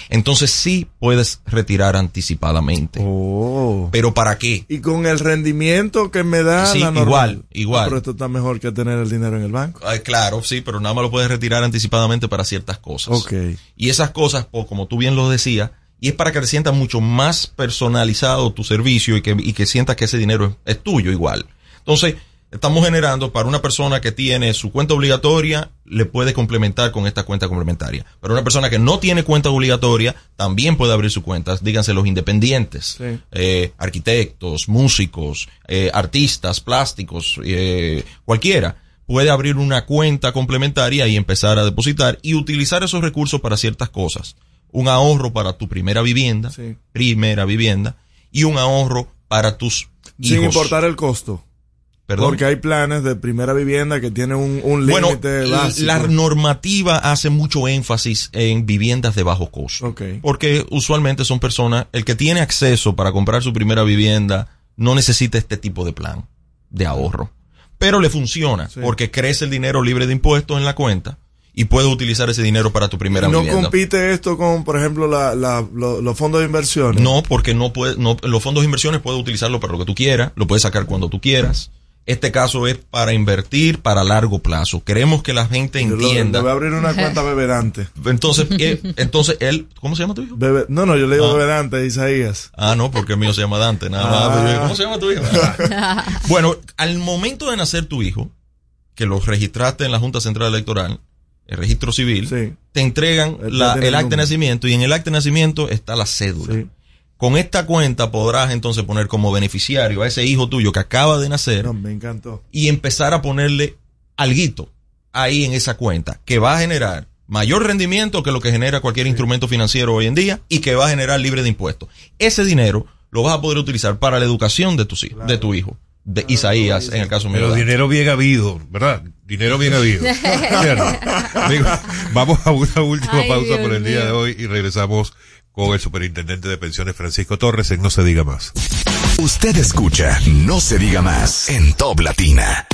Entonces sí puedes retirar anticipadamente. Oh. ¿Pero para qué? Y con el rendimiento que me da sí, la igual, igual. pero esto está mejor que tener el dinero en el banco. claro, sí, pero nada más lo puedes retirar anticipadamente para ciertas cosas. Ok. Y esas cosas, como tú bien lo decías, y es para que te sientas mucho más personalizado tu servicio y que, y que sientas que ese dinero es, es tuyo igual. Entonces, estamos generando para una persona que tiene su cuenta obligatoria, le puede complementar con esta cuenta complementaria. Pero una persona que no tiene cuenta obligatoria, también puede abrir su cuenta. Díganse los independientes, eh, arquitectos, músicos, eh, artistas, plásticos, eh, cualquiera. Puede abrir una cuenta complementaria y empezar a depositar y utilizar esos recursos para ciertas cosas. Un ahorro para tu primera vivienda, primera vivienda, y un ahorro para tus hijos. Sin importar el costo Perdón. Porque hay planes de primera vivienda que tienen un, un límite bueno, básico. La normativa hace mucho énfasis en viviendas de bajo costo. Okay. Porque usualmente son personas, el que tiene acceso para comprar su primera vivienda no necesita este tipo de plan de ahorro. Pero le funciona Sí. porque crece el dinero libre de impuestos en la cuenta y puedes utilizar ese dinero para tu primera ¿No vivienda. compite esto con, por ejemplo, la, la- lo- los fondos de inversión? No, porque no puede, no, los fondos de inversiones puedes utilizarlo para lo que tú quieras, lo puedes sacar cuando tú quieras. Este caso es para invertir para largo plazo. Queremos que la gente entienda. le voy a abrir una cuenta Beberante. Entonces, eh, entonces él, ¿cómo se llama tu hijo? Bebe- no, no, yo le digo Ah. Beberante, Isaías. Ah, no, porque el mío se llama Dante, nada más. Ah. ¿Cómo se llama tu hijo? bueno, al momento de nacer tu hijo, que lo registraste en la Junta Central Electoral, el registro civil, te entregan Él la- el el acta de nacimiento y en el acta de nacimiento está la cédula. Con esta cuenta podrás entonces poner como beneficiario a ese hijo tuyo que acaba de nacer No, me encantó. y empezar a ponerle alguito ahí en esa cuenta que va a generar mayor rendimiento que lo que genera cualquier instrumento financiero hoy en día y que va a generar libre de impuestos. Ese dinero lo vas a poder utilizar para la educación de, tus hijos, de tu hijo, de Isaías, en el caso mío. Pero dinero bien habido, ¿verdad? Dinero bien habido. Vamos a una última Ay, pausa Dios por el día de hoy y regresamos con el superintendente de pensiones Francisco Torres en No se diga más. Usted escucha No se diga más en Top Latina.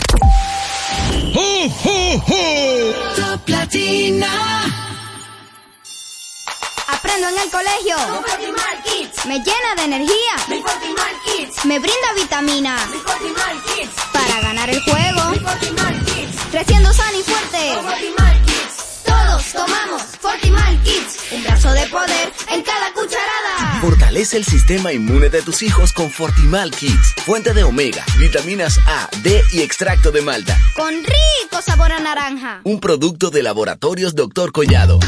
Top Latina. Aprendo en el colegio. Me llena de energía. Me brinda vitamina. Para ganar el juego. Creciendo sano y fuerte. Cucharada. Fortalece el sistema inmune de tus hijos con Fortimal Kids, fuente de omega, vitaminas A, D y extracto de malta. Con rico sabor a naranja. Un producto de laboratorios Dr. Collado.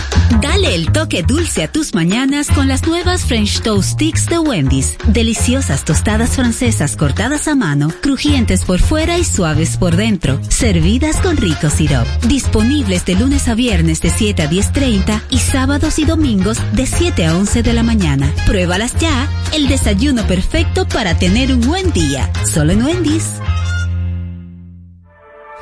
Dale el toque dulce a tus mañanas con las nuevas French Toast Sticks de Wendy's. Deliciosas tostadas francesas cortadas a mano, crujientes por fuera y suaves por dentro. Servidas con rico sirop. Disponibles de lunes a viernes de 7 a 10.30 y sábados y domingos de 7 a 11 de la mañana. Pruébalas ya. El desayuno perfecto para tener un buen día. Solo en Wendy's.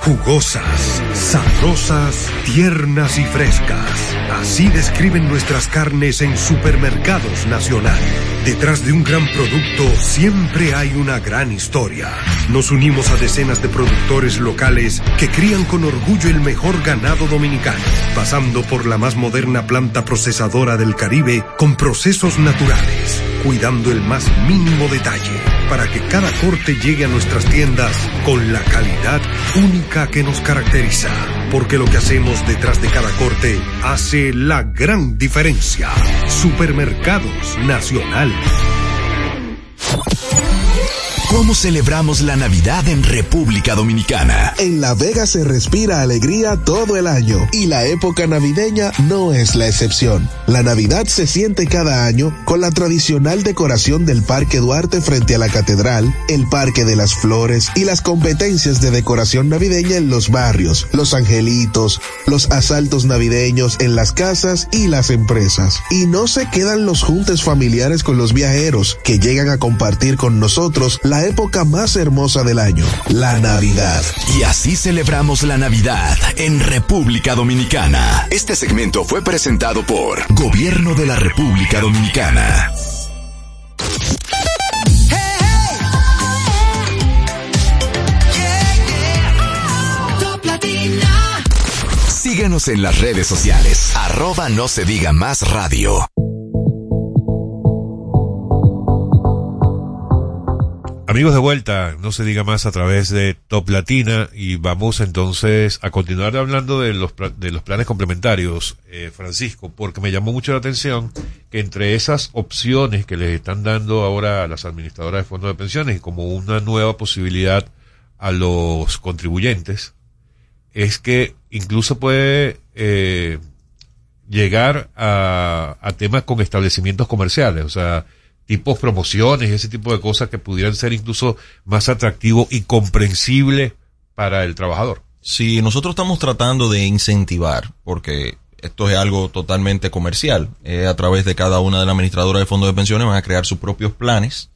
Jugosas, sabrosas, tiernas y frescas. Así describen nuestras carnes en Supermercados Nacional. Detrás de un gran producto siempre hay una gran historia. Nos unimos a decenas de productores locales que crían con orgullo el mejor ganado dominicano, pasando por la más moderna planta procesadora del Caribe con procesos naturales, cuidando el más mínimo detalle para que cada corte llegue a nuestras tiendas con la calidad única que nos caracteriza. Porque lo que hacemos detrás de cada corte hace la gran diferencia. Supermercados Nacional. ¿Cómo celebramos la Navidad en República Dominicana? En La Vega se respira alegría todo el año y la época navideña no es la excepción. La Navidad se siente cada año con la tradicional decoración del Parque Duarte frente a la Catedral, el Parque de las Flores y las competencias de decoración navideña en los barrios, los angelitos, los asaltos navideños en las casas y las empresas. Y no se quedan los juntes familiares con los viajeros que llegan a compartir con nosotros la época más hermosa del año, la Navidad. Y así celebramos la Navidad en República Dominicana. Este segmento fue presentado por Gobierno de la República Dominicana. Síguenos en las redes sociales. Arroba no se diga más radio. Amigos de vuelta, no se diga más a través de Top Latina y vamos entonces a continuar hablando de los, de los planes complementarios, eh, Francisco, porque me llamó mucho la atención que entre esas opciones que les están dando ahora a las administradoras de fondos de pensiones como una nueva posibilidad a los contribuyentes, es que incluso puede eh, llegar a, a temas con establecimientos comerciales, o sea, tipos promociones, ese tipo de cosas que pudieran ser incluso más atractivo y comprensible para el trabajador. Si nosotros estamos tratando de incentivar, porque esto es algo totalmente comercial, eh, a través de cada una de las administradoras de fondos de pensiones van a crear sus propios planes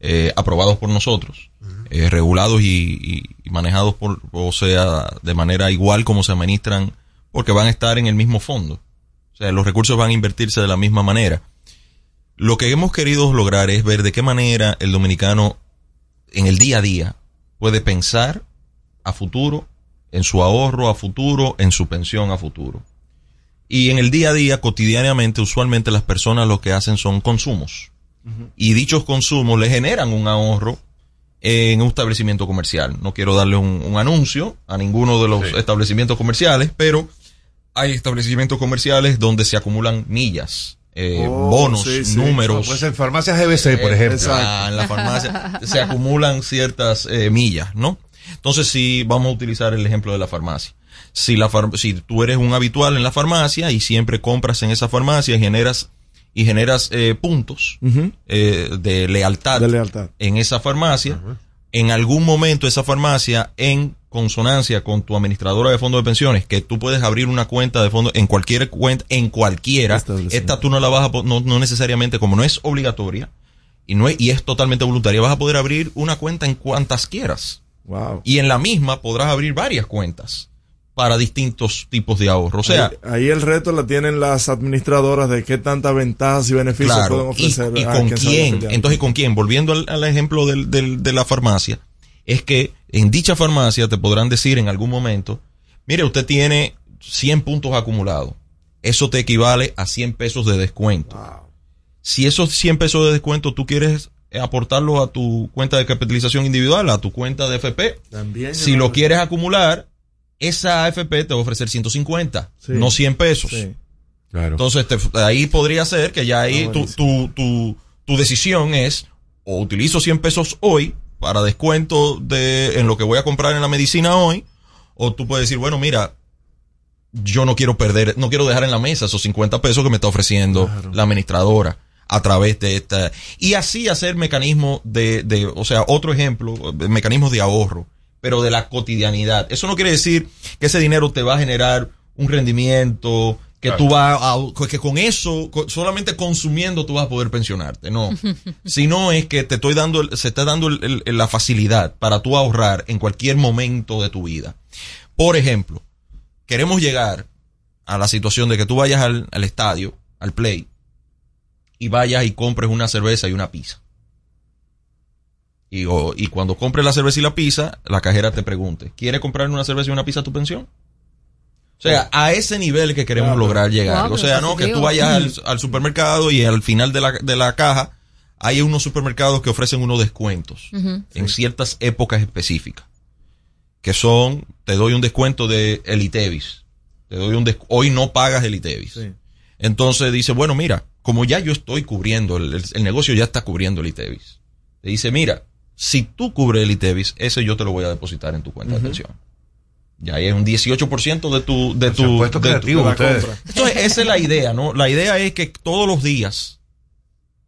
eh, aprobados por nosotros. eh, regulados y, y, manejados por, o sea, de manera igual como se administran, porque van a estar en el mismo fondo. O sea, los recursos van a invertirse de la misma manera. Lo que hemos querido lograr es ver de qué manera el dominicano en el día a día puede pensar a futuro, en su ahorro a futuro, en su pensión a futuro. Y en el día a día, cotidianamente, usualmente las personas lo que hacen son consumos. Y dichos consumos le generan un ahorro en un establecimiento comercial. No quiero darle un, anuncio a ninguno de los establecimientos comerciales, pero hay establecimientos comerciales donde se acumulan millas. Eh, oh, bonos, números. Pues en farmacias GBC, por ejemplo. En la farmacia se acumulan ciertas eh, millas, ¿no? Entonces, si vamos a utilizar el ejemplo de la farmacia. Si, la si tú eres un habitual en la farmacia y siempre compras en esa farmacia y generas y generas eh, puntos eh, de, lealtad en esa farmacia, en algún momento esa farmacia, en consonancia con tu administradora de fondos de pensiones, que tú puedes abrir una cuenta de fondo en cualquier cuenta, en cualquiera, esta tú no la vas a, no, no necesariamente, como no es obligatoria, y no es, y es totalmente voluntaria, vas a poder abrir una cuenta en cuantas quieras. Y en la misma podrás abrir varias cuentas para distintos tipos de ahorro. O sea, ahí, el reto la tienen las administradoras de qué tantas ventajas y beneficios pueden ofrecer. Y, con quién, entonces con quién, volviendo al, ejemplo del, de la farmacia, es que en dicha farmacia te podrán decir en algún momento, mire, usted tiene 100 puntos acumulados. Eso te equivale a 100 pesos de descuento. Si esos 100 pesos de descuento tú quieres aportarlo a tu cuenta de capitalización individual, a tu cuenta de FP. También si lo quieres acumular, esa AFP te va a ofrecer 150, no 100 pesos. Claro. Entonces, ahí podría ser que ya ahí tu, tu, tu, tu, decisión es o utilizo 100 pesos hoy para descuento de en lo que voy a comprar en la medicina hoy, o tú puedes decir, bueno, mira, yo no quiero perder, no quiero dejar en la mesa esos 50 pesos que me está ofreciendo la administradora a través de esta y así hacer mecanismos de, de, o sea, otro ejemplo, mecanismos de ahorro, pero de la cotidianidad. Eso no quiere decir que ese dinero te va a generar un rendimiento, que tú vas a, que con eso, solamente consumiendo tú vas a poder pensionarte, no. Sino es que te estoy dando, se está dando la facilidad para tú ahorrar en cualquier momento de tu vida. Por ejemplo, queremos llegar a la situación de que tú vayas al, al estadio, al play, y vayas y compres una cerveza y una pizza. Y, y cuando compres la cerveza y la pizza, la cajera te pregunte, ¿quieres comprar una cerveza y una pizza a tu pensión? O sea, a ese nivel que queremos lograr llegar. o sea, no que tú vayas al, supermercado y al final de la, de la caja hay unos supermercados que ofrecen unos descuentos en ciertas épocas específicas. Que son, te doy un descuento de Elitevis. Te doy un hoy no pagas Elitevis. Entonces dice, bueno, mira, como ya yo estoy cubriendo, el, negocio ya está cubriendo el ITEVIS. Te dice, mira, si tú cubres el ITEVIS, ese yo te lo voy a depositar en tu cuenta de pensión. Ya es un 18% de tu, de tu, de creativo, Entonces, esa es la idea, ¿no? La idea es que todos los días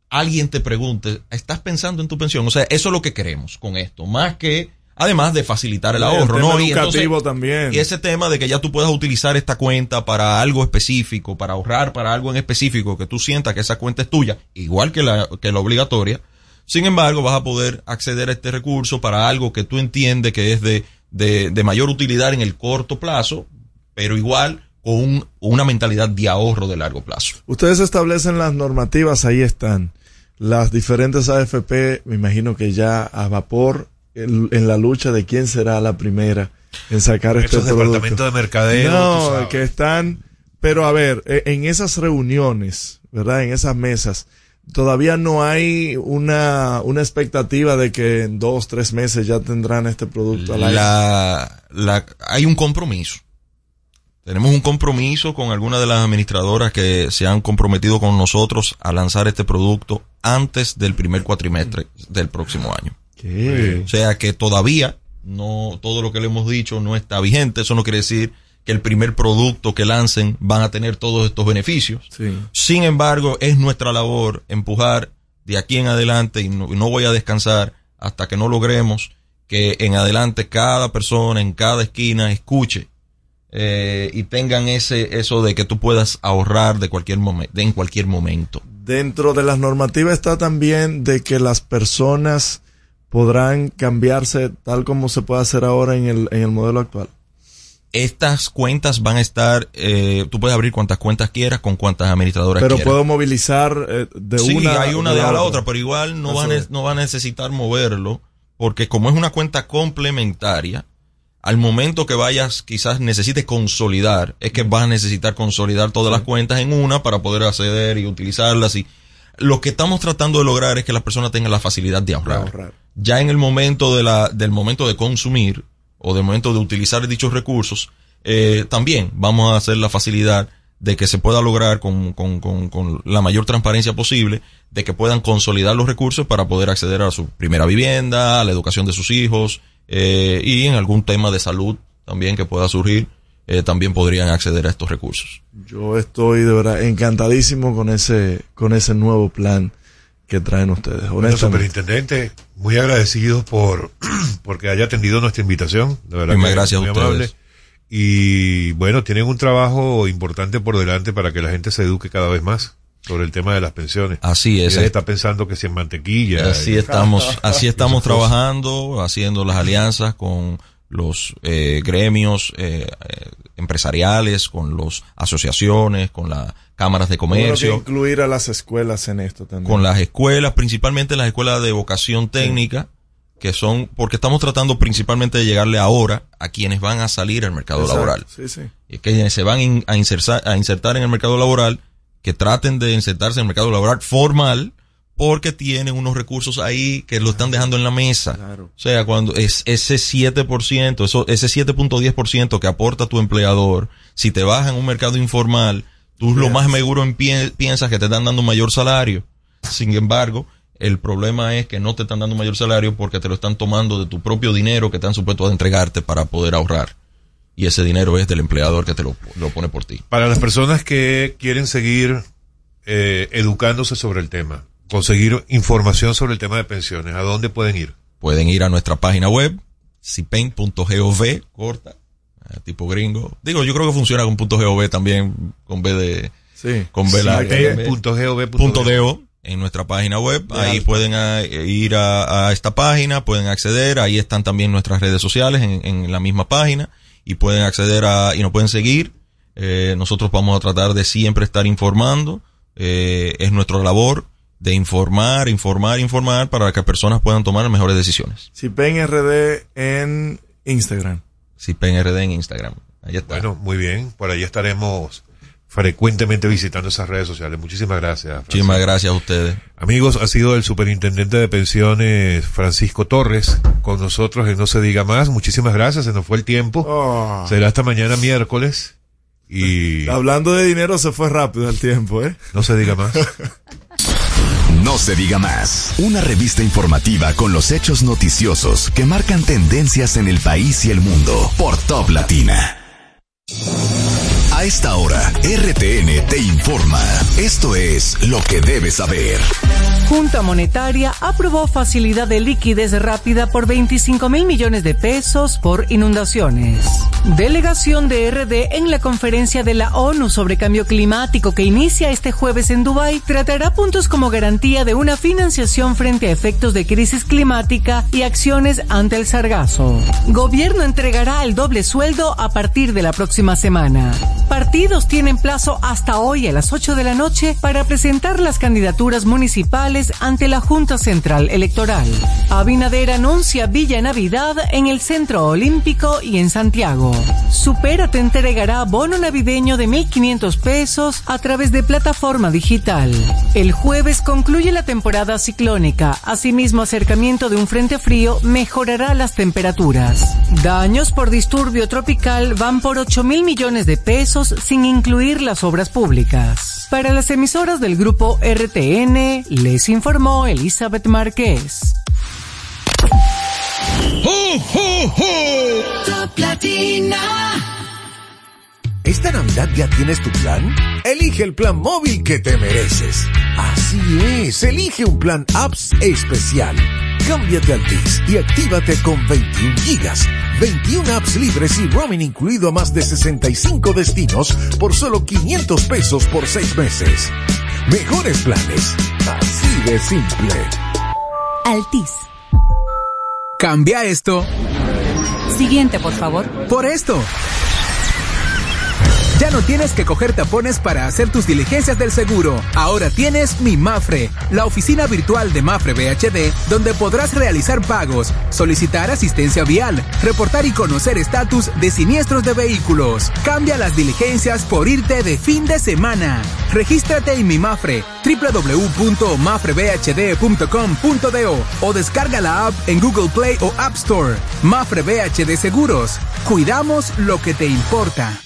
alguien te pregunte, ¿estás pensando en tu pensión? O sea, eso es lo que queremos con esto. Más que además de facilitar el ahorro, ¿no? Y, entonces, también. y ese tema de que ya tú puedas utilizar esta cuenta para algo específico, para ahorrar para algo en específico, que tú sientas que esa cuenta es tuya, igual que la, que la obligatoria, sin embargo, vas a poder acceder a este recurso para algo que tú entiendes que es de, de, de mayor utilidad en el corto plazo, pero igual con una mentalidad de ahorro de largo plazo. Ustedes establecen las normativas, ahí están. Las diferentes AFP, me imagino que ya a vapor en, la lucha de quién será la primera en sacar este departamento de mercadeo. No, que están, pero a ver, e, en esas reuniones, ¿verdad? En esas mesas, todavía no hay una, una expectativa de que en dos, tres meses ya tendrán este producto la, la, hay un compromiso. Tenemos un compromiso con algunas de las administradoras que se han comprometido con nosotros a lanzar este producto antes del primer cuatrimestre del próximo año. O sea que todavía no todo lo que le hemos dicho no está vigente. Eso no quiere decir que el primer producto que lancen van a tener todos estos beneficios. Sin embargo, es nuestra labor empujar de aquí en adelante y no, voy a descansar hasta que no logremos que en adelante cada persona en cada esquina escuche eh, y tengan ese eso de que tú puedas ahorrar de cualquier momento en cualquier momento dentro de las normativas está también de que las personas podrán cambiarse tal como se puede hacer ahora en el, en el modelo actual. Estas cuentas van a estar, eh, tú puedes abrir cuantas cuentas quieras con cuantas administradoras pero quieras. puedo movilizar eh, de sí, una hay una de a la otra, pero igual no va, a, no va a necesitar moverlo, porque como es una cuenta complementaria, al momento que vayas, quizás necesites consolidar, es que vas a necesitar consolidar todas las cuentas en una para poder acceder y utilizarlas. Y lo que estamos tratando de lograr es que las personas tengan la facilidad de ahorrar. ahorrar. Ya en el momento de la, del momento de consumir o del momento de utilizar dichos recursos, eh, también vamos a hacer la facilidad de que se pueda lograr con, con, con, con, la mayor transparencia posible, de que puedan consolidar los recursos para poder acceder a su primera vivienda, a la educación de sus hijos, eh, y en algún tema de salud también que pueda surgir, eh, también podrían acceder a estos recursos. Yo estoy de verdad encantadísimo con ese, con ese nuevo plan que traen ustedes. Bueno, superintendente, muy agradecido por porque haya atendido nuestra invitación. De verdad Muchas gracias muy a ustedes. amable. Y bueno, tienen un trabajo importante por delante para que la gente se eduque cada vez más sobre el tema de las pensiones. Así es. Y está pensando que si en mantequilla. Así y- estamos, así estamos trabajando, haciendo las alianzas con los eh, gremios eh, eh, empresariales, con las asociaciones, con las cámaras de creo que comercio, incluir a las escuelas en esto también. con las escuelas, principalmente las escuelas de vocación técnica, que son, porque estamos tratando principalmente de llegarle ahora a quienes van a salir al mercado Exacto, laboral. Sí, sí. Y que se van in- a insertar, a insertar en el mercado laboral, que traten de insertarse en el mercado laboral formal, porque tienen unos recursos ahí que lo están dejando en la mesa. O sea, cuando es ese 7%, eso, ese 7.10% que aporta tu empleador, si te vas en un mercado informal, tú lo más seguro en pie- piensas que te están dando un mayor salario. Sin embargo, el problema es que no te están dando un mayor salario porque te lo están tomando de tu propio dinero que están supuestos a entregarte para poder ahorrar. Y ese dinero es del empleador que te lo, lo pone por ti. Para las personas que quieren seguir eh, educándose sobre el tema, conseguir información sobre el tema de pensiones, ¿a dónde pueden ir? Pueden ir a nuestra página web, cipen.gov, corta, eh, tipo gringo. Digo, yo creo que funciona con punto .gov también, con B de... Sí. Con B larga. Cipen.gov. Punto .do en nuestra página web. De Ahí alta. pueden ah, ir a, a esta página, pueden acceder. Ahí están también nuestras redes sociales en, en la misma página y pueden acceder a y nos pueden seguir. Eh, nosotros vamos a tratar de siempre estar informando. Eh, es nuestra labor de informar, informar, informar para que personas puedan tomar mejores decisiones. Cipen RD en Instagram. CIPENRD en Instagram. Ahí está. Bueno, muy bien. Por ahí estaremos frecuentemente visitando esas redes sociales. Muchísimas gracias. Francisco. Muchísimas gracias a ustedes. Amigos, ha sido el superintendente de pensiones Francisco Torres con nosotros en No se diga más. Muchísimas gracias, se nos fue el tiempo. Oh. Será hasta mañana miércoles. Y Hablando de dinero se fue rápido el tiempo, ¿eh? no se diga más. No se diga más. Una revista informativa con los hechos noticiosos que marcan tendencias en el país y el mundo por Top Latina. A esta hora, RTN te informa. Esto es lo que debes saber. Junta Monetaria aprobó facilidad de liquidez rápida por 25 mil millones de pesos por inundaciones. Delegación de RD en la conferencia de la ONU sobre cambio climático que inicia este jueves en Dubái tratará puntos como garantía de una financiación frente a efectos de crisis climática y acciones ante el sargazo. Gobierno entregará el doble sueldo a partir de la próxima semana. Partidos tienen plazo hasta hoy a las 8 de la noche para presentar las candidaturas municipales ante la Junta Central Electoral. Abinader anuncia Villa Navidad en el Centro Olímpico y en Santiago. Supera te entregará bono navideño de 1.500 pesos a través de plataforma digital. El jueves concluye la temporada ciclónica. Asimismo, acercamiento de un frente frío mejorará las temperaturas. Daños por disturbio tropical van por 8 mil millones de pesos sin incluir las obras públicas. Para las emisoras del grupo RTN, les informó Elizabeth Márquez. Top Latina. ¿Esta Navidad ya tienes tu plan? Elige el plan móvil que te mereces. Así es, elige un plan apps especial. Cámbiate al TIS y actívate con 21 gigas, 21 apps libres y roaming incluido a más de 65 destinos por solo 500 pesos por 6 meses. Mejores planes, así de simple. Altis. Cambia esto. Siguiente, por favor. Por esto. Ya no tienes que coger tapones para hacer tus diligencias del seguro. Ahora tienes Mi Mafre, la oficina virtual de Mafre BHD, donde podrás realizar pagos, solicitar asistencia vial, reportar y conocer estatus de siniestros de vehículos. Cambia las diligencias por irte de fin de semana. Regístrate en Mi Mafre, o descarga la app en Google Play o App Store. Mafre BHD Seguros. Cuidamos lo que te importa.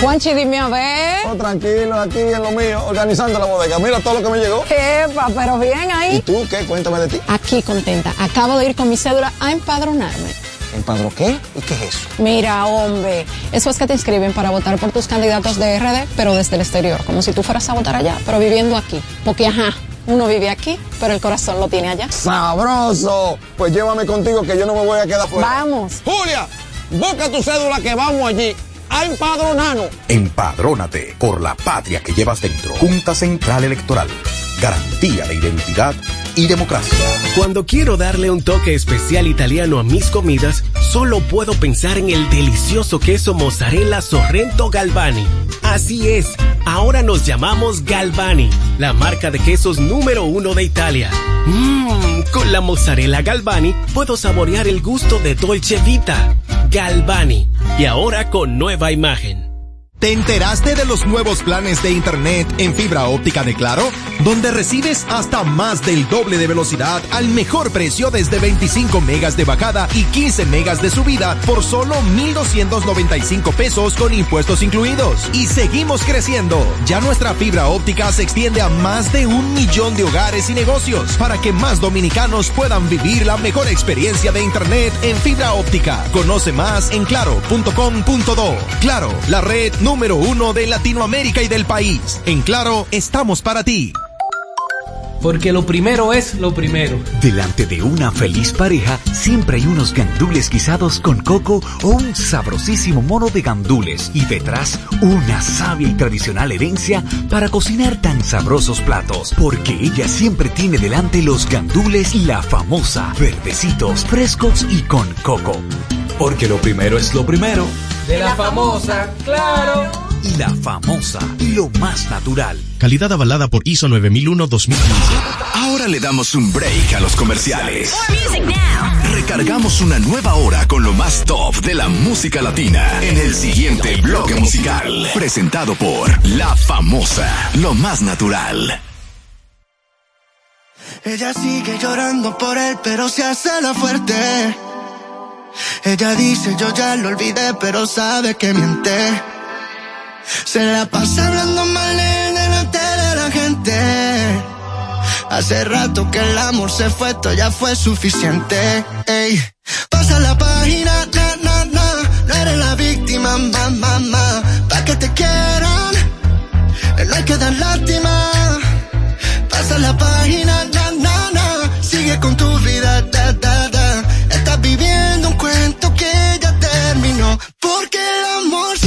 Juanchi, dime a ver. Oh, tranquilo, aquí en lo mío, organizando la bodega. Mira todo lo que me llegó. Epa, pero bien ahí. ¿Y tú qué? Cuéntame de ti. Aquí contenta. Acabo de ir con mi cédula a empadronarme. ¿Empadro qué? ¿Y qué es eso? Mira, hombre, eso es que te inscriben para votar por tus candidatos de RD, pero desde el exterior, como si tú fueras a votar allá, pero viviendo aquí. Porque, ajá, uno vive aquí, pero el corazón lo tiene allá. ¡Sabroso! Pues llévame contigo que yo no me voy a quedar fuera. Vamos. Julia, busca tu cédula que vamos allí a empadronarnos. Empadrónate por la patria que llevas dentro. Junta Central Electoral. Garantía de identidad y democracia. Cuando quiero darle un toque especial italiano a mis comidas, solo puedo pensar en el delicioso queso mozzarella Sorrento Galvani. Así es, ahora nos llamamos Galvani, la marca de quesos número uno de Italia. Mmm, con la mozzarella Galvani puedo saborear el gusto de Dolce Vita. Galvani, y ahora con nueva imagen. ¿Te enteraste de los nuevos planes de Internet en fibra óptica de Claro? Donde recibes hasta más del doble de velocidad al mejor precio desde 25 megas de bajada y 15 megas de subida por solo 1,295 pesos con impuestos incluidos. Y seguimos creciendo. Ya nuestra fibra óptica se extiende a más de un millón de hogares y negocios para que más dominicanos puedan vivir la mejor experiencia de Internet en fibra óptica. Conoce más en claro.com.do. Claro, la red número uno de Latinoamérica y del país. En Claro, estamos para ti. Porque lo primero es lo primero. Delante de una feliz pareja siempre hay unos gandules guisados con coco o un sabrosísimo mono de gandules y detrás una sabia y tradicional herencia para cocinar tan sabrosos platos. Porque ella siempre tiene delante los gandules la famosa, verdecitos, frescos y con coco. Porque lo primero es lo primero. De la famosa, claro. Y la famosa, lo más natural. Calidad avalada por ISO 9001-2015. Ahora le damos un break a los comerciales. Recargamos una nueva hora con lo más top de la música latina en el siguiente bloque musical. Presentado por La Famosa, lo más natural. Ella sigue llorando por él, pero se hace la fuerte. Ella dice yo ya lo olvidé, pero sabe que miente. Se la pasa hablando mal él delante de la gente. Hace rato que el amor se fue, esto ya fue suficiente. Ey, pasa la página, na, na, na. No eres la víctima, ma, ma, ma. Pa' que te quieran, no hay que dar lástima. Pasa la página, na, na, na. Sigue con tu vida, da, da, da. Porque el amor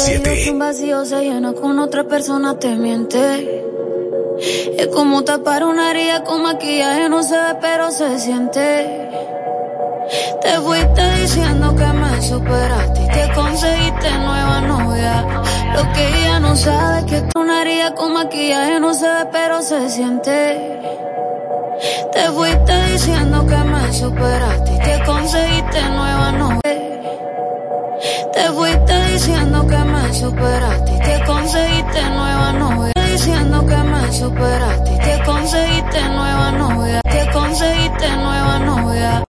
101.7. Un vacío se llena con otra persona, te miente. Es como tapar una herida con maquillaje, no se ve, pero se siente. Te fuiste diciendo que me superaste y que conseguiste nueva novia. Lo que ella no sabe es que una herida con maquillaje no se ve, pero se siente. Te fuiste diciendo que me superaste y que conseguiste nueva novia. Te fuiste diciendo que me superaste y te conseguiste nueva novia. Diciendo que me superaste y te conseguiste nueva novia. Te conseguiste nueva novia.